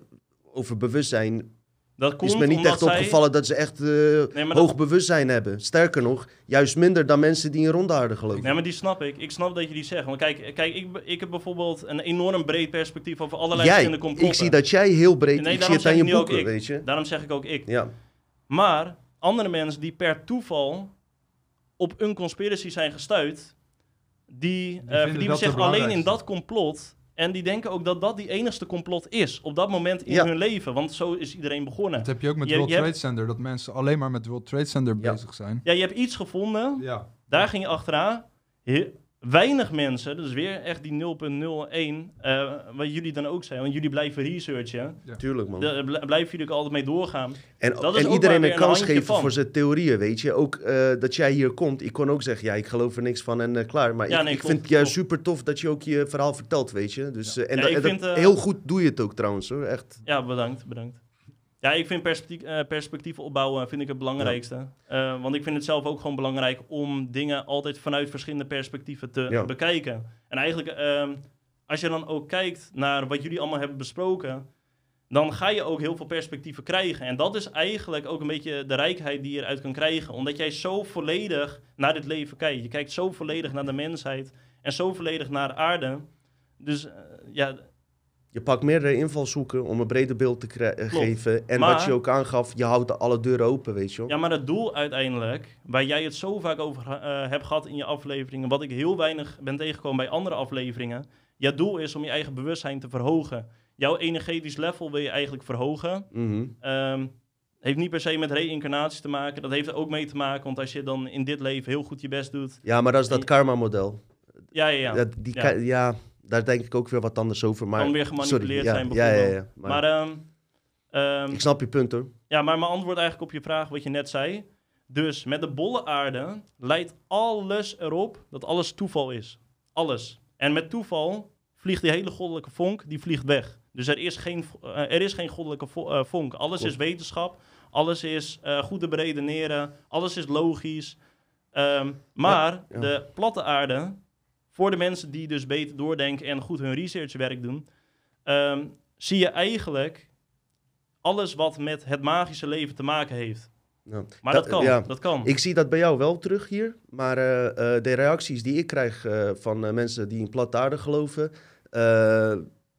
over bewustzijn dat komt is me niet echt zij- opgevallen dat ze echt maar hoog dat- bewustzijn hebben. Sterker nog, juist minder dan mensen die in ronde aarde geloven. Nee, maar die snap ik. Ik snap dat je die zegt. Want kijk, kijk ik, ik heb bijvoorbeeld een enorm breed perspectief over allerlei Jij, verschillende complotten. ik zie dat jij heel breed, Nee, ik zie daarom het aan je boeken, weet je. Daarom zeg ik ook ik. Ja, Maar andere mensen die per toeval op een conspiracy zijn gestuurd, die, eh, verdiepen zich alleen in dat complot. En die denken ook dat dat die enigste complot is op dat moment in Ja. hun leven. Want zo is iedereen begonnen. Dat heb je ook met Je- World je hebt- Trade Center, dat mensen alleen maar met World Trade Center Ja. bezig zijn. Ja, je hebt iets gevonden, Ja. daar ging je achteraan. He- weinig mensen, dus weer echt die 0.01, eh, wat jullie dan ook zijn, want jullie blijven researchen. tuurlijk man. Daar bl- blijven jullie ook altijd mee doorgaan. En, Dat is en ook iedereen een kans geven van. voor zijn theorieën, weet je. Ook eh, dat jij hier komt. Ik kon ook zeggen, ja, ik geloof er niks van en eh, klaar. Maar Ja, ik, nee, ik klopt, vind het juist super tof dat je ook je verhaal vertelt, weet je. Dus, eh, en Ja, vind, eh, heel goed doe je het ook trouwens, hoor. Echt. Ja, bedankt, bedankt. Ja, ik vind perspectief, eh, opbouwen vind ik het belangrijkste. Eh, want ik vind het zelf ook gewoon belangrijk om dingen altijd vanuit verschillende perspectieven te Ja. bekijken. En eigenlijk, ehm, als je dan ook kijkt naar wat jullie allemaal hebben besproken, dan ga je ook heel veel perspectieven krijgen. En dat is eigenlijk ook een beetje de rijkheid die je eruit kan krijgen. Omdat jij zo volledig naar dit leven kijkt. Je kijkt zo volledig naar de mensheid en zo volledig naar de aarde. Dus eh, ja, Je pakt meerdere invalshoeken om een breder beeld te eh, Klopt. geven. En Maar- wat je ook aangaf, je houdt alle deuren open, weet je wel. Ja, maar het doel uiteindelijk, waar jij het zo vaak over eh, hebt gehad in je afleveringen, wat ik heel weinig ben tegengekomen bij andere afleveringen. Je doel is om je eigen bewustzijn te verhogen. Jouw energetisch level wil je eigenlijk verhogen. Mhm. Ehm, heeft niet per se met reïncarnatie te maken. Dat heeft er ook mee te maken, want als je dan in dit leven heel goed je best doet. Ja, maar dat is dat karma-model. Ja, ja, ja. Dat, die Ja. ja, daar denk ik ook weer wat anders over. Maar, kan weer gemanipuleerd sorry, ja, zijn ja, ja, ja, maar, Maar, ehm, ehm, ik snap je punt hoor. Ja, maar mijn antwoord eigenlijk op je vraag, wat je net zei. Dus met de bolle aarde leidt alles erop dat alles toeval is. Alles. En met toeval vliegt die hele goddelijke vonk, die vliegt weg. Dus er is geen, eh, er is geen goddelijke vo- eh, vonk. Alles Klopt. is wetenschap, alles is eh, goed te beredeneren, alles is logisch. Ehm, maar ja. de platte aarde, voor de mensen die dus beter doordenken en goed hun researchwerk doen, ehm, zie je eigenlijk alles wat met het magische leven te maken heeft. Ja. Maar dat, kan, ja. dat kan. Ik zie dat bij jou wel terug hier. Maar eh, eh, de reacties die ik krijg eh, van eh, mensen die in platte aarde geloven... eh,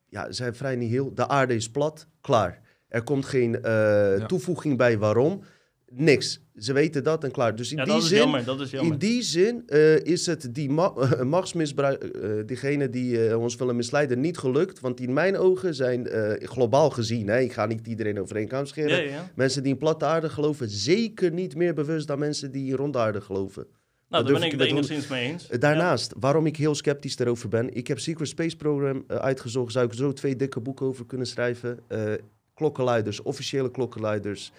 ja, zijn vrij niet heel... De aarde is plat, klaar. Er komt geen eh, toevoeging bij waarom. Niks. Ze weten dat en klaar. Dus in ja, die dat is zin... jammer. In die zin eh, is het die ma machtsmisbruik, eh, diegene die eh, ons willen misleiden, niet gelukt. Want in mijn ogen zijn globaal gezien, hè, ik ga niet iedereen over één kam scheren. ja, ja, ja. Mensen die in platte aarde geloven, zeker niet meer bewust dan mensen die in ronde aarde geloven. Nou, daar ben ik het enigszins mee eens. Daarnaast, waarom ik heel sceptisch erover ben. Ik heb Secret Space Program uitgezocht. Zou ik zo twee dikke boeken over kunnen schrijven. Klokkenluiders, officiële klokkenluiders.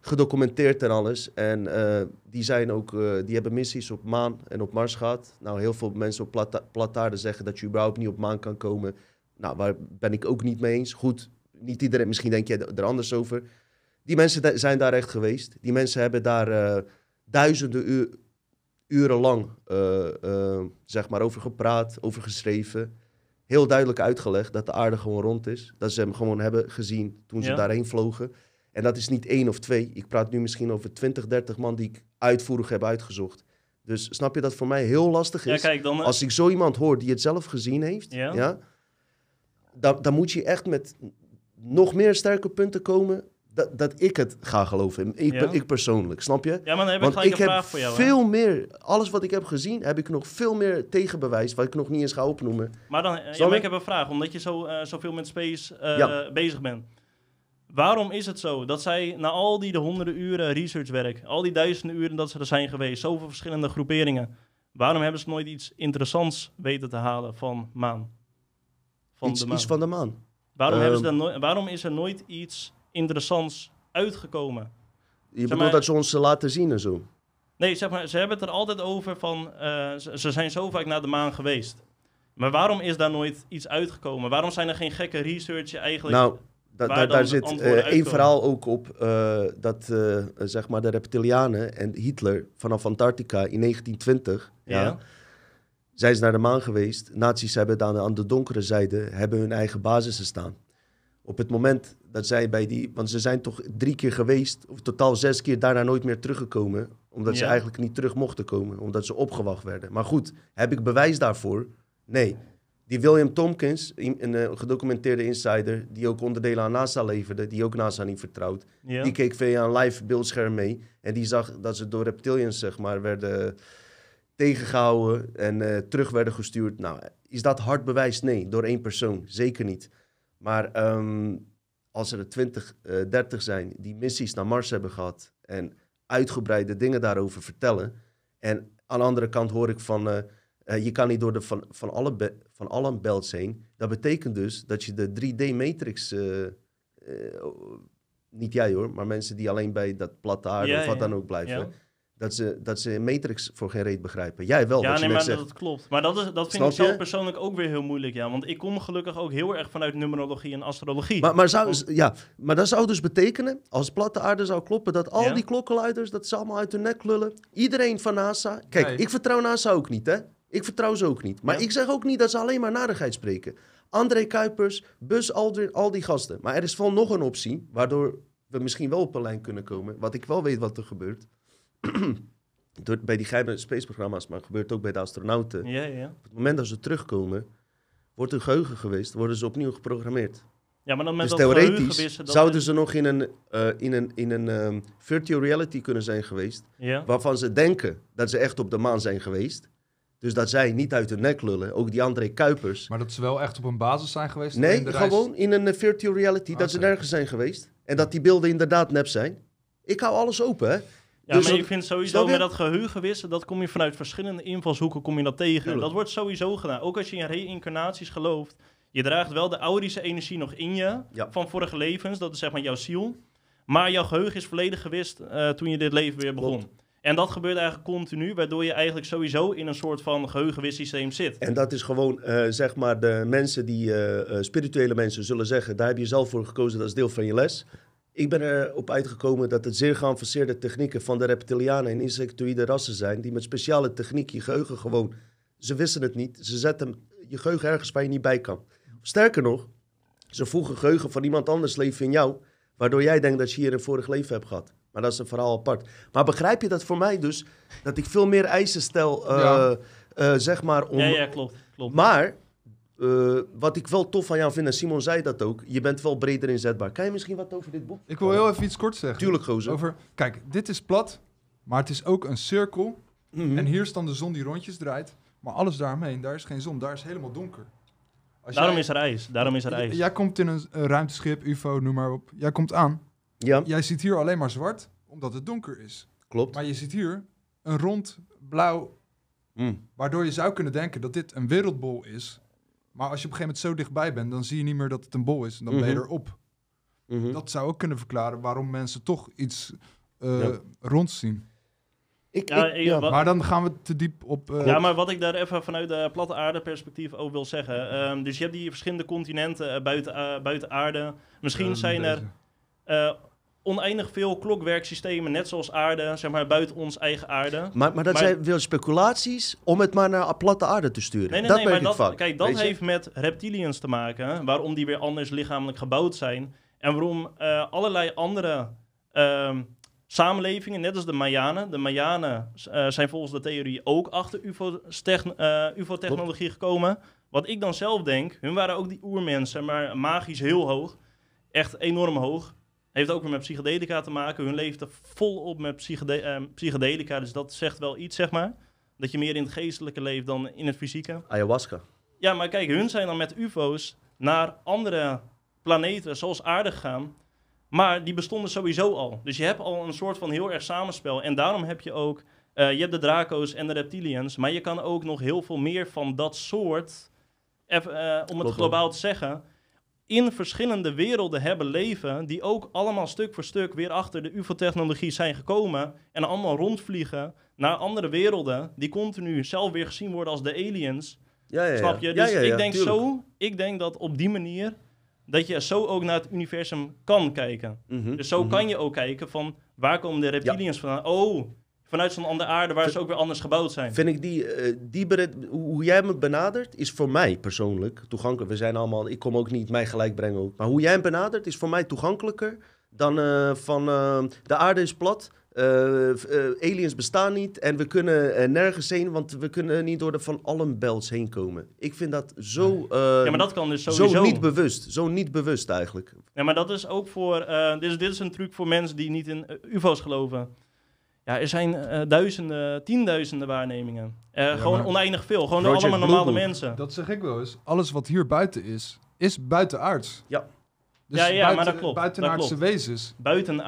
Gedocumenteerd en alles. En eh, die, zijn ook, eh, die hebben missies op maan en op Mars gehad. Nou, heel veel mensen op platte, aarde zeggen dat je überhaupt niet op maan kan komen. Nou, waar ben ik ook niet mee eens. Goed, niet iedereen, misschien denk je er anders over. Die mensen zijn daar echt geweest. Die mensen hebben daar eh, duizenden uur, uren lang zeg maar over gepraat, over geschreven. Heel duidelijk uitgelegd dat de aarde gewoon rond is. Dat ze hem gewoon hebben gezien toen ze Ja. daarheen vlogen. En dat is niet één of twee. Ik praat nu misschien over 20, 30 man die ik uitvoerig heb uitgezocht. Dus snap je dat voor mij heel lastig Ja, is? kijk, dan... eh, Als ik zo iemand hoor die het zelf gezien heeft, Ja. ja. dan, dan moet je echt met nog meer sterke punten komen dat, dat ik het ga geloven. Ik, Ja. ik persoonlijk, snap je? ja, maar dan heb ik Want gelijk ik een heb vraag voor jou. hè. veel meer, alles wat ik heb gezien, heb ik nog veel meer tegenbewijs, wat ik nog niet eens ga opnoemen. Maar, dan, ja, maar je? ik heb een vraag, omdat je zo, eh, zoveel met space eh, Ja. bezig bent. Waarom is het zo dat zij na al die de honderden uren researchwerk, al die duizenden uren dat ze er zijn geweest, zoveel verschillende groeperingen, waarom hebben ze nooit iets interessants weten te halen van maan? Van Iets, de maan. iets van de maan. waarom, hebben ze Ehm. dan nooit- waarom is er nooit iets interessants uitgekomen? Je bedoelt maar- dat ze ons laten zien en zo. Nee, zeg maar, ze hebben het er altijd over van, eh, ze, ze zijn zo vaak naar de maan geweest. Maar waarom is daar nooit iets uitgekomen? Waarom zijn er geen gekke research eigenlijk? Nou, da- daar- zit eh, één verhaal ook op eh, dat eh, zeg maar de reptilianen en Hitler vanaf Antarctica in 1920 ja. Ja. zijn ze naar de maan geweest. Nazi's hebben dan aan de donkere zijde hebben hun eigen basissen staan. Op het moment dat zij bij die, want ze zijn toch drie keer geweest, of totaal zes keer daarna nooit meer teruggekomen, omdat ze eigenlijk niet terug mochten komen, omdat ze opgewacht werden. Maar goed, heb ik bewijs daarvoor? Nee. Die William Tompkins, in- een eh, gedocumenteerde insider, die ook onderdelen aan NASA leverde, die ook NASA niet vertrouwt, die keek via een live beeldscherm mee. En die zag dat ze door reptilians, zeg maar, werden tegengehouden en eh, terug werden gestuurd. Nou, is dat hard bewijs? Nee, door één persoon. Zeker niet. Maar ehm, als er 20, eh 30 zijn die missies naar Mars hebben gehad en uitgebreide dingen daarover vertellen. En aan de andere kant hoor ik van, eh, eh, je kan niet door de van, van, alle be- van alle belts heen. Dat betekent dus dat je de 3D-matrix, eh, eh, niet jij hoor, maar mensen die alleen bij dat platte aarde Ja, of wat ja. dan ook blijven, Ja, dat, ze, dat ze Matrix voor geen reet begrijpen. Jij wel, ja wat je nee, net maar zegt. dat klopt. Maar dat, is, dat vind Snap ik zelf je? persoonlijk ook weer heel moeilijk, ja. Want ik kom gelukkig ook heel erg vanuit numerologie en astrologie. Maar, maar, zou, ja, maar dat zou dus betekenen, als platte aarde zou kloppen, dat al Ja. die klokkenluiders, dat ze allemaal uit hun nek lullen. Iedereen van NASA. Kijk, Nee. ik vertrouw NASA ook niet, hè? Ik vertrouw ze ook niet. Maar Ja. ik zeg ook niet dat ze alleen maar narigheid spreken. André Kuipers, Bus Aldrin, al die gasten. Maar er is wel nog een optie, waardoor we misschien wel op een lijn kunnen komen. Wat ik wel weet wat er gebeurt. Door, bij die geheime spaceprogramma's, maar gebeurt ook bij de astronauten. Ja, ja. Op het moment dat ze terugkomen, wordt hun geheugen geweest, worden ze opnieuw geprogrammeerd. Ja, maar dan met dus dat theoretisch dat zouden ze nog in een, eh, in een, in een ehm, virtual reality kunnen zijn geweest, Ja. waarvan ze denken dat ze echt op de maan zijn geweest. Dus dat zij niet uit hun nek lullen, ook die André Kuipers. Maar dat ze wel echt op een basis zijn geweest? Nee, de reis- gewoon in een eh, virtual reality, dat ze Oké. nergens zijn geweest. En dat die beelden inderdaad nep zijn. Ik hou alles open, hè. Ja, Dus maar dat- ik vind sowieso met dat geheugenwissen, dat kom je vanuit verschillende invalshoeken kom je dat tegen. Tuurlijk. Dat wordt sowieso gedaan. Ook als je in reïncarnaties gelooft. Je draagt wel de Aurische energie nog in je Ja. van vorige levens. Dat is zeg maar jouw ziel. Maar jouw geheugen is volledig gewist eh, toen je dit leven weer begon. Klopt. En dat gebeurt eigenlijk continu, waardoor je eigenlijk sowieso in een soort van geheugenwissysteem zit. En dat is gewoon, eh, zeg maar, de mensen die, eh, eh, spirituele mensen zullen zeggen, daar heb je zelf voor gekozen, dat is deel van je les. Ik ben erop uitgekomen dat het zeer geavanceerde technieken van de reptilianen en insectoïde rassen zijn, die met speciale techniek je geheugen gewoon, ze wisten het niet, ze zetten je geheugen ergens waar je niet bij kan. Sterker nog, ze voegen geheugen van iemand anders leven in jou, waardoor jij denkt dat je hier een vorig leven hebt gehad. Maar dat is een verhaal apart. Maar begrijp je dat voor mij dus, dat ik veel meer eisen stel, eh, Ja. eh, zeg maar, om, Ja, ja, klopt. klopt. maar eh, wat ik wel tof van jou vind, en Simon zei dat ook, je bent wel breder inzetbaar. Kan je misschien wat over dit boek? Ik wil heel even iets kort zeggen. Tuurlijk, gozer. Over, kijk, dit is plat, maar het is ook een cirkel. Mhm. En hier is dan de zon die rondjes draait. Maar alles daaromheen, daar is geen zon, daar is helemaal donker. Als Daarom jij- is er ijs. Daarom is er ijs. Jij komt in een, een ruimteschip, UFO, noem maar op. Jij komt aan. Ja, Jij ziet hier alleen maar zwart, omdat het donker is. klopt. Maar je ziet hier een rond blauw, Mm. waardoor je zou kunnen denken dat dit een wereldbol is. Maar als je op een gegeven moment zo dichtbij bent, dan zie je niet meer dat het een bol is. En dan ben je Mhm. erop. Mhm. Dat zou ook kunnen verklaren waarom mensen toch iets eh Ja. ronds zien. Ik, Ja, ik- ja. wat- Maar dan gaan we te diep op... eh, Ja, maar wat ik daar even vanuit de platte aarde perspectief ook wil zeggen. ehm, dus je hebt die verschillende continenten eh, buiten, eh, buiten aarde. Misschien eh, zijn er deze. eh, oneindig veel klokwerksystemen, net zoals aarde, zeg maar buiten ons eigen aarde. Maar, maar dat Maar- zijn wel speculaties om het maar naar platte aarde te sturen. Nee, nee, dat nee, maar dat, kijk, dat heeft met reptilians te maken. Waarom die weer anders lichamelijk gebouwd zijn. En waarom eh, allerlei andere ehm, samenlevingen, net als de Mayanen. De Mayanen eh, zijn volgens de theorie ook achter UFO-technologie UFO-technologie gekomen. Wat ik dan zelf denk, hun waren ook die oermensen, maar magisch heel hoog. Echt enorm hoog. Heeft ook weer met psychedelica te maken. Hun leefden volop met psychede eh, psychedelica, dus dat zegt wel iets, zeg maar. Dat je meer in het geestelijke leeft dan in het fysieke. Ayahuasca. Ja, maar kijk, hun zijn dan met UFO's naar andere planeten zoals aarde gegaan. Maar die bestonden sowieso al. Dus je hebt al een soort van heel erg samenspel. En daarom heb je ook, eh, je hebt de Draco's en de Reptilians. Maar je kan ook nog heel veel meer van dat soort, even, eh, om het Klopt, globaal te zeggen, in verschillende werelden hebben leven. Die ook allemaal stuk voor stuk weer achter de UFO-technologie zijn gekomen. En allemaal rondvliegen naar andere werelden. Die continu zelf weer gezien worden als de aliens. Ja, ja, ja. Snap je? Dus ik denk tuurlijk. zo, ik denk dat op die manier dat je zo ook naar het universum kan kijken. Mhm, Dus zo mhm. kan je ook kijken van waar komen de reptilians vandaan? Oh, vanuit zo'n andere aarde waar ze ook weer anders gebouwd zijn. Vind ik die, eh, die hoe jij me benadert, is voor mij persoonlijk toegankelijk. We zijn allemaal, ik kom ook niet mij gelijk brengen ook. Maar hoe jij hem benadert, is voor mij toegankelijker dan eh, van eh, de aarde is plat. aliens bestaan niet en we kunnen nergens heen, want we kunnen niet door de Van Allenbels heen komen. Ik vind dat zo, Ja, maar dat kan dus sowieso. zo niet bewust. Zo niet bewust eigenlijk. Ja, maar dat is ook voor. dit, is, dit is een truc voor mensen die niet in UFO's geloven. Ja, er zijn eh, duizenden, tienduizenden waarnemingen. Eh, gewoon oneindig veel. Gewoon Project allemaal normale Blue mensen. Dat zeg ik wel eens. Alles wat hier buiten is, is buitenaards. Ja. Dus Ja, ja, maar dat klopt, dat Buitenaardse klopt. wezens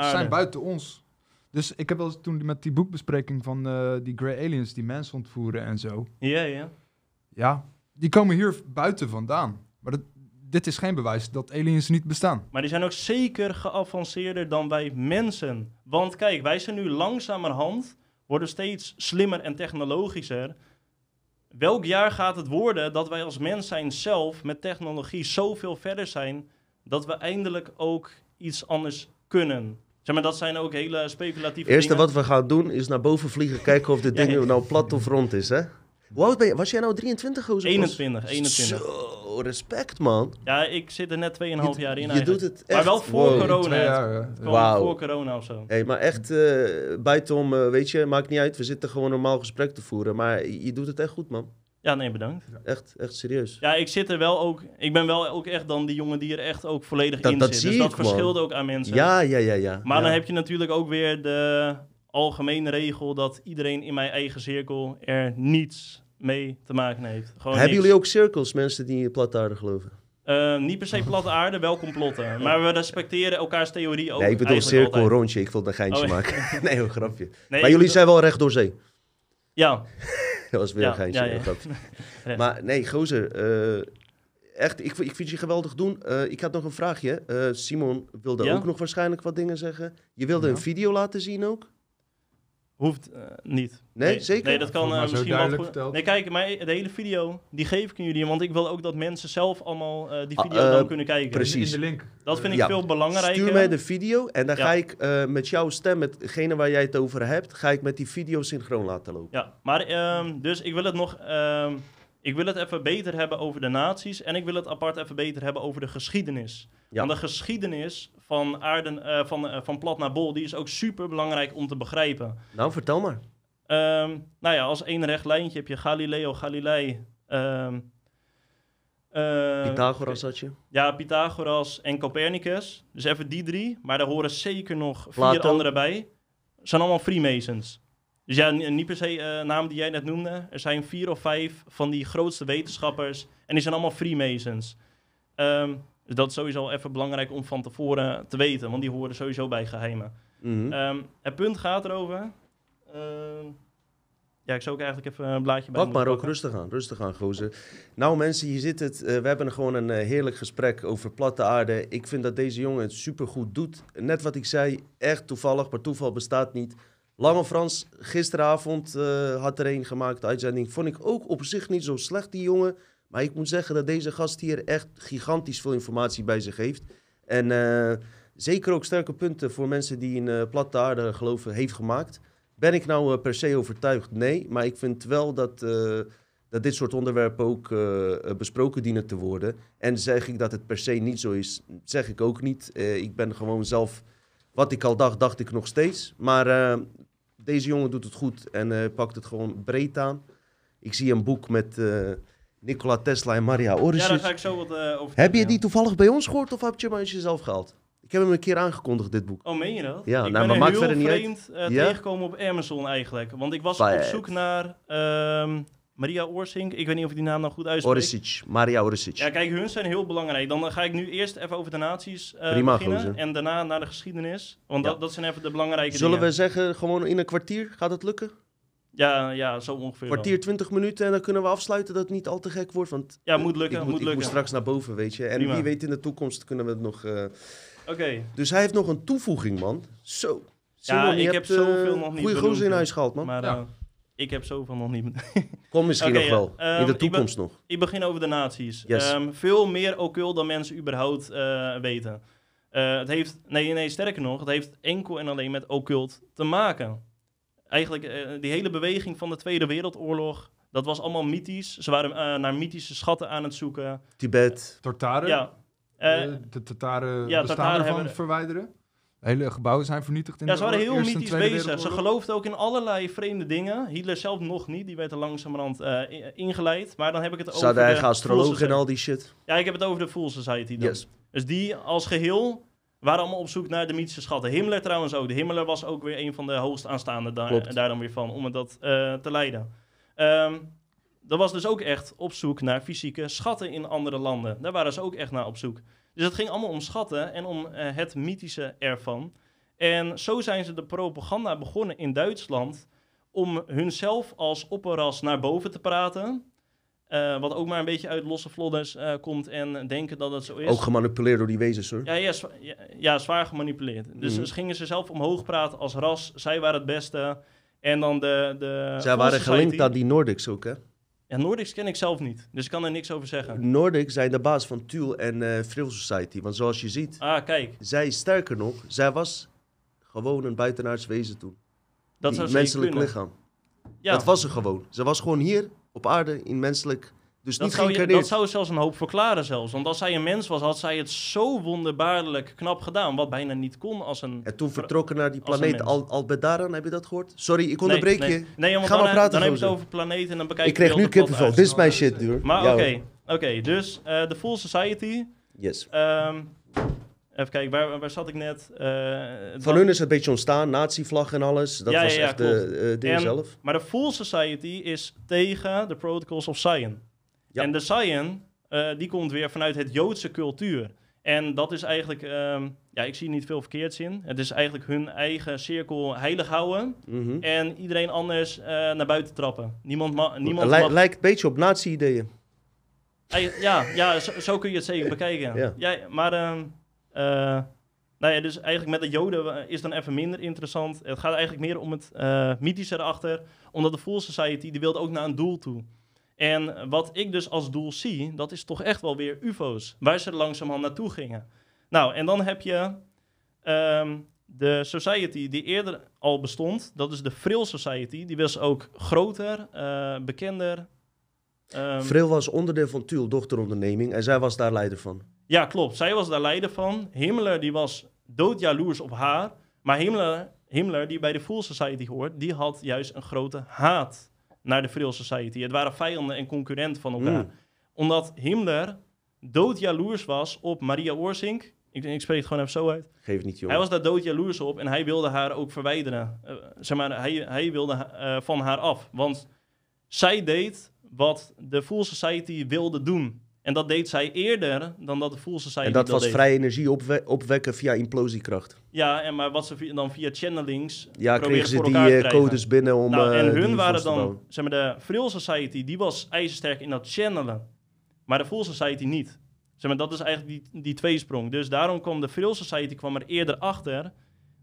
zijn buiten ons. Dus ik heb wel eens toen met die boekbespreking van eh, die Grey Aliens die mensen ontvoeren en zo. Ja, ja. Ja, die komen hier buiten vandaan. Maar dat, dit is geen bewijs dat aliens niet bestaan. Maar die zijn ook zeker geavanceerder dan wij mensen. Want kijk, wij zijn nu langzamerhand, worden steeds slimmer en technologischer. Welk jaar gaat het worden dat wij als mens zijn zelf met technologie zoveel verder zijn, dat we eindelijk ook iets anders kunnen? Zeg maar, dat zijn ook hele speculatieve Het eerste dingen. wat we gaan doen is naar boven vliegen, kijken of dit Ja, ding ja. nou plat of rond is, hè? Hoe oud ben je? Was jij nou 23, gozer? 21, 21. Zo, respect, man. Ja, ik zit er net 2,5 jaar in Je eigenlijk. doet het echt. Maar wel voor wow. corona. Wauw. voor corona of zo. Hey, maar echt, eh buitenom, eh, weet je, maakt niet uit. We zitten gewoon normaal gesprek te voeren. Maar je doet het echt goed, man. Ja, nee, bedankt. Echt, echt serieus. Ja, ik zit er wel ook. Ik ben wel ook echt dan die jongen die er echt ook volledig Dat- in dat zit. zie dus dat ik, man. verschilt ook aan mensen. Ja, ja, ja, ja. Maar ja. dan heb je natuurlijk ook weer de algemene regel dat iedereen in mijn eigen cirkel er niets mee te maken heeft. Gewoon Hebben niks. jullie ook cirkels, mensen die in plattaarde geloven? Eh, niet per se platte aarde, wel complotten. Maar we respecteren elkaars theorie ook. nee, ik bedoel cirkel, altijd. rondje. Ik wil een geintje Oh, ja. maken. nee, een grapje. Nee, maar jullie bedoel- zijn wel recht door zee. Ja, Dat was weer Ja, een geintje. ja, ja. een grapje. Recht. Maar nee, gozer. eh, echt, ik, ik vind je geweldig doen. Eh, ik had nog een vraagje. Eh, Simon wilde Ja? ook nog waarschijnlijk wat dingen zeggen. Je wilde Ja. een video laten zien ook? Hoeft eh, niet. Nee, zeker? Nee, dat kan eh, misschien wel verteld. Nee, kijk, maar de hele video, die geef ik aan jullie. Want ik wil ook dat mensen zelf allemaal eh, die Ah, video eh, dan kunnen kijken. precies. In de link. Dat vind ik Ja. veel belangrijker. Stuur mij de video en dan Ja. ga ik eh, met jouw stem, met degene waar jij het over hebt, ga ik met die video synchroon laten lopen. Ja, maar ehm, dus ik wil het nog. Ik wil het even beter hebben over de naties. En ik wil het apart even beter hebben over de geschiedenis. Ja. Want de geschiedenis van, aarden, eh, van, eh, van plat naar bol, die is ook super belangrijk om te begrijpen. Nou, vertel maar. Ehm, nou ja, als één recht lijntje heb je Galileo Galilei. ehm, eh, Pythagoras had je. Ja, Pythagoras en Copernicus. Dus even die drie. Maar daar horen zeker nog vier andere bij. zijn allemaal Freemasons. Dus ja, ni- niet per se eh namen die jij net noemde. Er zijn vier of vijf van die grootste wetenschappers. En die zijn allemaal Freemasons. Ehm, dus dat is sowieso even belangrijk om van tevoren te weten. Want die horen sowieso bij geheimen. Ehm, het punt gaat erover. ehm, ja, ik zou ook eigenlijk even een blaadje bij Pak maar ook rustig aan, rustig aan, gozer. Nou mensen, hier zit het. Eh, we hebben gewoon een eh, heerlijk gesprek over platte aarde. Ik vind dat deze jongen het supergoed doet. Net wat ik zei, echt toevallig, maar toeval bestaat niet. Lange Frans, gisteravond eh, had er een gemaakt, de uitzending. Vond ik ook op zich niet zo slecht, die jongen. Maar ik moet zeggen dat deze gast hier echt gigantisch veel informatie bij zich heeft. En eh, zeker ook sterke punten voor mensen die in eh, platte aarde geloven heeft gemaakt. Ben ik nou per se overtuigd? Nee, maar ik vind wel dat, dat dit soort onderwerpen ook besproken dienen te worden. En zeg ik dat het per se niet zo is, zeg ik ook niet. Ik ben gewoon zelf, wat ik al dacht, dacht ik nog steeds. Maar deze jongen doet het goed en eh, pakt het gewoon breed aan. Ik zie een boek met eh, Nikola Tesla en Maria Ja, Orsic. daar ga ik zo wat eh, over Heb je die toevallig bij ons gehoord of heb je hem uit jezelf gehaald? Ik heb hem een keer aangekondigd, dit boek. Oh, meen je dat? Ja, ik nou, ben maar er heel verder niet uit. vreemd Ja? tegengekomen op Amazon eigenlijk. Want ik was op zoek naar ehm, Maria Orsink. Ik weet niet of ik die naam nou goed uitspreek. Orsic, Maria Orsic. Ja, kijk, hun zijn heel belangrijk. Dan ga ik nu eerst even over de naties eh, Prima, beginnen. gozer. En daarna naar de geschiedenis. Want Ja. dat, dat zijn even de belangrijke Zullen dingen. we zeggen, gewoon in een kwartier? Gaat het lukken? Ja, ja, zo ongeveer wel. Kwartier, 20 minuten en dan kunnen we afsluiten dat het niet al te gek wordt. Want Ja, moet lukken, ik moet ik lukken. moet straks naar boven, weet je. En Prima. wie weet in de toekomst kunnen we het nog... eh, Oké. Dus hij heeft nog een toevoeging, man. Zo. Simon, Ja, je ik hebt heb zoveel eh, nog niet goede benoemd, gozer in huis gehaald, man. Maar Ja. Ik heb zoveel nog niet... Kom misschien nog wel. ja, in de ehm, ik toekomst nog. Ik begin over de naties. Yes. Ehm, veel meer occult dan mensen überhaupt eh, weten. Eh, het heeft, nee, nee, sterker nog, het heeft enkel en alleen met occult te maken. Eigenlijk, eh, die hele beweging van de Tweede Wereldoorlog, dat was allemaal mythisch. Ze waren eh, naar mythische schatten aan het zoeken. Tibet. Tartaren. Ja, de Tataren ja, bestaan ervan hebben- verwijderen. Hele gebouwen zijn vernietigd in ja, de ze waren heel mythisch bezig. Ze geloofden ook in allerlei vreemde dingen. Hitler zelf nog niet, die werd er langzamerhand eh, i- ingeleid. Maar dan heb ik het Ze over hadden de eigen astrologen en al die shit. Ja, ik heb het over de Full Society dan. Yes. Dus die als geheel waren allemaal op zoek naar de mythische schatten. Himmler trouwens ook. De Himmler was ook weer een van de hoogst aanstaande daar, daar dan weer van, om het dat eh, te leiden. Ehm dat was dus ook echt op zoek naar fysieke schatten in andere landen. Daar waren ze ook echt naar op zoek. Dus het ging allemaal om schatten en om eh, het mythische ervan. En zo zijn ze de propaganda begonnen in Duitsland om hunzelf als opperras naar boven te praten. Eh, wat ook maar een beetje uit losse vlodders eh, komt en denken dat het zo is. Ook gemanipuleerd door die wezens, hoor. Ja, ja, zwa- ja, ja, zwaar gemanipuleerd. Dus Mhm. gingen ze zelf omhoog praten als ras. Zij waren het beste. En dan de... de Zij waren gelinkt aan die Nordics ook, hè? Ja, Nordics ken ik zelf niet. Dus ik kan er niks over zeggen. Nordics zijn de baas van Tuul en eh Frill Society. Want zoals je ziet, Ah, kijk. zij, sterker nog, zij was gewoon een buitenaards wezen toen. Dat die zou menselijk lichaam. Ja, Dat was ze gewoon. Ze was gewoon hier op aarde in menselijk Dus Dat niet zou, je, dat zou zelfs een hoop verklaren zelfs. Want als zij een mens was, had zij het zo wonderbaarlijk knap gedaan. Wat bijna niet kon als een... En toen vertrokken naar die planeet. Al Albedaran, heb je dat gehoord? Sorry, ik onderbreek nee, je. Nee, nee want Ga dan, maar praten, dan heb je het over planeten en dan bekijk Ik je kreeg nu kippenvel. Dit is mijn shit, duur. Maar oké, oké. dus eh, de Full Society. Yes. ehm, even kijken, waar, waar zat ik net? Het Van hun is het een beetje ontstaan, nazi-vlag en alles. Dat Ja, was ja, ja, echt de eh, ding zelf. Maar de Full Society is tegen de Protocols of Zion. Ja. En de Zion, eh, die komt weer vanuit het Joodse cultuur. En dat is eigenlijk, ehm, ja, ik zie niet veel verkeerds in. Het is eigenlijk hun eigen cirkel heilig houden. Mhm. En iedereen anders eh, naar buiten trappen. Niemand, ma niemand Lij- mag... Lijkt een beetje op nazi-ideeën. Ja, ja zo, zo kun je het zeker bekijken. Ja. maar eh, nou ja, dus eigenlijk met de Joden is dan even minder interessant. Het gaat eigenlijk meer om het mythische erachter. Omdat de Full Society, die wilde ook naar een doel toe. En wat ik dus als doel zie, dat is toch echt wel weer UFO's. Waar ze langzamerhand naartoe gingen. Nou, en dan heb je ehm, de Society die eerder al bestond. Dat is de Frill Society. Die was ook groter, eh, bekender. Ehm, Vril was onderdeel van Tuul, dochteronderneming. En zij was daar leider van. Ja, klopt. Zij was daar leider van. Himmler die was doodjaloers op haar. Maar Himmler, Himmler, die bij de Full Society hoort, die had juist een grote haat naar de Frill Society. Het waren vijanden en concurrenten van elkaar. Mm. Omdat Himmler doodjaloers was op Maria Orsink. Ik, ik spreek het gewoon even zo uit. Geef het niet, jongen. Hij was daar doodjaloers op en hij wilde haar ook verwijderen. Eh, zeg maar, hij, hij wilde eh, van haar af. Want zij deed wat de Full Society wilde doen. En dat deed zij eerder dan dat de Full Society en dat was deed. vrij energie opwe- opwekken via implosiekracht. Ja, en maar wat ze dan via channelings Ja, probeerden kregen ze die eh, codes binnen om Nou, eh, en die hun waren dan, zeg maar, de Frill Society, die was ijzersterk in dat channelen. Maar de Full Society niet. Zeg maar, dat is eigenlijk die, die tweesprong. Dus daarom kwam de Frill Society kwam er eerder achter.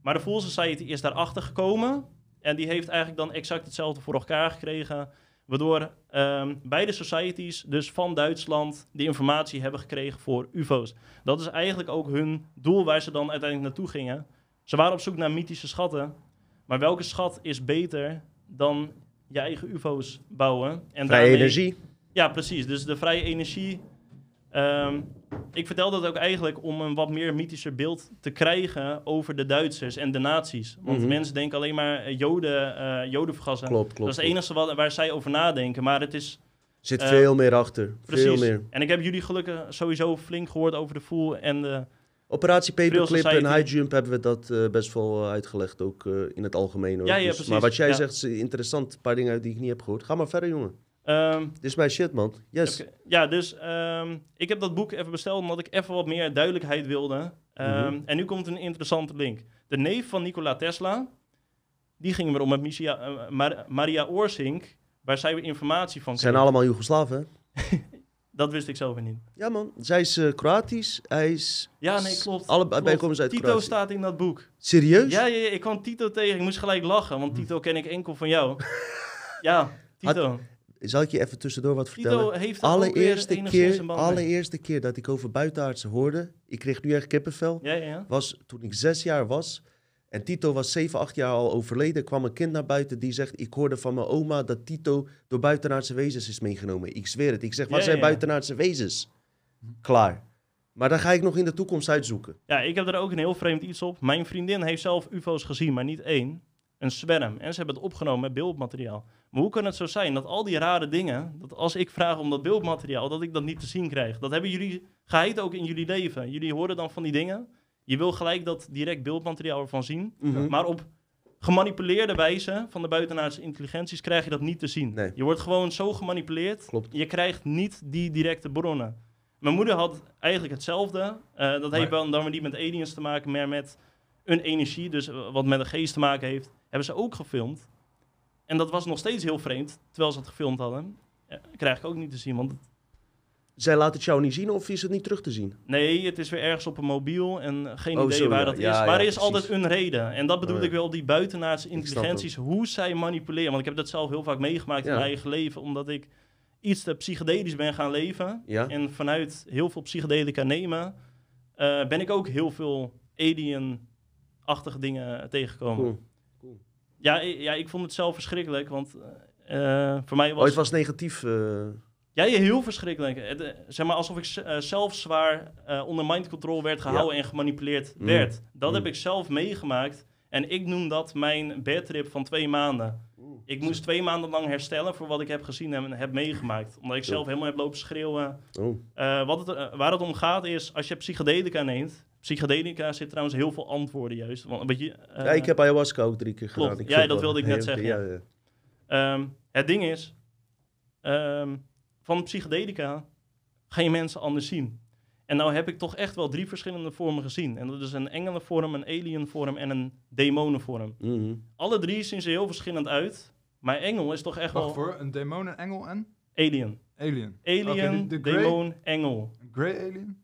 Maar de Full Society is daarachter gekomen. En die heeft eigenlijk dan exact hetzelfde voor elkaar gekregen. Waardoor ehm, beide societies, dus van Duitsland, die informatie hebben gekregen voor UFO's. Dat is eigenlijk ook hun doel waar ze dan uiteindelijk naartoe gingen. Ze waren op zoek naar mythische schatten. Maar welke schat is beter dan je eigen UFO's bouwen? En Vrije daarmee- energie. Ja, precies. Dus de vrije energie. Ehm, ik vertel dat ook eigenlijk om een wat meer mythischer beeld te krijgen over de Duitsers en de nazi's. Want Mhm. mensen denken alleen maar eh, Joden, eh Joden vergassen. Klopt, klopt. dat is het enige wat, waar zij over nadenken. Maar het is zit eh, veel meer achter. Veel precies. meer. En ik heb jullie gelukkig sowieso flink gehoord over de Fool en de... Operatie Paperclip en. High Jump hebben we dat best wel uitgelegd, ook in het algemeen. Hoor. Ja, ja, Dus-. Maar wat jij Ja. zegt is interessant. Een paar dingen die ik niet heb gehoord. Ga maar verder, jongen. Ehm, Dit is mijn shit, man. Yes. Ja, dus ehm, ik heb dat boek even besteld omdat ik even wat meer duidelijkheid wilde. Ehm, Mhm. En nu komt een interessante link. De neef van Nikola Tesla, die ging weer om met Misia, eh, Mar- Maria Orsink, waar zij weer informatie van Het zijn kreeg. allemaal Joegoslaven? Dat wist ik zelf weer niet. Ja, man. Zij is eh, Kroatisch. Hij is... Ja, nee, klopt. Allebei Klopt. komen ze uit Tito Kroatië. staat in dat boek. Serieus? Ja, ja, ja, ik kwam Tito tegen. Ik moest gelijk lachen, want Tito ken ik enkel van jou. ja, Tito. Zal ik je even tussendoor wat vertellen? Tito heeft er allereerste keer, allereerste keer dat ik over buitenaardsen hoorde, ik kreeg nu echt kippenvel, Ja, ja, was toen ik zes jaar was. En Tito was zeven, acht jaar al overleden. Er kwam een kind naar buiten die zegt, ik hoorde van mijn oma dat Tito door buitenaardse wezens is meegenomen. Ik zweer het. Ik zeg, wat Ja, zijn buitenaardse wezens? Klaar. Maar dan ga ik nog in de toekomst uitzoeken. Ja, ik heb er ook een heel vreemd iets op. Mijn vriendin heeft zelf UFO's gezien, maar niet één. Een zwerm. En ze hebben het opgenomen met beeldmateriaal. Maar hoe kan het zo zijn dat al die rare dingen, dat als ik vraag om dat beeldmateriaal, dat ik dat niet te zien krijg? Dat hebben jullie geheid ook in jullie leven. Jullie horen dan van die dingen. Je wil gelijk dat direct beeldmateriaal ervan zien. Mhm. Maar op gemanipuleerde wijze van de buitenaardse intelligenties krijg je dat niet te zien. Nee. Je wordt gewoon zo gemanipuleerd. Klopt. Je krijgt niet die directe bronnen. Mijn moeder had eigenlijk hetzelfde. Eh, dat heeft wel dan weer niet met aliens te maken, maar met een energie, dus eh, wat met een geest te maken heeft. Hebben ze ook gefilmd. En dat was nog steeds heel vreemd, terwijl ze het gefilmd hadden. Ja, krijg ik ook niet te zien, want Zij laat het jou niet zien of is het niet terug te zien? nee, het is weer ergens op een mobiel en geen Oh, idee waar ja. dat is. Ja, maar er is precies. altijd een reden. En dat bedoel Oh, ik wel, die buitenaardse intelligenties, hoe zij manipuleren. Want ik heb dat zelf heel vaak meegemaakt in mijn eigen leven, omdat ik iets te psychedelisch ben gaan leven. Ja? En vanuit heel veel psychedelica nemen, eh, ben ik ook heel veel alien-achtige dingen tegengekomen. Cool. Cool. Ja, i- ja, ik vond het zelf verschrikkelijk, want eh, eh, voor mij was... Oh, het was negatief. eh, Ja, heel verschrikkelijk. Het, eh, zeg maar alsof ik eh, zelf zwaar eh, onder mind control werd gehouden en gemanipuleerd Mm. werd. Dat Mm. heb ik zelf meegemaakt. En ik noem dat mijn bedtrip van twee maanden. Ik moest twee maanden lang herstellen voor wat ik heb gezien en heb meegemaakt. Omdat ik zelf helemaal heb lopen schreeuwen. Oh. Eh, wat het, eh, waar het om gaat is, als je psychedelica neemt... Psychedelica zit trouwens heel veel antwoorden juist. Want, weet je, eh, ja, ik heb ayahuasca ook drie keer klopt. gedaan. Ik Ja, dat wilde ik net zeggen, Ja, ja. Ehm, het ding is, ehm, van psychedelica ga je mensen anders zien. En nou heb ik toch echt wel drie verschillende vormen gezien. En dat is een engelenvorm, een alienvorm en een demonenvorm. Mhm. Alle drie zien ze heel verschillend uit. Maar engel is toch echt Wacht wel voor, een demon, een engel en alien. alien. Alien, de- de grey- demon, engel. Grey alien?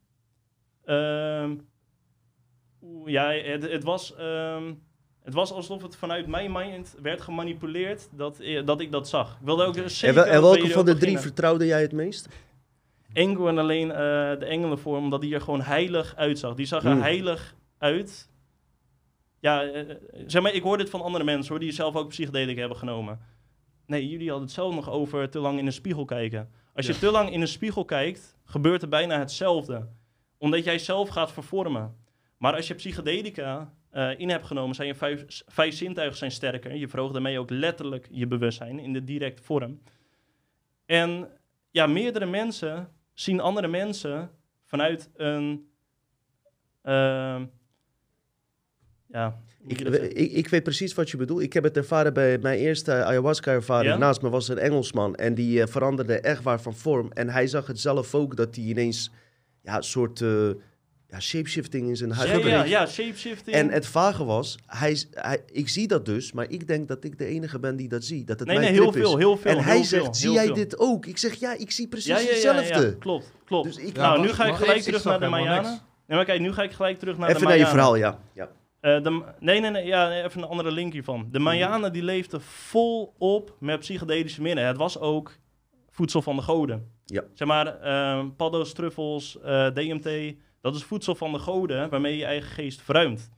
Ehm, oeh, ja, het, het, was, ehm, het was alsof het vanuit mijn mind werd gemanipuleerd dat, eh, dat ik dat zag. Ik wilde ook En, zeker wel- en welke van de drie beginnen. vertrouwde jij het meest? enkel en alleen eh, de engelenvorm, omdat die er gewoon heilig uitzag. Die zag er Hmm. heilig uit. Ja, eh, zeg maar, ik hoor dit van andere mensen hoor, die zelf ook psychedelica hebben genomen. Nee, jullie hadden het zelf nog over te lang in de spiegel kijken. Als je Ja. te lang in de spiegel kijkt, gebeurt er bijna hetzelfde. Omdat jij zelf gaat vervormen. Maar als je psychedelica eh, in hebt genomen, zijn je vijf, vijf zintuigen zijn sterker. Je verhoogt daarmee ook letterlijk je bewustzijn in de directe vorm. En ja, meerdere mensen zien andere mensen vanuit een. ehm, ja, Ik, ik, ik weet precies wat je bedoelt. Ik heb het ervaren bij mijn eerste ayahuasca-ervaring. Ja? Naast me was een Engelsman en die eh, veranderde echt waar van vorm. En hij zag het zelf ook, dat hij ineens ja, een soort eh, ja, shapeshifting in zijn huid ja, ja, shapeshifting. En het vage was, hij, hij, ik zie dat dus, maar ik denk dat ik de enige ben die dat zie. Dat het nee, mijn nee, heel trip is. veel, heel veel. En hij zegt, veel, zie jij veel. dit ook? Ik zeg, ja, ik zie precies Ja, ja, ja, hetzelfde. ja, klopt, klopt. Dus ik, Ja, nou, nu ga ik gelijk ik- terug ik naar de Mayanen. Nee, maar kijk, nu ga ik gelijk terug naar even de naar je verhaal, ja. ja. Eh, de, nee, nee, nee, ja, even een andere link hiervan. De Mayanen die leefden volop met psychedelische middelen. Het was ook voedsel van de goden. Ja. Zeg maar, eh, paddo's, truffels, eh, DMT, dat is voedsel van de goden waarmee je je eigen geest verruimt.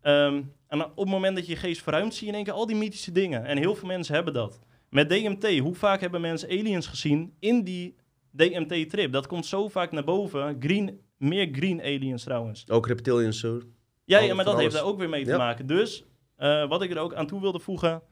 Ehm, en op het moment dat je je geest verruimt, zie je in één keer al die mythische dingen. En heel veel mensen hebben dat. Met DMT, hoe vaak hebben mensen aliens gezien in die DMT-trip? Dat komt zo vaak naar boven. Green, meer green aliens trouwens. Ook reptilians zo. Ja, maar dat heeft daar ook weer mee te Ja. maken. Dus eh, wat ik er ook aan toe wilde voegen,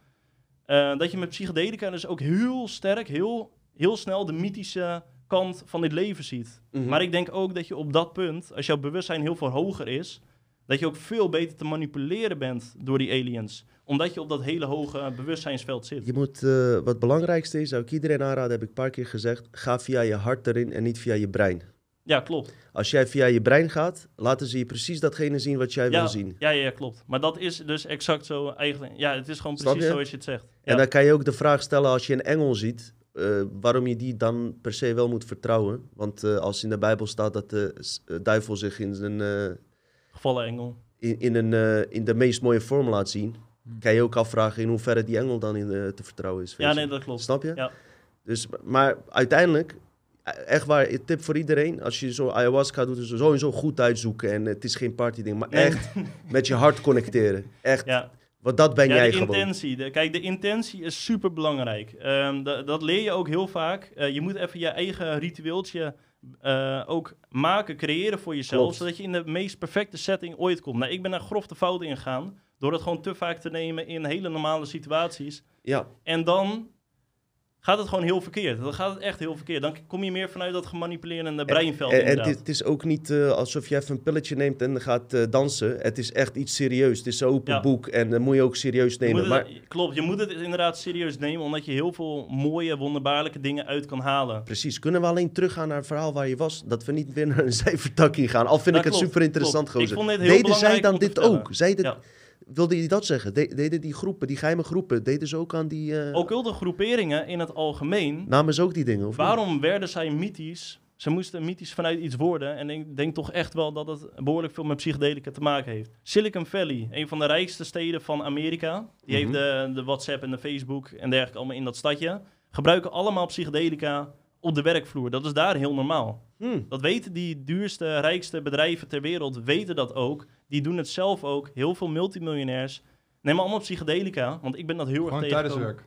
eh, dat je met psychedelica dus ook heel sterk, heel, heel snel de mythische kant van dit leven ziet. Mhm. Maar ik denk ook dat je op dat punt, als jouw bewustzijn heel veel hoger is, dat je ook veel beter te manipuleren bent door die aliens. Omdat je op dat hele hoge bewustzijnsveld zit. Je moet, eh, wat het belangrijkste is, zou ik iedereen aanraden, heb ik een paar keer gezegd, ga via je hart erin en niet via je brein. Ja, klopt. Als jij via je brein gaat, laten ze je precies datgene zien wat jij Ja, wil zien. ja, ja, klopt. Maar dat is dus exact zo eigenlijk. Ja, het is gewoon precies zoals je het zegt. En dan kan je ook de vraag stellen als je een engel ziet, eh, waarom je die dan per se wel moet vertrouwen. Want eh, als in de Bijbel staat dat de eh, duivel zich in, zijn, eh, Gevallen engel. in, in, een, in de meest mooie vorm laat zien, kan je ook afvragen in hoeverre die engel dan in, te vertrouwen is. Ja, nee, dat klopt. Snap je? Ja. Dus, maar uiteindelijk, echt waar, een tip voor iedereen, als je zo ayahuasca doet, sowieso goed uitzoeken. En het is geen partyding, maar Nee. echt met je hart connecteren. Echt, Ja, want dat ben ja, jij de gewoon. intentie. De, kijk, de intentie is super belangrijk. dat leer je ook heel vaak. Eh, je moet even je eigen ritueeltje eh, ook maken, creëren voor jezelf. Klopt. Zodat je in de meest perfecte setting ooit komt. Nou, ik ben daar grof de fout in gegaan. Door het gewoon te vaak te nemen in hele normale situaties. Ja, En dan gaat het gewoon heel verkeerd. Dan gaat het echt heel verkeerd. Dan kom je meer vanuit dat gemanipulerende breinveld En, en het, is, ook niet eh, alsof je even een pilletje neemt en gaat eh, dansen. Het is echt iets serieus. Het is een open Ja. boek en dat moet je ook serieus nemen. Maar het- klopt, je moet het inderdaad serieus nemen, omdat je heel veel mooie, wonderbaarlijke dingen uit kan halen. precies, kunnen we alleen teruggaan naar het verhaal waar je was? Dat we niet weer naar een zijvertakking gaan. Al vind ik het super interessant, gozer. vond dit heel Deden zij dan dit ook? Zeiden, Ja. Wilde je dat zeggen? De- deden die groepen, die geheime groepen, deden ze ook aan die... eh Occulte groeperingen in het algemeen, Namen ze ook die dingen? Of niet? waarom werden zij mythisch? Ze moesten mythisch vanuit iets worden. En ik denk toch echt wel dat het behoorlijk veel met psychedelica te maken heeft. Silicon Valley, een van de rijkste steden van Amerika. Die Mhm. heeft de, de WhatsApp en de Facebook en dergelijke allemaal in dat stadje. Gebruiken allemaal psychedelica op de werkvloer. Dat is daar heel normaal. Hmm. Dat weten die duurste, rijkste bedrijven ter wereld, weten dat ook. Die doen het zelf ook. Heel veel multimiljonairs nemen allemaal psychedelica, want ik ben dat heel erg Gewoon tijdens werk.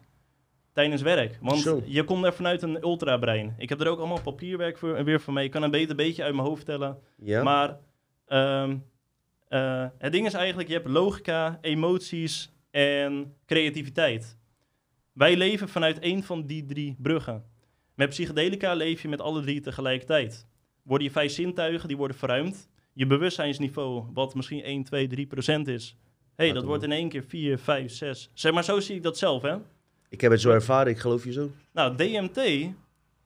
tijdens werk. Want je komt er vanuit een ultrabrein. Ik heb er ook allemaal papierwerk voor, weer voor mee. Ik kan een beter beetje uit mijn hoofd tellen. Ja? Maar eh, het ding is eigenlijk, je hebt logica, emoties en creativiteit. Wij leven vanuit één van die drie bruggen. Met psychedelica leef je met alle drie tegelijkertijd. Worden je vijf zintuigen, die worden verruimd. Je bewustzijnsniveau, wat misschien 1, 2, 3 procent is. hey, dat wordt in één keer 4, 5, 6. Zeg maar, zo zie ik dat zelf, hè. Ik heb het zo ervaren, ik geloof je zo. Nou, DMT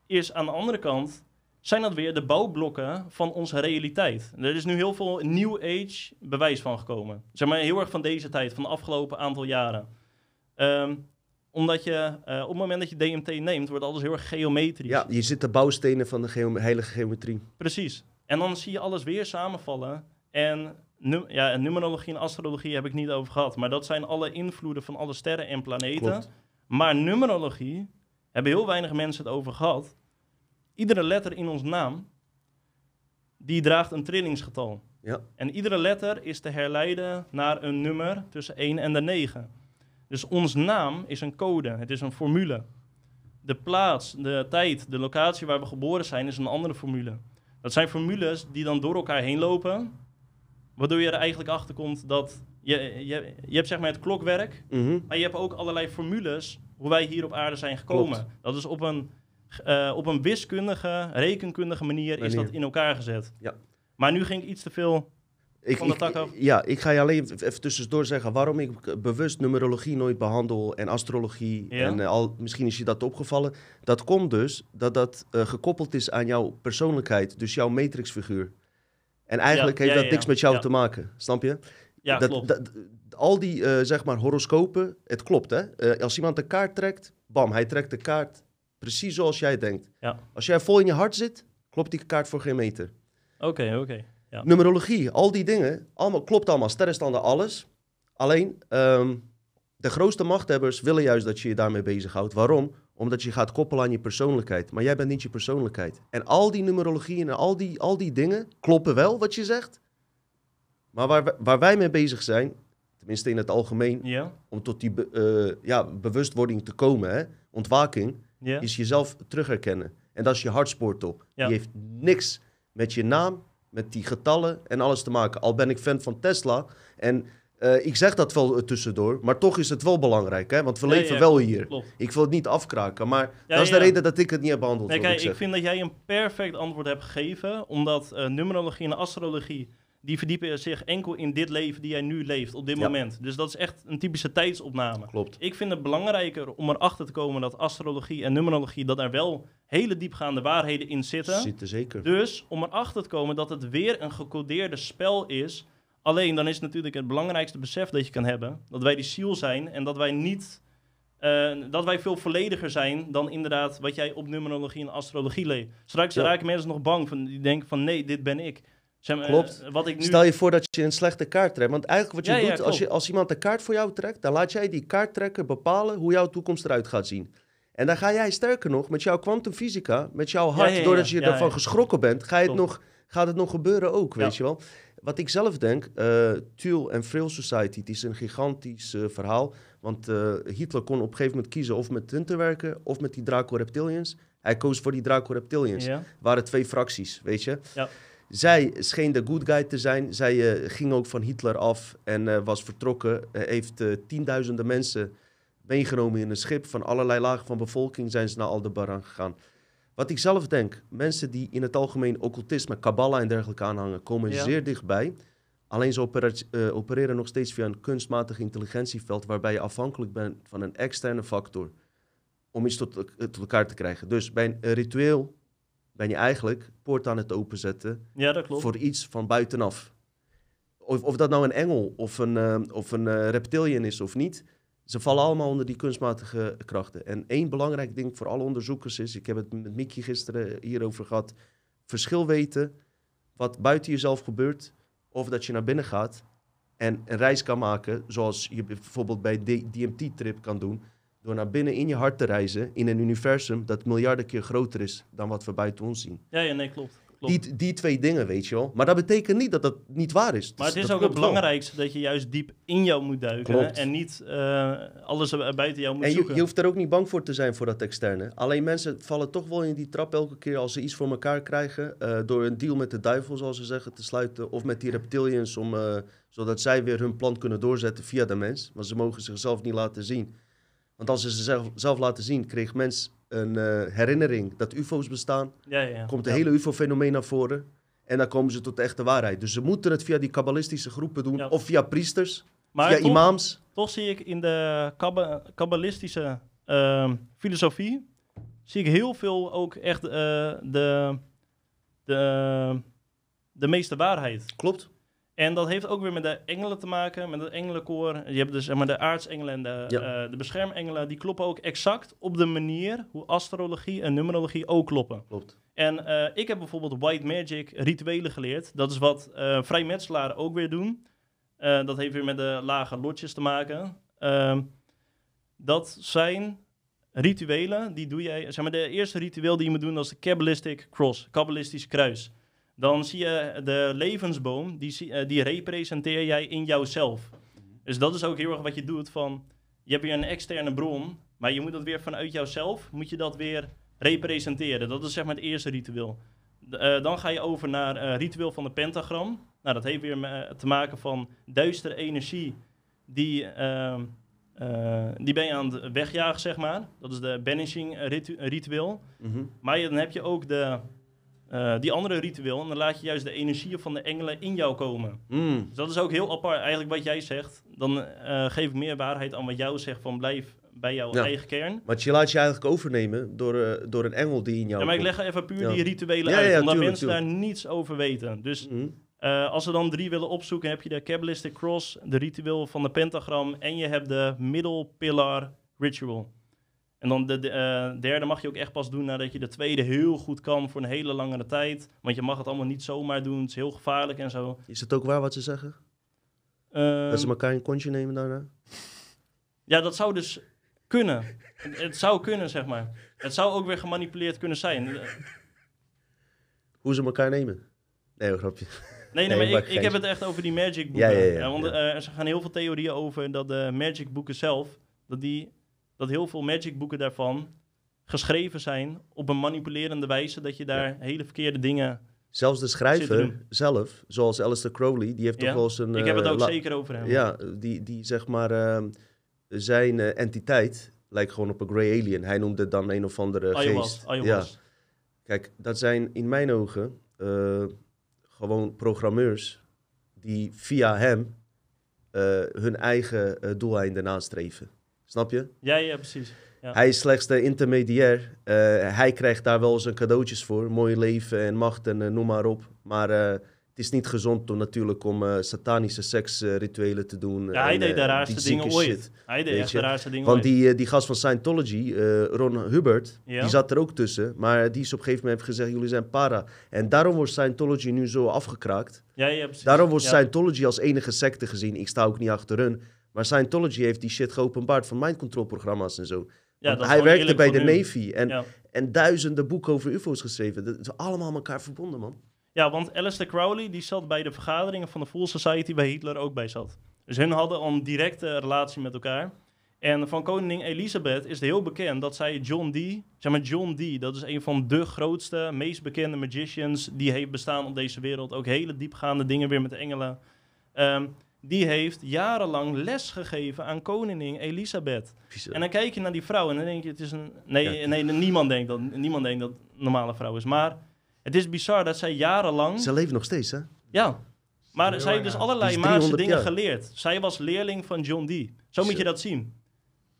is aan de andere kant, zijn dat weer de bouwblokken van onze realiteit. Er is nu heel veel New Age bewijs van gekomen. Zeg maar heel erg van deze tijd, van de afgelopen aantal jaren. Ehm, omdat je, eh, op het moment dat je DMT neemt, wordt alles heel erg geometrisch. Ja, je zit de bouwstenen van de heilige geometrie. Precies. En dan zie je alles weer samenvallen. En, ja, en numerologie en astrologie heb ik niet over gehad. Maar dat zijn alle invloeden van alle sterren en planeten. Klopt. Maar numerologie hebben heel weinig mensen het over gehad. Iedere letter in ons naam, die draagt een trillingsgetal. Ja. En iedere letter is te herleiden naar een nummer tussen 1 en de 9. Dus ons naam is een code, het is een formule. De plaats, de tijd, de locatie waar we geboren zijn is een andere formule. Dat zijn formules die dan door elkaar heen lopen, waardoor je er eigenlijk achter komt dat je, je, je hebt zeg maar het klokwerk, Mhm. maar je hebt ook allerlei formules hoe wij hier op aarde zijn gekomen. Klopt. Dat is op een, eh, op een wiskundige, rekenkundige manier, is Manier. dat in elkaar gezet. Ja. Maar nu ging ik iets te veel. Ik, Van de ik- tak af. Ja, ik ga je alleen even tussendoor zeggen waarom ik bewust numerologie nooit behandel en astrologie. Ja? En eh, al, misschien is je dat opgevallen. Dat komt dus dat dat eh, gekoppeld is aan jouw persoonlijkheid, dus jouw matrixfiguur. En eigenlijk Ja, heeft ja, dat niks met jou te maken, snap je? Ja, dat, klopt. dat- al die, eh, zeg maar, horoscopen, het klopt, hè? Als iemand een kaart trekt, bam, hij trekt de kaart precies zoals jij denkt. Ja. Als jij vol in je hart zit, klopt die kaart voor geen meter. Oké, oké. Ja. Numerologie, al die dingen, allemaal, klopt allemaal. Sterrenstanden, alles. Alleen, ehm, de grootste machthebbers willen juist dat je je daarmee bezighoudt. Waarom? Omdat je gaat koppelen aan je persoonlijkheid. Maar jij bent niet je persoonlijkheid. En al die numerologie en al die, al die dingen kloppen wel, wat je zegt. Maar waar, wij- waar wij mee bezig zijn, tenminste in het algemeen, om tot die eh, ja, bewustwording te komen, hè, ontwaking, is jezelf terugherkennen. En dat is je hartsportel. Ja. Die heeft niks met je naam, met die getallen en alles te maken. Al ben ik fan van Tesla en eh, ik zeg dat wel tussendoor, maar toch is het wel belangrijk, hè? want we Ja, leven ja, wel hier. Klopt. Ik wil het niet afkraken, maar Ja, dat is de reden dat ik het niet heb behandeld. Nee, kijk, ik vind dat jij een perfect antwoord hebt gegeven, omdat eh, numerologie en astrologie, die verdiepen zich enkel in dit leven die jij nu leeft, op dit Ja. moment. Dus dat is echt een typische tijdsopname. Klopt. Ik vind het belangrijker om erachter te komen dat astrologie en numerologie, dat er wel hele diepgaande waarheden in zitten. Zit er zeker. Dus om erachter te komen dat het weer een gecodeerde spel is. Alleen dan is natuurlijk het belangrijkste besef dat je kan hebben. Dat wij die ziel zijn en dat wij niet. eh, dat wij veel vollediger zijn dan inderdaad wat jij op numerologie en astrologie leest. Straks Ja. raken mensen nog bang van die denken van nee, dit ben ik. Zeg maar, eh, Klopt. wat ik nu. Stel je voor dat je een slechte kaart trekt. Want eigenlijk wat je Ja, ja, doet, als, je, klopt. als iemand een kaart voor jou trekt, dan laat jij die kaarttrekker bepalen hoe jouw toekomst eruit gaat zien. En dan ga jij sterker nog met jouw kwantumfysica, met jouw hart, doordat je ervan geschrokken bent, ga je het Klopt. nog, gaat het nog gebeuren ook, weet je wel. Wat ik zelf denk, eh Thuel en Frail Society, het is een gigantisch eh, verhaal. Want Hitler kon op een gegeven moment kiezen of met hun te werken of met die Draco Reptilians. Hij koos voor die Draco Reptilians ja. waren twee fracties, weet je. Ja. Zij scheen de good guy te zijn. Zij eh, ging ook van Hitler af en eh, was vertrokken. Eh, heeft tienduizenden mensen meegenomen in een schip. Van allerlei lagen van bevolking zijn ze naar Aldebaran gegaan. Wat ik zelf denk, mensen die in het algemeen occultisme, kabbala en dergelijke aanhangen, komen Ja. zeer dichtbij. Alleen ze opereren nog steeds via een kunstmatig intelligentieveld, waarbij je afhankelijk bent van een externe factor om iets tot, tot elkaar te krijgen. Dus bij een ritueel ben je eigenlijk poort aan het openzetten ja, dat klopt. voor iets van buitenaf. Of, of dat nou een engel of een, eh, of een eh, reptilian is of niet, ze vallen allemaal onder die kunstmatige krachten. En één belangrijk ding voor alle onderzoekers is, ik heb het met Mickey gisteren hierover gehad, verschil weten wat buiten jezelf gebeurt, of dat je naar binnen gaat en een reis kan maken, zoals je bijvoorbeeld bij DMT-trip kan doen, door naar binnen in je hart te reizen in een universum dat miljarden keer groter is dan wat we buiten ons zien. Ja, ja, nee, klopt. klopt. Die, die twee dingen, weet je wel. Maar dat betekent niet dat dat niet waar is. Maar het Dus is dat ook het wel. belangrijkste dat je juist diep in jou moet duiken. En niet eh, alles buiten jou moet En je, zoeken. je hoeft er ook niet bang voor te zijn voor dat externe. Alleen mensen vallen toch wel in die trap elke keer als ze iets voor elkaar krijgen. eh, door een deal met de duivel, zoals ze zeggen, te sluiten. Of met die reptilians, om, eh, zodat zij weer hun plan kunnen doorzetten via de mens. Want ze mogen zichzelf niet laten zien. Want als ze zichzelf zelf laten zien, kreeg mens een eh, herinnering dat UFO's bestaan. ja, ja, ja. Komt de Ja. hele UFO-fenomeen naar voren. En dan komen ze tot de echte waarheid. Dus ze moeten het via die kabbalistische groepen doen. Ja. Of via priesters, Maar via toch, imams. toch zie ik in de kabba- kabbalistische ehm, filosofie... zie ik heel veel ook echt eh, de, de, de meeste waarheid. Klopt. En dat heeft ook weer met de engelen te maken, met het engelenkoor. Je hebt dus zeg maar, de aartsengelen en de, Ja. eh, de beschermengelen. Die kloppen ook exact op de manier hoe astrologie en numerologie ook kloppen. Klopt. En eh, ik heb bijvoorbeeld white magic rituelen geleerd. Dat is wat eh vrijmetselaren ook weer doen. Dat heeft weer met de lage lotjes te maken. Ehm, dat zijn rituelen, die doe jij... Zeg maar, de eerste ritueel die je moet doen, dat is de Kabbalistic Cross, Kabbalistisch kruis. Dan zie je de levensboom, die, eh, die representeer jij in jouzelf. Dus dat is ook heel erg wat je doet van... Je hebt weer een externe bron, maar je moet dat weer vanuit jouzelf, moet je dat weer representeren. Dat is zeg maar het eerste ritueel. Eh, dan ga je over naar eh ritueel van de pentagram. Nou, dat heeft weer te maken van duistere energie. Die, ehm, eh, die ben je aan het wegjagen, zeg maar. Dat is de banishing ritu- ritueel. Mhm. Maar je- dan heb je ook de, eh, die andere ritueel. En dan laat je juist de energieën van de engelen in jou komen. Mm. Dus dat is ook heel apart, eigenlijk wat jij zegt. Dan eh, geef ik meer waarheid aan wat jou zegt van blijf bij jouw Ja. eigen kern. Want je laat je eigenlijk overnemen door, eh, door een engel die in jou Ja, maar ik leg even puur Ja. die rituelen Ja, uit, omdat tuurlijk, mensen daar niets over weten. Dus eh, als we dan drie willen opzoeken, heb je de Kabbalistic Cross, de ritueel van de pentagram en je hebt de Middle Pillar Ritual. En dan de, de, eh, derde mag je ook echt pas doen nadat je de tweede heel goed kan voor een hele langere tijd. Want je mag het allemaal niet zomaar doen, het is heel gevaarlijk en zo. Is het ook waar wat ze zeggen? Ehm, dat ze elkaar een kontje nemen daarna? Ja, dat zou dus kunnen. Het, het zou kunnen, zeg maar. Het zou ook weer gemanipuleerd kunnen zijn. Nee, Hoe ze elkaar nemen? Nee, een grapje. nee, Nee, maar maar ik, ik heb het echt over die magic boeken. Ja, ja, ja, want eh, er gaan heel veel theorieën over dat de magic boeken zelf, dat, die, dat heel veel magic boeken daarvan geschreven zijn op een manipulerende wijze, dat je daar hele verkeerde dingen... Zelfs de schrijver zelf, zoals Alistair Crowley, die heeft Ja, toch wel eens een... ik heb het eh, ook zeker over hem. Ja, die, die zeg maar... ehm, zijn eh, entiteit lijkt gewoon op een grey alien. Hij noemde het dan een of andere geest. Ja, kijk, dat zijn in mijn ogen eh, gewoon programmeurs die via hem hun eigen doeleinden nastreven. Snap je? Ja, ja, precies. Ja. Hij is slechts de intermediair. Eh, hij krijgt daar wel zijn cadeautjes voor. Mooi leven en macht en eh, noem maar op. Maar eh, het is niet gezond om natuurlijk om satanische seksrituelen te doen. Ja, hij en, deed de raarste dingen ooit. Hij deed echt de raarste dingen Want ooit. die, die gast van Scientology, Ron Hubbard, Ja. die zat er ook tussen. Maar die is op een gegeven moment heeft gezegd, jullie zijn para. En daarom wordt Scientology nu zo afgekraakt. Ja, ja, precies. Daarom wordt. Scientology als enige secte gezien. Ik sta ook niet achter hun. Maar Scientology heeft die shit geopenbaard van mind control programma's en zo. Ja, hij werkte bij de. Navy en, Ja. en duizenden boeken over UFO's geschreven. Dat is allemaal aan elkaar verbonden, man. Ja, want Alistair Crowley die zat bij de vergaderingen van de Full Society waar Hitler ook bij zat. Dus hun hadden al een directe relatie met elkaar. En van koningin Elisabeth is het heel bekend dat zij John Dee, zeg maar John Dee, dat is een van de grootste, meest bekende magicians die heeft bestaan op deze wereld. Ook hele diepgaande dingen weer met engelen. Ehm, die heeft jarenlang les gegeven aan koningin Elisabeth. En dan kijk je naar die vrouw en dan denk je, het is een... Nee, Ja. nee niemand, denkt dat, niemand denkt dat het een normale vrouw is. Maar het is bizar dat zij jarenlang... Ze leven nog steeds, hè? Ja, maar zij heeft dus allerlei magische 300 dingen jaar. geleerd. Zij was leerling van John Dee. Zo moet je dat zien.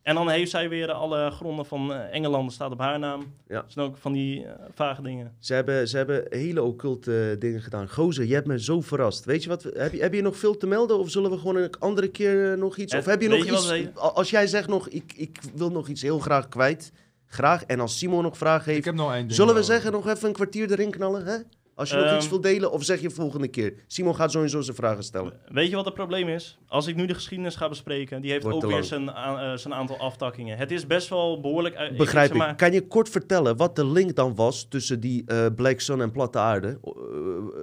En dan heeft zij weer alle gronden van eh, Engeland, staat op haar naam. Ja. Dat zijn ook van die eh, vage dingen. Ze hebben, ze hebben hele occulte eh, dingen gedaan. Gozer, je hebt me zo verrast. Weet je wat? Heb je, heb je nog veel te melden? Of zullen we gewoon een andere keer nog iets? Het- of heb je nog je iets? Als jij zegt nog, ik, ik wil nog iets heel graag kwijt. Graag. En als Simon nog vragen Ik heeft. heb nog één ding. Zullen we zeggen nog even een kwartier erin knallen? Hè? Als je nog Ehm. iets wil delen, of zeg je volgende keer. Simon gaat sowieso zijn vragen stellen. Weet je wat het probleem is? Als ik nu de geschiedenis ga bespreken, die heeft Wordt ook weer zijn, eh, zijn aantal aftakkingen. Het is best wel behoorlijk... uit- Begrijp zeg ik. maar- Kan je kort vertellen wat de link dan was tussen die eh Black Sun en platte aarde?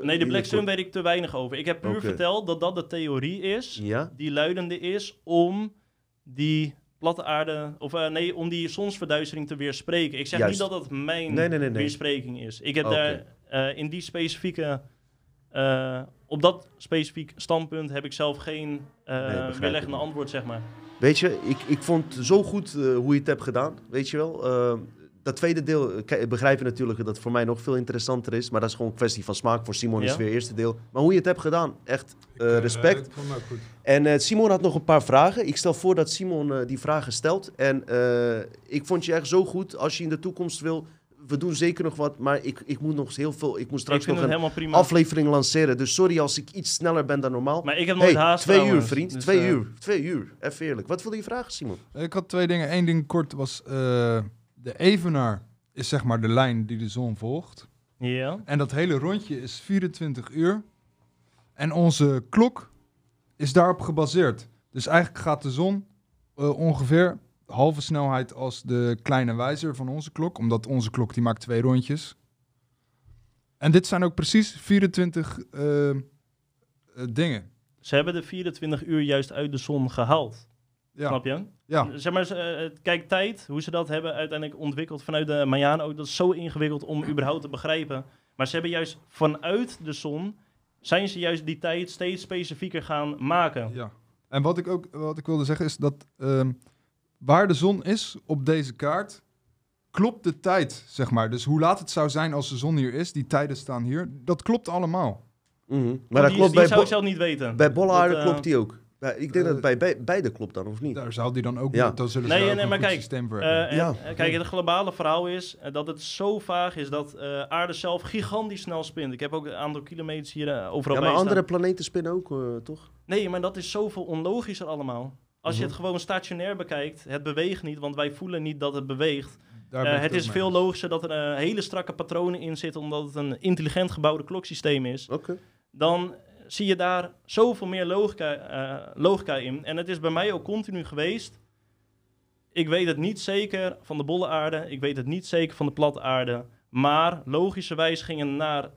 Nee, de Black Sun kort. weet ik te weinig over. Ik heb puur verteld dat dat de theorie is, Ja? die luidende is om die platte aarde, of nee, om die zonsverduistering te weerspreken. Ik zeg Juist. niet dat dat mijn Nee, nee, nee, nee. weerspreking is. Ik heb daar eh, in die specifieke, eh, op dat specifiek standpunt heb ik zelf geen eh weerleggende ik. antwoord, zeg maar. Weet je, ik, ik vond zo goed eh, hoe je het hebt gedaan. Weet je wel? Dat tweede deel, kijk, begrijp je natuurlijk dat het voor mij nog veel interessanter is. Maar dat is gewoon een kwestie van smaak. Voor Simon is Ja. weer het eerste deel. Maar hoe je het hebt gedaan, echt respect. goed. En eh, Simon had nog een paar vragen. Ik stel voor dat Simon die vragen stelt. En eh, ik vond je echt zo goed. Als je in de toekomst wil, we doen zeker nog wat. Maar ik, ik moet nog heel veel. Ik moet straks nog een aflevering lanceren. Dus sorry als ik iets sneller ben dan normaal. Maar ik heb nooit Hey, haast twee uur, vriend. Dus, twee eh, uur. Twee uur. Even eerlijk. Wat wilde je vragen, Simon? Ik had twee dingen. Eén ding kort was... eh, de evenaar is zeg maar de lijn die de zon volgt. Ja. En dat hele rondje is 24 uur. En onze klok is daarop gebaseerd. Dus eigenlijk gaat de zon eh, ongeveer halve snelheid als de kleine wijzer van onze klok. Omdat onze klok die maakt twee rondjes. En dit zijn ook precies 24 eh, eh, dingen. Ze hebben de 24 uur juist uit de zon gehaald. Ja, Snap je? ja. Zeg maar, eh, kijk, tijd, hoe ze dat hebben uiteindelijk ontwikkeld vanuit de Mayanen ook, dat is zo ingewikkeld om überhaupt te begrijpen. Maar ze hebben juist vanuit de zon, zijn ze juist die tijd steeds specifieker gaan maken. Ja. En wat ik ook wat ik wilde zeggen is dat ehm, waar de zon is op deze kaart, klopt de tijd, zeg maar. Dus hoe laat het zou zijn als de zon hier is, die tijden staan hier, dat klopt allemaal. Mhm. Maar die dat klopt die bij, zou ik zelf niet weten. bij bolle aarde Dat, eh, klopt die ook. Bij- ik denk eh, dat bij be- beide klopt dan, of niet? Daar zou die dan ook, Ja. dan zullen Nee, ze nee, ook maar kijk, systeem voor Eh, en, Ja. eh, kijk, het globale verhaal is eh, dat het zo vaag is dat eh aarde zelf gigantisch snel spint. Ik heb ook een aantal kilometers hier eh, overal ja, bij maar andere planeten spinnen ook, eh, toch? Nee, maar dat is zoveel onlogischer allemaal. Als je Mhm. het gewoon stationair bekijkt, het beweegt niet, want wij voelen niet dat het beweegt. Eh, het is veel logischer dat er eh, hele strakke patronen in zitten, omdat het een intelligent gebouwde kloksysteem is. Oké. Dan zie je daar zoveel meer logica, eh, logica in. En het is bij mij ook continu geweest. Ik weet het niet zeker van de bolle aarde, ik weet het niet zeker van de platte aarde. Maar logischerwijs gingen naar,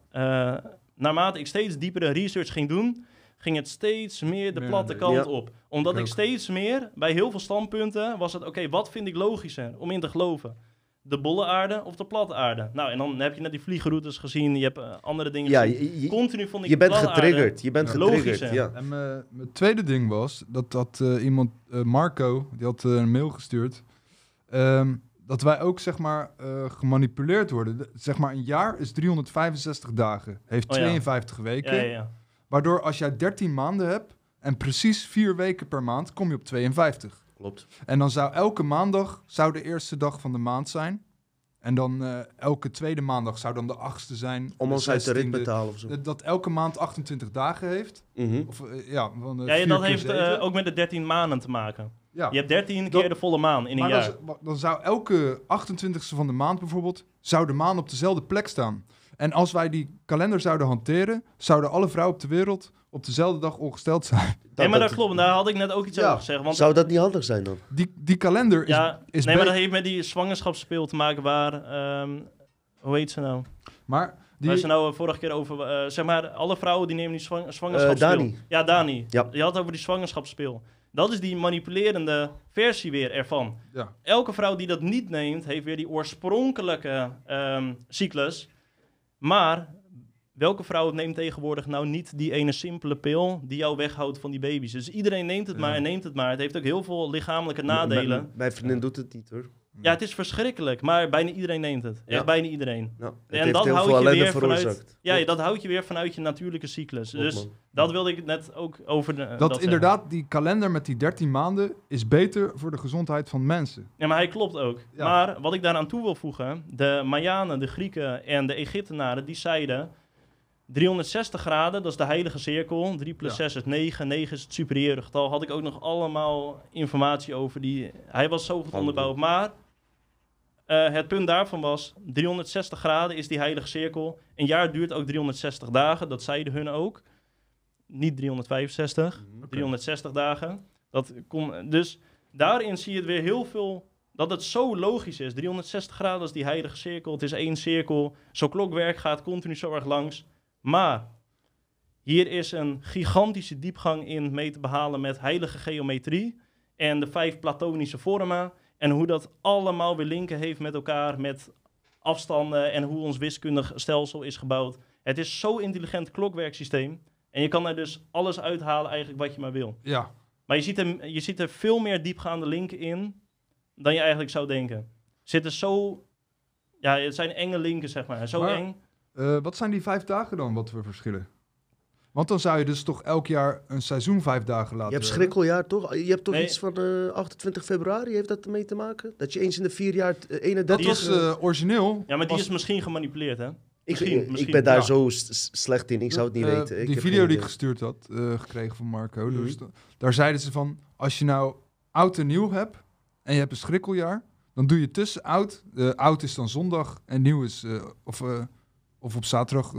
naarmate ik steeds diepere research ging doen, ging het steeds meer de platte kant Ja. op. Omdat Ik steeds meer, bij heel veel standpunten, was het, oké, wat vind ik logischer om in te geloven? De bolle aarde of de platte aarde? Nou, en dan heb je net die vliegenroutes gezien, je hebt eh, andere dingen Ja, gezien. je, je, Continu vond ik je bent getriggerd. Je bent Ja. getriggerd, ja. En mijn tweede ding was dat, dat eh, iemand, eh, Marco, die had een mail gestuurd. ehm, dat wij ook zeg maar eh, gemanipuleerd worden. De- zeg maar een jaar is 365 dagen, heeft Oh ja. 52 weken. Ja, ja, ja. Waardoor als jij 13 maanden hebt en precies 4 weken per maand, kom je op 52. Klopt. En dan zou elke maandag zou de eerste dag van de maand zijn. En dan eh, elke tweede maandag zou dan de achtste zijn. Om de ons uit de rit 16e. betalen of zo. Dat- elke maand 28 dagen heeft. Mhm. Of eh, ja, van, eh, Ja, ja, dat heeft eh, ook met de 13 maanden te maken. Ja. Je hebt 13 Dat- keer de volle maan in een maar jaar. dan, dan zou elke 28ste van de maand bijvoorbeeld, zou de maan op dezelfde plek staan. En als wij die kalender zouden hanteren, zouden alle vrouwen op de wereld op dezelfde dag ongesteld zijn. nee, maar dat klopt. Daar had ik net ook iets Ja. over gezegd. Want Zou dat niet handig zijn dan? Die, die kalender is, ja, is nee, maar dat heeft met die zwangerschapsspeel te maken waar... ehm, hoe heet ze nou? maar die, Waar ze nou eh, vorige keer over... eh, zeg maar, alle vrouwen die nemen die zwang, zwangerschapsspeel. Eh, Dani. Ja, Dani. Ja. Je had over die zwangerschapsspeel. Dat is die manipulerende versie weer ervan. ja. Elke vrouw die dat niet neemt, heeft weer die oorspronkelijke ehm, cyclus. Maar welke vrouw neemt tegenwoordig nou niet die ene simpele pil die jou weghoudt van die baby's? Dus iedereen neemt het maar en neemt het maar. Het heeft ook heel veel lichamelijke nadelen. M- Mijn vriendin doet het niet hoor. Ja, het is verschrikkelijk, maar bijna iedereen neemt het. Echt Ja. bijna iedereen. Het En heeft dat heel houdt je weer vanuit- veroorzaakt. Ja, dat houdt je weer vanuit je natuurlijke cyclus. Klopt, dus man. dat wilde ik net ook over de, dat, zeggen. inderdaad, die kalender met die 13 maanden is beter voor de gezondheid van mensen. Ja, maar hij klopt ook. Ja. Maar wat ik daaraan toe wil voegen, de Mayanen, de Grieken en de Egyptenaren, die zeiden 360 graden, dat is de heilige cirkel. 3 plus Ja. 6 is 9, 9 is het superieure getal. Had ik ook nog allemaal informatie over. Die, hij was zo goed onderbouwd. Maar eh, het punt daarvan was, 360 graden is die heilige cirkel. Een jaar duurt ook 360 dagen, dat zeiden hun ook. Niet 365, 360 dagen. Dat kon, dus daarin zie je het weer heel veel, dat het zo logisch is. 360 graden is die heilige cirkel, het is één cirkel. Zo'n klokwerk gaat continu zo erg langs. Maar hier is een gigantische diepgang in mee te behalen met heilige geometrie en de vijf platonische vormen. En hoe dat allemaal weer linken heeft met elkaar, met afstanden en hoe ons wiskundig stelsel is gebouwd. Het is zo'n intelligent klokwerksysteem. En je kan er dus alles uithalen eigenlijk wat je maar wil. Ja, Maar je ziet er, je ziet er veel meer diepgaande linken in dan je eigenlijk zou denken. Zitten zo... Ja, het zijn enge linken, zeg maar. Zo Maar- eng. Eh, wat zijn die vijf dagen dan wat we verschillen? Want dan zou je dus toch elk jaar een seizoen vijf dagen laten Je hebt schrikkeljaar toch? Je hebt toch Nee. iets van eh, 28 februari, heeft dat ermee te maken? Dat je eens in de vier jaar eh, 31... Dat Die was eh, origineel. Ja, maar die was- is misschien gemanipuleerd, hè? ik, misschien, ik, misschien. ben daar Ja. zo slecht in, ik zou het niet Eh, weten. Ik die heb video geen die ik gestuurd had, eh, gekregen van Marco. Mhm. Dus da- daar zeiden ze van, als je nou oud en nieuw hebt en je hebt een schrikkeljaar, dan doe je tussen oud. eh, oud is dan zondag en nieuw is, eh, of, eh, of op zaterdag.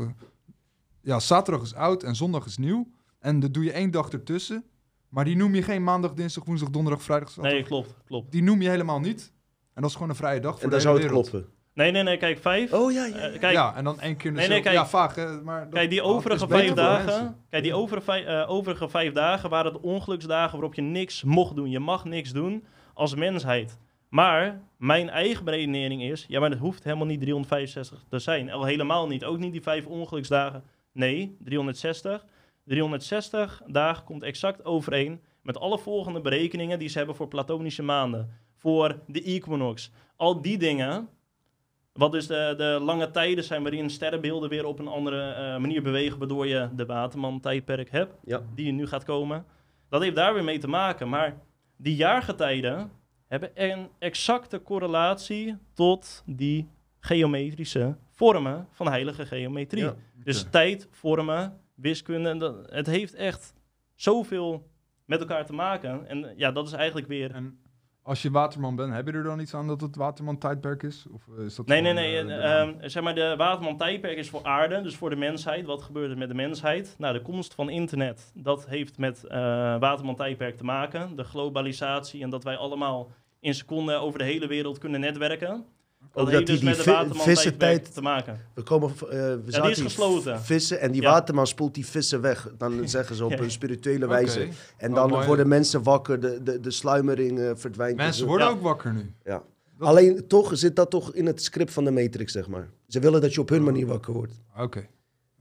Eh, ja, zaterdag is oud en zondag is nieuw. En dan doe je één dag ertussen. Maar die noem je geen maandag, dinsdag, woensdag, donderdag, vrijdag, zaterdag. Nee, klopt, klopt. Die noem je helemaal niet. En dat is gewoon een vrije dag voor En de dan zou het wereld. kloppen. Nee, nee, nee, kijk, vijf. Oh ja, ja. Eh, ja. kijk, ja, en dan één keer in de Nee, nee, kijk. Ja, vaag, hè, maar... dat- Kijk, die dat overige vijf dagen, mensen. kijk, die overige vijf, eh, overige vijf dagen waren de ongeluksdagen waarop je niks mocht doen. Je mag niks doen als mensheid. Maar mijn eigen beredenering is, ja, maar dat hoeft helemaal niet 365 te zijn. Al helemaal niet. Ook niet die vijf ongeluksdagen. Nee, 360. 360 dagen komt exact overeen met alle volgende berekeningen die ze hebben voor platonische maanden. Voor de equinox. Al die dingen, wat dus de, de lange tijden zijn waarin sterrenbeelden weer op een andere eh, manier bewegen, waardoor je de Waterman-tijdperk hebt, Ja. die nu gaat komen. Dat heeft daar weer mee te maken. Maar die jaargetijden hebben een exacte correlatie tot die geometrische vormen van heilige geometrie. Ja. Dus tijd, vormen, wiskunde, dat, het heeft echt zoveel met elkaar te maken. En eh, ja, dat is eigenlijk weer... En als je waterman bent, heb je er dan iets aan dat het waterman-tijdperk is? Of eh, is dat Nee, nee, gewoon, nee. eh, eh, ehm, zeg maar, de Waterman-tijdperk is voor aarde, dus voor de mensheid. Wat gebeurt er met de mensheid? Nou, de komst van internet, dat heeft met eh Waterman-tijdperk te maken. De globalisatie en dat wij allemaal in seconden over de hele wereld kunnen netwerken. Dat Ook dat dus die, met de die vi- Waterman-tijdperk vissentijd... te maken. We komen, eh, we zaten die is gesloten. Vissen en die Ja. waterman spoelt die vissen weg. Dan zeggen ze op Ja. een spirituele wijze. En Oh, dan worden mensen wakker, de, de, de sluimering eh, verdwijnt. Mensen Dus, worden Ja. ook wakker nu. Ja. Dat- Alleen toch zit dat toch in het script van de Matrix, zeg maar. Ze willen dat je op hun Oh. manier wakker wordt. Oké.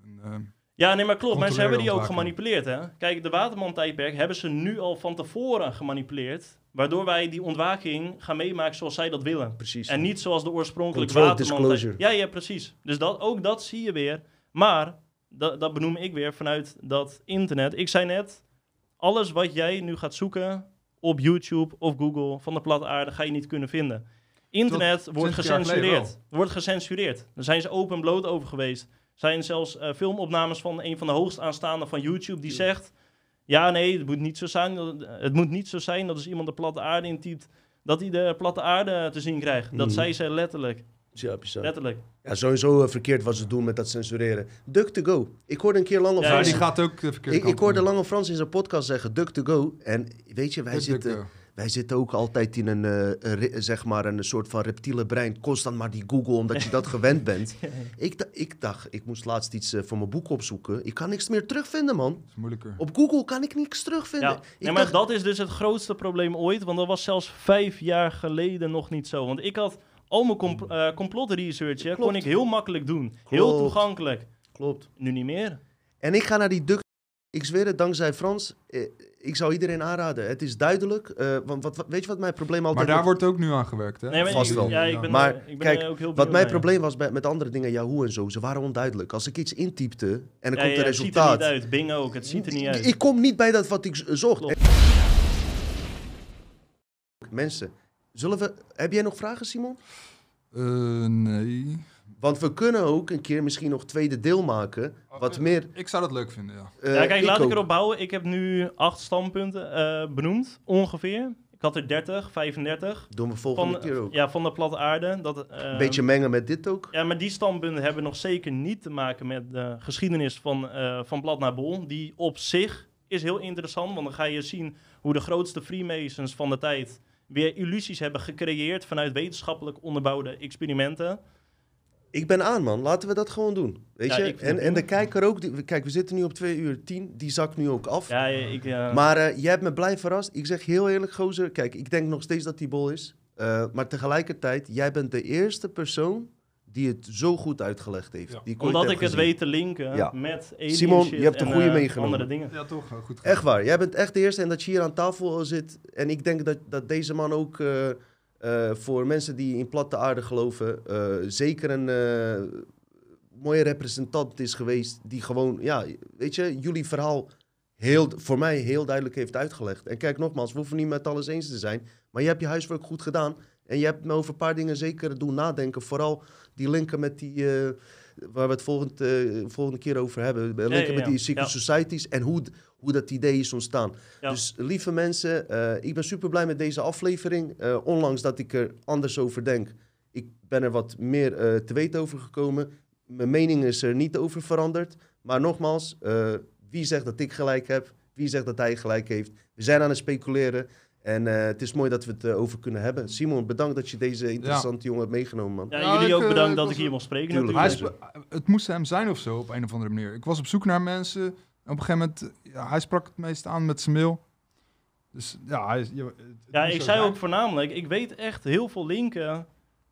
En, ehm, Ja, nee, maar klopt. Mensen hebben die ook gemanipuleerd, hè. Kijk, de Waterman-tijdperk hebben ze nu al van tevoren gemanipuleerd. Waardoor wij die ontwaking gaan meemaken zoals zij dat willen. Precies. En niet zoals de oorspronkelijke Waterman... disclosure. Ja, ja, precies. Dus dat, ook dat zie je weer. Maar, dat, dat benoem ik weer vanuit dat internet. Ik zei net, alles wat jij nu gaat zoeken op YouTube of Google van de platte aarde ga je niet kunnen vinden. Internet wordt 20 jaar geleden gecensureerd. Wordt gecensureerd. Daar zijn ze open bloot over geweest. Er zijn zelfs eh, filmopnames van een van de hoogst aanstaande van YouTube die zegt... Ja, nee, het moet niet zo zijn. dat- Het moet niet zo zijn dat als iemand de platte aarde intypt... dat hij de platte aarde te zien krijgt. Dat Mhm. zei ze letterlijk. Ja. Letterlijk. Ja, sowieso eh, verkeerd wat ze doen met dat censureren. Duck to go. Ik hoorde een keer Lange Ja, Frans... die gaat ook de verkeerde Ik, kant ik hoorde. Lange Frans in zijn podcast zeggen, duck to go. En weet je, wij, zitten, duk. Wij zitten ook altijd in een, eh, re- zeg maar een soort van reptiele brein. Constant maar die Google, omdat je dat gewend bent. Ik, ik dacht, ik moest laatst iets eh, voor mijn boek opzoeken. Ik kan niks meer terugvinden, man. Dat is moeilijker. Op Google kan ik niks terugvinden. Ja, nee, maar dacht, dat is dus het grootste probleem ooit. Want dat was zelfs vijf jaar geleden nog niet zo. Want ik had al mijn compl eh, complotresearch, hè, kon ik heel makkelijk doen. Heel toegankelijk. Klopt. Nu niet meer. En ik ga naar die duck. Ik zweer het, dankzij Frans. eh, ik zou iedereen aanraden. Het is duidelijk. eh, want wat, wat- weet je wat mijn probleem altijd Maar daar wordt ook nu aan gewerkt, hè? Nee, maar Vast ik, wel. Ja, ik ben, Maar eh, ik ben kijk, er ook heel Wat mijn probleem was bij, met andere dingen, Yahoo en zo, ze waren onduidelijk. Als ik iets intypte en er Ja, komt ja, een het ziet er resultaat. niet uit. Bing ook, het ziet er niet uit. Ik kom niet bij dat wat ik zocht. Mensen, zullen we. Heb jij nog vragen, Simon? Eh, nee. Want we kunnen ook een keer misschien nog tweede deel maken. Wat Eh, meer. Ik zou dat leuk vinden, ja. eh, ja, kijk, laat ik erop bouwen. Ik heb nu acht standpunten eh, benoemd, ongeveer. Ik had er 30, 35. Doen we volgende Van, keer ook. ja, van de platte aarde. Dat, eh, Een beetje mengen met dit ook. Ja, maar die standpunten hebben nog zeker niet te maken met de geschiedenis van, eh, van blad naar bol. Die op zich is heel interessant, want dan ga je zien hoe de grootste Freemasons van de tijd weer illusies hebben gecreëerd vanuit wetenschappelijk onderbouwde experimenten. Ik ben aan, man. Laten we dat gewoon doen. Weet Ja, je? ik En, en de kijker ook. die- kijk, we zitten nu op 2 uur 10. Die zakt nu ook af. Ja, ik, Maar eh, jij hebt me blij verrast. Ik zeg heel eerlijk, gozer. Kijk, ik denk nog steeds dat die bol is. Eh, maar tegelijkertijd, jij bent de eerste persoon die het zo goed uitgelegd heeft. Ja. Die ik omdat heb ik het gezien. weet te linken Ja. met alien Simon, shit je hebt de en, goede eh, meegenomen. andere dingen. Ja, toch? Goed Echt waar. Jij bent echt de eerste en dat je hier aan tafel zit. En ik denk dat, dat deze man ook eh, voor mensen die in platte aarde geloven, eh, zeker een eh, mooie representant is geweest. Die gewoon, ja, weet je, jullie verhaal heel, voor mij heel duidelijk heeft uitgelegd. En kijk, nogmaals, we hoeven niet met alles eens te zijn. Maar je hebt je huiswerk goed gedaan. En je hebt me over een paar dingen zeker doen nadenken. Vooral die linken met die, waar we het volgend, eh, volgende keer over hebben. Linken ja, met ja. die secret societies en hoe, hoe dat idee is ontstaan. Dus lieve mensen, eh, ik ben super blij met deze aflevering. Eh, ondanks dat ik er anders over denk, ik ben er wat meer te weten over gekomen. Mijn mening is er niet over veranderd. Maar nogmaals, wie zegt dat ik gelijk heb? Wie zegt dat hij gelijk heeft? We zijn aan het speculeren. En eh, het is mooi dat we het eh, over kunnen hebben. Simon, bedankt dat je deze interessante jongen hebt meegenomen, man. Ja, jullie ook eh, bedankt ik dat ik hier er- mocht spreken Tuurlijk. Hij sp- het moest hem zijn of zo, op een of andere manier. Ik was op zoek naar mensen. En op een gegeven moment, ja, hij sprak het meest aan met zijn mail. Dus ja, hij, je, Ja, ik zei zijn. ook voornamelijk, ik weet echt heel veel linken.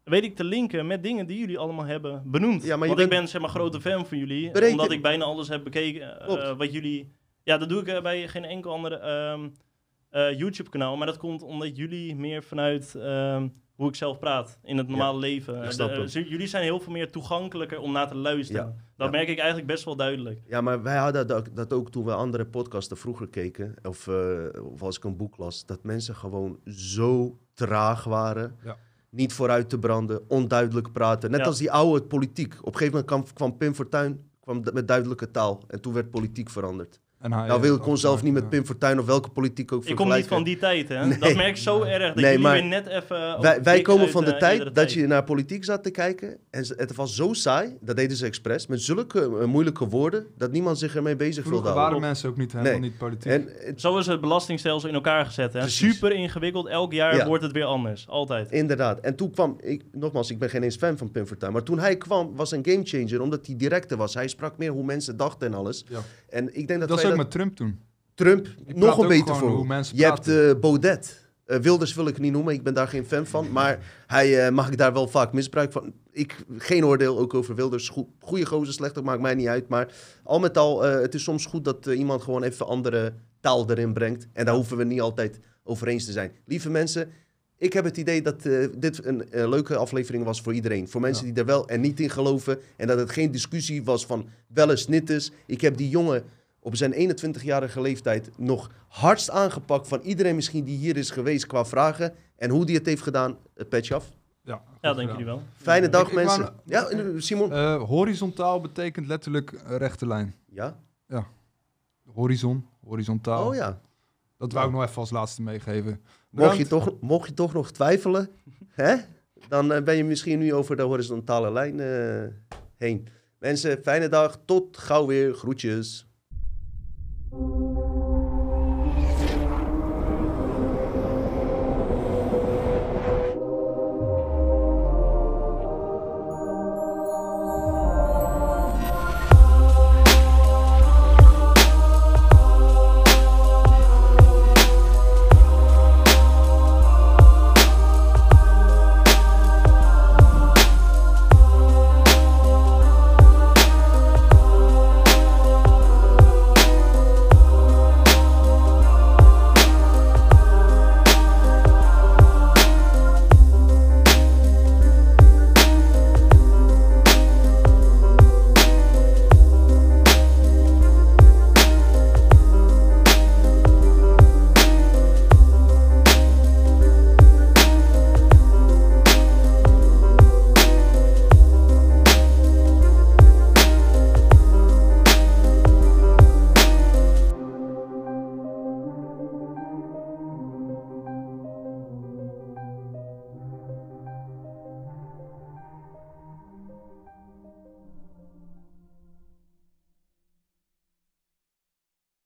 Weet ik te linken met dingen die jullie allemaal hebben benoemd. Ja, maar je Want ik ben zeg maar grote fan van jullie. Bereken- Omdat ik bijna alles heb bekeken. eh, Klopt. wat jullie. Ja, dat doe ik bij geen enkel andere ehm, eh, YouTube kanaal. Maar dat komt omdat jullie meer vanuit ehm, hoe ik zelf praat in het normale leven. De- hem. z- jullie zijn heel veel meer toegankelijker om naar te luisteren. Ja, Dat ja. merk ik eigenlijk best wel duidelijk. Ja, maar wij hadden dat, dat ook toen we andere podcasten vroeger keken. Of, eh, of als ik een boek las. Dat mensen gewoon zo traag waren. Ja. Niet vooruit te branden. Onduidelijk praten. Net Ja. als die oude politiek. Op een gegeven moment kwam, kwam Pim Fortuyn kwam met duidelijke taal. En toen werd politiek veranderd. En hij, nou wil eh, ik ons zelf niet met. Pim Fortuyn of welke politiek ook Ik kom niet van vergelijken. die tijd, hè? Nee. Dat merk ik zo erg. Dat Nee, maar weer net even... Wij, wij komen uit, van de eh, tijd dat je naar politiek zat te kijken. En het was zo saai. Dat deden ze expres. Met zulke eh, moeilijke woorden. Dat niemand zich ermee bezig wilde Vroeger houden. waren mensen ook niet helemaal Nee. niet politiek. En het- Zo is het belastingstelsel in elkaar gezet. Hè? Precies. Super ingewikkeld. Elk jaar Ja. wordt het weer anders. Altijd. Inderdaad. En toen kwam, ik, nogmaals, ik ben geen eens fan van Pim Fortuyn. Maar toen hij kwam, was een gamechanger, omdat hij directer was. Hij sprak meer hoe mensen dachten en alles. Ja. En ik denk dat, dat is ook dat met Trump toen. Trump nog een beter voor. Je hebt eh, Baudet. Eh, Wilders wil ik niet noemen, ik ben daar geen fan van. Maar hij eh, mag ik daar wel vaak misbruik van. Ik, geen oordeel ook over Wilders. Goe- Goeie gozer, slechter, maakt mij niet uit. Maar al met al, het is soms goed dat iemand gewoon even andere taal erin brengt. En daar hoeven we niet altijd over eens te zijn. Lieve mensen, ik heb het idee dat eh, dit een eh, leuke aflevering was voor iedereen. Voor mensen Ja. die er wel en niet in geloven. En dat het geen discussie was van wel eens nittes. Ik heb die jongen op zijn 21-jarige leeftijd nog hardst aangepakt van iedereen misschien die hier is geweest qua vragen. En hoe die het heeft gedaan, het petje af. Ja, Ja, gedaan. jullie wel. Fijne dag Ik- ik mensen. wou- ja, eh, Simon. Eh, horizontaal betekent letterlijk eh, rechte lijn. ja? Horizon, horizontaal. Oh ja. Dat wou ik nog even als laatste meegeven. Mocht je, toch, mocht je toch nog twijfelen, hè? dan eh, ben je misschien nu over de horizontale lijn eh, heen. Mensen, fijne dag. Tot gauw weer. Groetjes.